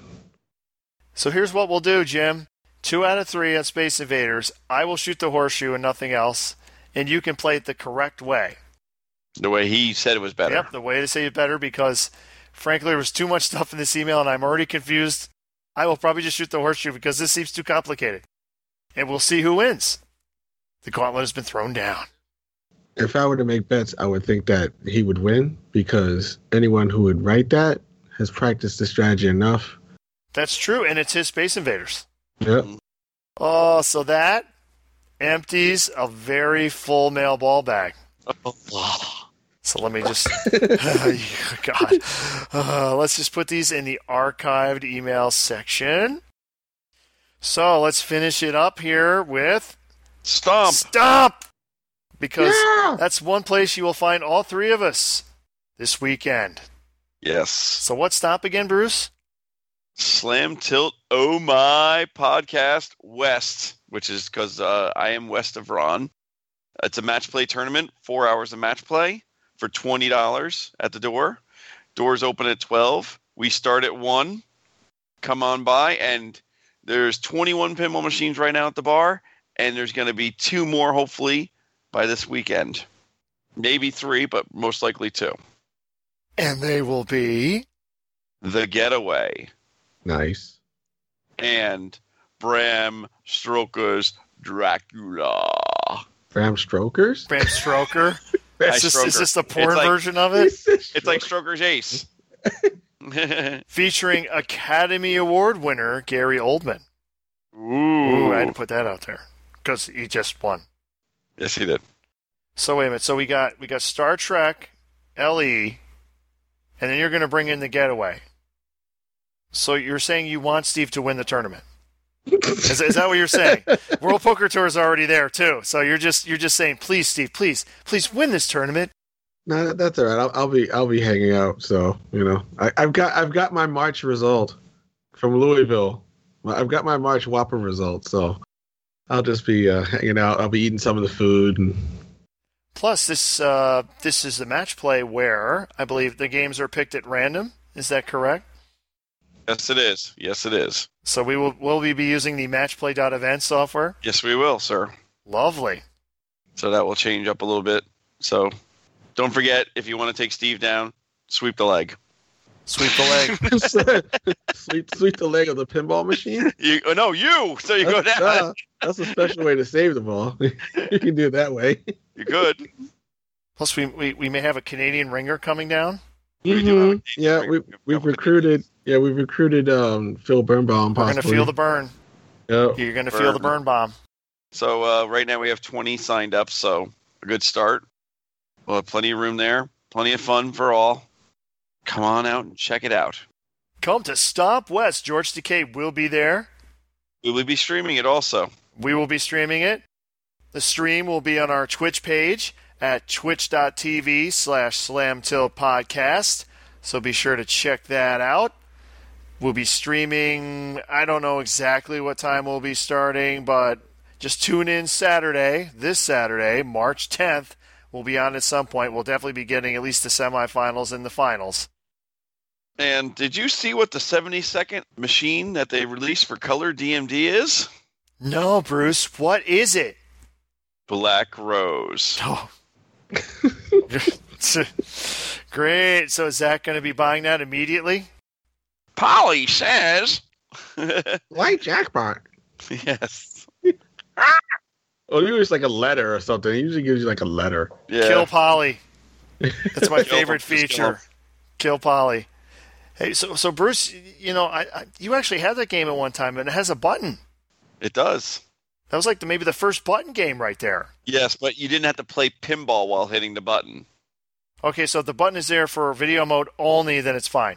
So here's what we'll do, Jim. Two out of three at Space Invaders. I will shoot the horseshoe and nothing else, and you can play it the correct way. The way he said it was better. Yep, the way to say it better because, frankly, there was too much stuff in this email and I'm already confused. I will probably just shoot the horseshoe because this seems too complicated. And we'll see who wins. The gauntlet has been thrown down. if I were to make bets, I would think that he would win because anyone who would write that has practiced the strategy enough. That's true, and it's his Space Invaders. Yep. Oh, so that empties a very full mail ball bag. Oh, So let me just, God, uh, let's just put these in the archived email section. So let's finish it up here with Stomp. Stop! Because that's one place you will find all three of us this weekend. Yes. So what's stop again, Bruce? Slam Tilt Oh My Podcast West, which is because uh, I am west of Ron. It's a match play tournament, four hours of match play for $20 at the door. Doors open at 12. We start at 1. Come on by, and there's 21 pinball machines right now at the bar, and there's going to be two more, hopefully, by this weekend. Maybe three, but most likely two. And they will be. The Getaway. Nice. and Bram Stoker's Dracula. Bram Strokers? Bram Stroker. Hi, is, this, is this the porn like- version of it? It's like Stroker's Ace. Featuring Academy Award winner Gary Oldman. Ooh. Ooh, I had to put that out there because he just won. Yes, he did. So wait a minute. So we got we got Star Trek, LE, and then you're going to bring in the Getaway. So you're saying you want Steve to win the tournament? Is, is that what you're saying? World Poker Tour is already there too. So you're just you're just saying, please, Steve, please, please win this tournament. No, that- that's all right. I'll, I'll be I'll be hanging out. So you know, I, I've got I've got my March result from Louisville. I've got my March Whopper result. So I'll just be uh, hanging out. I'll be eating some of the food. And Plus, this uh, this is the match play where I believe the games are picked at random. Is that correct? Yes, it is. Yes, it is. So we will will we be using the matchplay.event software? Yes, we will, sir. Lovely. So that will change up a little bit. So don't forget, if you want to take Steve down, sweep the leg. Sweep the leg. sweep sweep the leg of the pinball machine. You, oh, no, you. So you go That's, down. uh, that's a special way to save the ball. you can do it that way. You're good. Plus, we, we we may have a Canadian ringer coming down. We do have a Mhm. Yeah, Canadian we ring. we've recruited. Yeah, we've recruited um, Phil Birnbaum. We're going to feel the burn. Yep. You're going to feel the burn bomb. So uh, right now we have 20 signed up, so a good start. We'll have plenty of room there, plenty of fun for all. Come on out and check it out. Come to Stop West. George Takei will be there. We will be streaming it also. We will be streaming it. The stream will be on our Twitch page at twitch.tv slash slamtiltpodcast. So be sure to check that out. We'll be streaming, I don't know exactly what time we'll be starting, but just tune in Saturday, this Saturday, March 10th. We'll be on at some point. We'll definitely be getting at least the semifinals and the finals. And did you see what the 72nd machine that they released for color DMD is? No, Bruce, what is it? Black Rose. Oh. Great. So is Zach going to be buying that immediately? Polly says. White jackpot. yes. Oh, usually it's like a letter or something. He usually gives you like a letter. Yeah. Kill Polly. That's my favorite Just kill feature. Kill Polly. Hey, so so Bruce, you know, I, I you actually had that game at one time, and it has a button. It does. That was like the, maybe the first button game right there. Yes, but you didn't have to play pinball while hitting the button. Okay, so if the button is there for video mode only, then it's fine.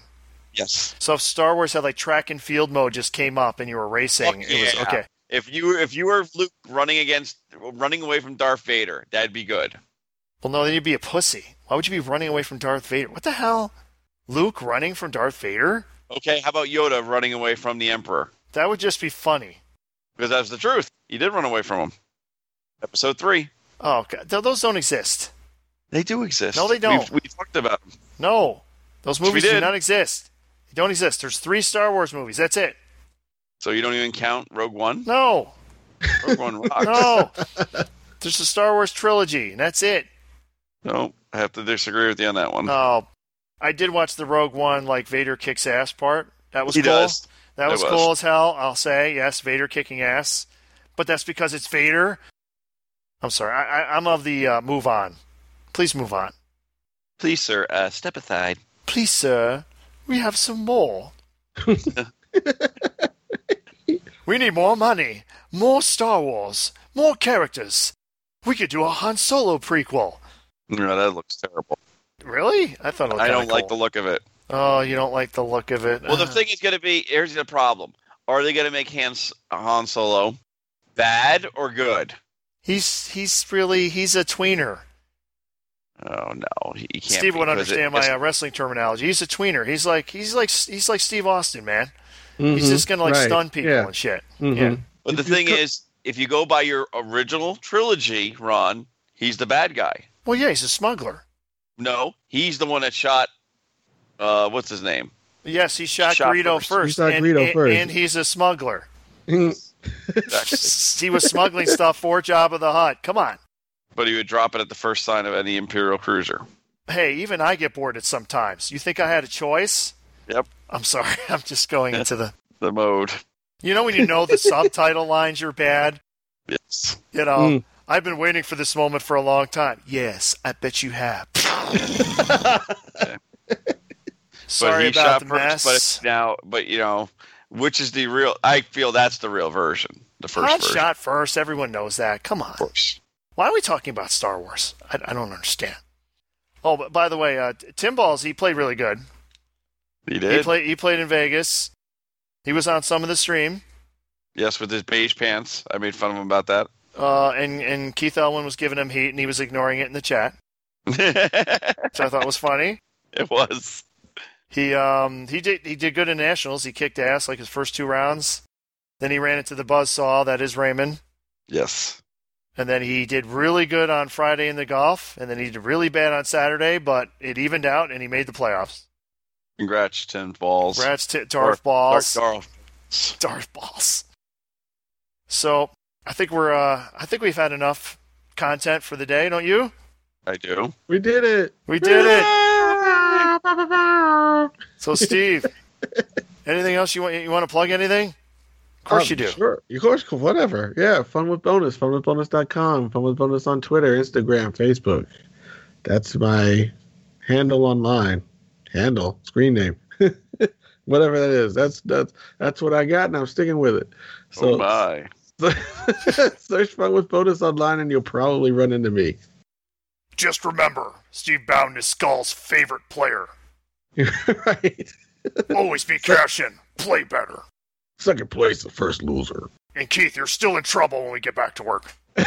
Yes. So if Star Wars had like track and field mode just came up and you were racing, it was okay. If you were if you were Luke running against running away from Darth Vader, that'd be good. Well, no, then you'd be a pussy. Why would you be running away from Darth Vader? What the hell? Luke running from Darth Vader? Okay, how about Yoda running away from the Emperor? That would just be funny. Because that's the truth. He did run away from him. Episode three. Oh, God. Those don't exist. They do exist. No, they don't. We've, talked about them. No, those movies do not exist. They don't exist. There's three Star Wars movies. That's it. So you don't even count Rogue One? No, Rogue One rocks. no. There's a Star Wars trilogy, and that's it. No, I have to disagree with you on that one. Oh, I did watch the Rogue One, like Vader kicks ass part. That was he cool. does. That was was. cool as hell. I'll say yes, Vader kicking ass, but that's because it's Vader. I'm sorry. I, I, I'm of the uh, move on. Please move on. Please, sir, uh, step aside. Please, sir, we have some more. we need more money, more Star Wars, more characters. We could do a Han Solo prequel. No, that looks terrible. Really? I thought it looked I don't kinda like the look of it. Oh, you don't like the look of it. Well, the Uh, thing is going to be here's the problem: Are they going to make Han, Han Solo bad or good? he's he's really he's a tweener. Oh no, he he can't. Steve be, would 'cause it- understand my uh, wrestling terminology. He's a tweener. He's like he's like he's like Steve Austin, man. He's Mhm. just gonna like Right. stun people Yeah. and shit. Mhm. Yeah. But the If thing co- is, if you go by your original trilogy, Ron, he's the bad guy. Well, yeah, he's a smuggler. No, he's the one that shot. Uh, what's his name? Yes, he shot, Shot Greedo first. first, He shot and, Greedo and- first. and he's a smuggler. He was smuggling stuff for Jabba the Hutt. Come on. but he would drop it at the first sign of any Imperial cruiser. Hey, even I get bored at sometimes. You think I had a choice? Yep. I'm sorry. I'm just going into the. The mode. You know when you know the subtitle lines are bad. Yes. You know, Mm. I've been waiting for this moment for a long time. Yes, I bet you have. Sorry but he about shot the first, mess. But now, but you know, which is the real? I feel that's the real version. The first Han version. shot first. Everyone knows that. Come on. Of course. Why are we talking about Star Wars? I, I don't understand. Oh, but by the way, uh, Tim Balls, he played really good. He He did. played. He played in Vegas. He was on some of the stream. yes, with his beige pants. I made fun of him about that. Uh, and and Keith Elwin was giving him heat, and he was ignoring it in the chat, which I thought was funny. it was. He um he did he did good in nationals. He kicked ass like his first two rounds. Then he ran into the buzzsaw that is Raymond, Yes. and then he did really good on Friday in the golf, and then he did really bad on Saturday, but it evened out, and he made the playoffs. Congrats, Tim Balls. Congrats to Darth Balls. Darth, Darth. Darth Balls. So I think we're uh I think we've had enough content for the day, don't you? I do. We did it. We did it. So Steve, anything else you want you want to plug anything? Of course Um, you do. Sure. Of course, whatever. Yeah, fun with bonus, funwithbonus.com, fun with bonus on Twitter, Instagram, Facebook. That's my handle online. Handle, screen name. whatever that is. That's that's that's what I got and I'm sticking with it. oh So my. search fun with bonus online and you'll probably run into me. Just remember, Steve Bowden is Skull's favorite player. right. Always be cashing. Play better. Second place, the first loser. And Keith, you're still in trouble when we get back to work.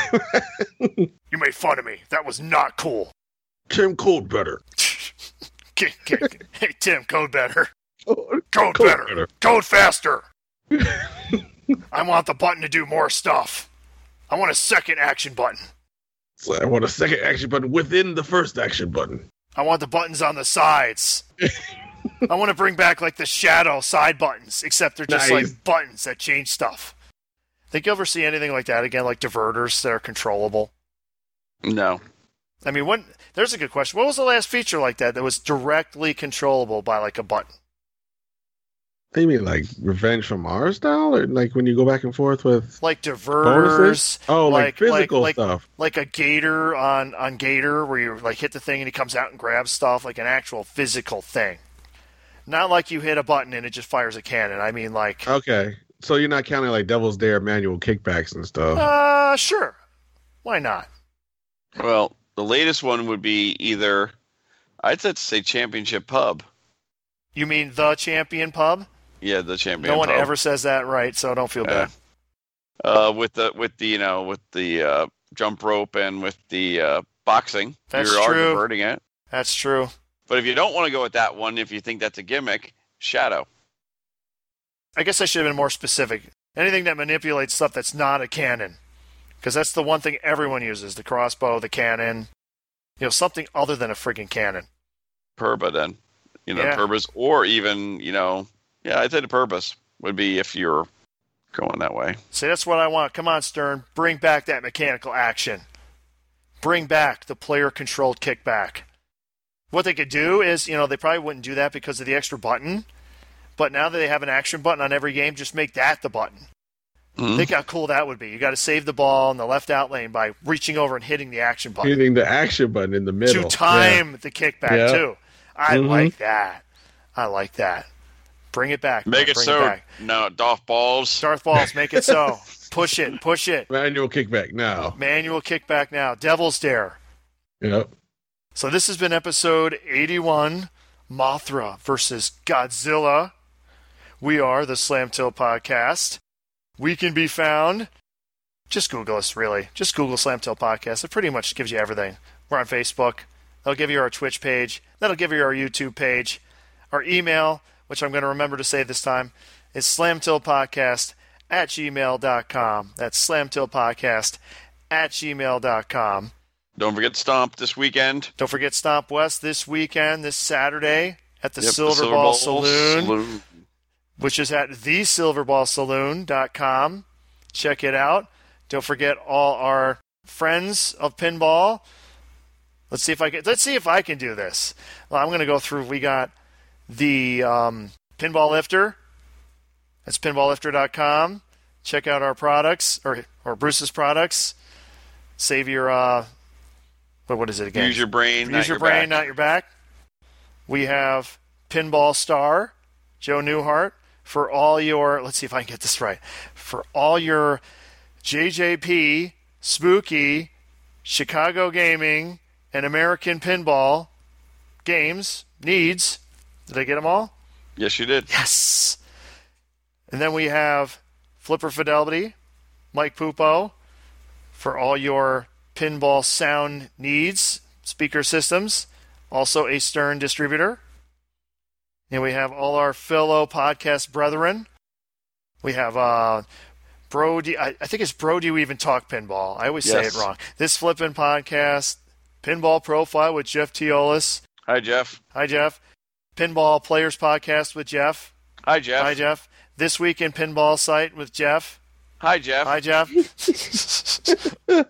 You made fun of me. That was not cool. Tim Cold better. Hey, Tim, code better. Code Code, Code better. better. Code faster. I want the button to do more stuff. I want a second action button. So I want a second action button within the first action button. I want the buttons on the sides. I want to bring back like the shadow side buttons, except they're just Nice. like buttons that change stuff. Think you ever see anything like that again, like diverters that are controllable? No. I mean, when there's a good question. What was the last feature like that that was directly controllable by like a button? What do you mean, like Revenge from Mars style, or like when you go back and forth with Like bonuses? diverters, Oh, like, like- physical like- stuff. like a gator on on Gator, where you like hit the thing and he comes out and grabs stuff, like an actual physical thing. Not like you hit a button and it just fires a cannon. I mean, like, Okay, so you're not counting like Devil's Dare manual kickbacks and stuff. uh, sure, why not? Well, the latest one would be either I'd have to say Championship Pub. You mean the champion pub? Yeah, the champion. no one pub. ever says that right, so don't feel Yeah. bad. uh, with the with the you know with the uh, jump rope and with the uh, boxing. That's you are true. diverting it. That's true. But if you don't want to go with that one, if you think that's a gimmick, Shadow. I guess I should have been more specific. Anything that manipulates stuff that's not a cannon. Because that's the one thing everyone uses the crossbow, the cannon. You know, something other than a freaking cannon. Purba then. You know, Yeah. Purbas or even, you know, yeah, I'd say the purpose would be if you're going that way. See, that's what I want. Come on, Stern. Bring back that mechanical action. Bring back the player controlled kickback. What they could do is, you know, they probably wouldn't do that because of the extra button. But now that they have an action button on every game, just make that the button. Mhm. Think how cool that would be. You got to save the ball in the left out lane by reaching over and hitting the action button Hitting the action button in the middle. to time the kickback Yeah. too. I Mhm. like that. I like that. Bring it back. Make man. it Bring so. back. no, Dolph Balls. Darth Balls, make it so. push it. Push it. Manual kickback now. Manual kickback now. Devil's Dare. Yep. So this has been episode 81, Mothra versus Godzilla. We are the Slam Tilt Podcast. We can be found. Just Google us, really. Just Google Slam Tilt Podcast. It pretty much gives you everything. We're on Facebook. That'll give you our Twitch page. That'll give you our YouTube page. Our email, which I'm going to remember to say this time, is slamtiltpodcast at gmail.com. That's slamtiltpodcast at gmail.com. Don't forget Stomp this weekend. Don't forget Stomp West this weekend, this Saturday at the Yep, Silver, Ball, Saloon, which is at thesilverballsaloon.com. Check it out. Don't forget all our friends of pinball. Let's see if I can. Let's see if I can do this. Well, I'm going to go through. We got the um, pinball lifter. That's pinballlifter.com. Check out our products or or Bruce's products. Save your uh, what what is it again? Use your brain. Use not your, brain, back. not your back. We have Pinball Star, Joe Newhart, for all your, let's see if I can get this right, for all your JJP, Spooky, Chicago Gaming, and American Pinball games, needs. Did I get them all? Yes, you did. Yes. And then we have Flipper Fidelity, Mike Pupo, for all your pinball sound needs, speaker systems, also a Stern distributor. And we have all our fellow podcast brethren. We have uh, Brody, I, I think it's Brody We Even Talk Pinball. I always say it wrong. This flipping Podcast, Pinball Profile with Jeff Teolis. Hi, Jeff. Hi, Jeff. Pinball Players Podcast with Jeff. Hi, Jeff. Hi, Jeff. This Week in Pinball site with Jeff. Hi, Jeff. Hi, Jeff.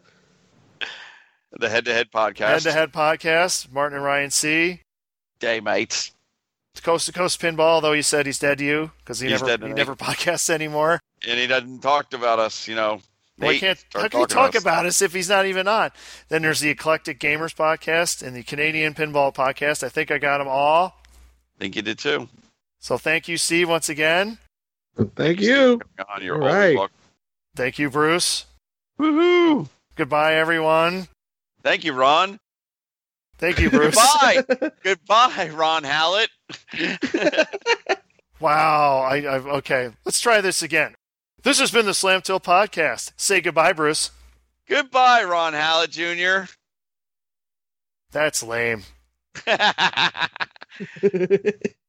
The Head to Head podcast. Head to Head Podcast, Martin and Ryan C. Day, mates. Coast to Coast Pinball, though he said he's dead to you because he He's never dead he me. never podcasts anymore. And he doesn't talk about us, you know. Well, Nate, can't, how can he talk us. about us if he's not even on? Then there's the Eclectic Gamers Podcast and the Canadian Pinball Podcast. I think I got them all. Think you did too. So thank you, Steve, once again. Thank you. On your All always welcome. Thank you, Bruce. Woohoo! Goodbye, everyone. Thank you, Ron. Thank you, Bruce. Goodbye. Goodbye, Ron Hallett. Wow. I, I okay. Let's try this again. This has been the Slam Tilt Podcast. Say goodbye, Bruce. Goodbye, Ron Hallett Jr. That's lame. Oh my. Oh my. Oh my. Oh my.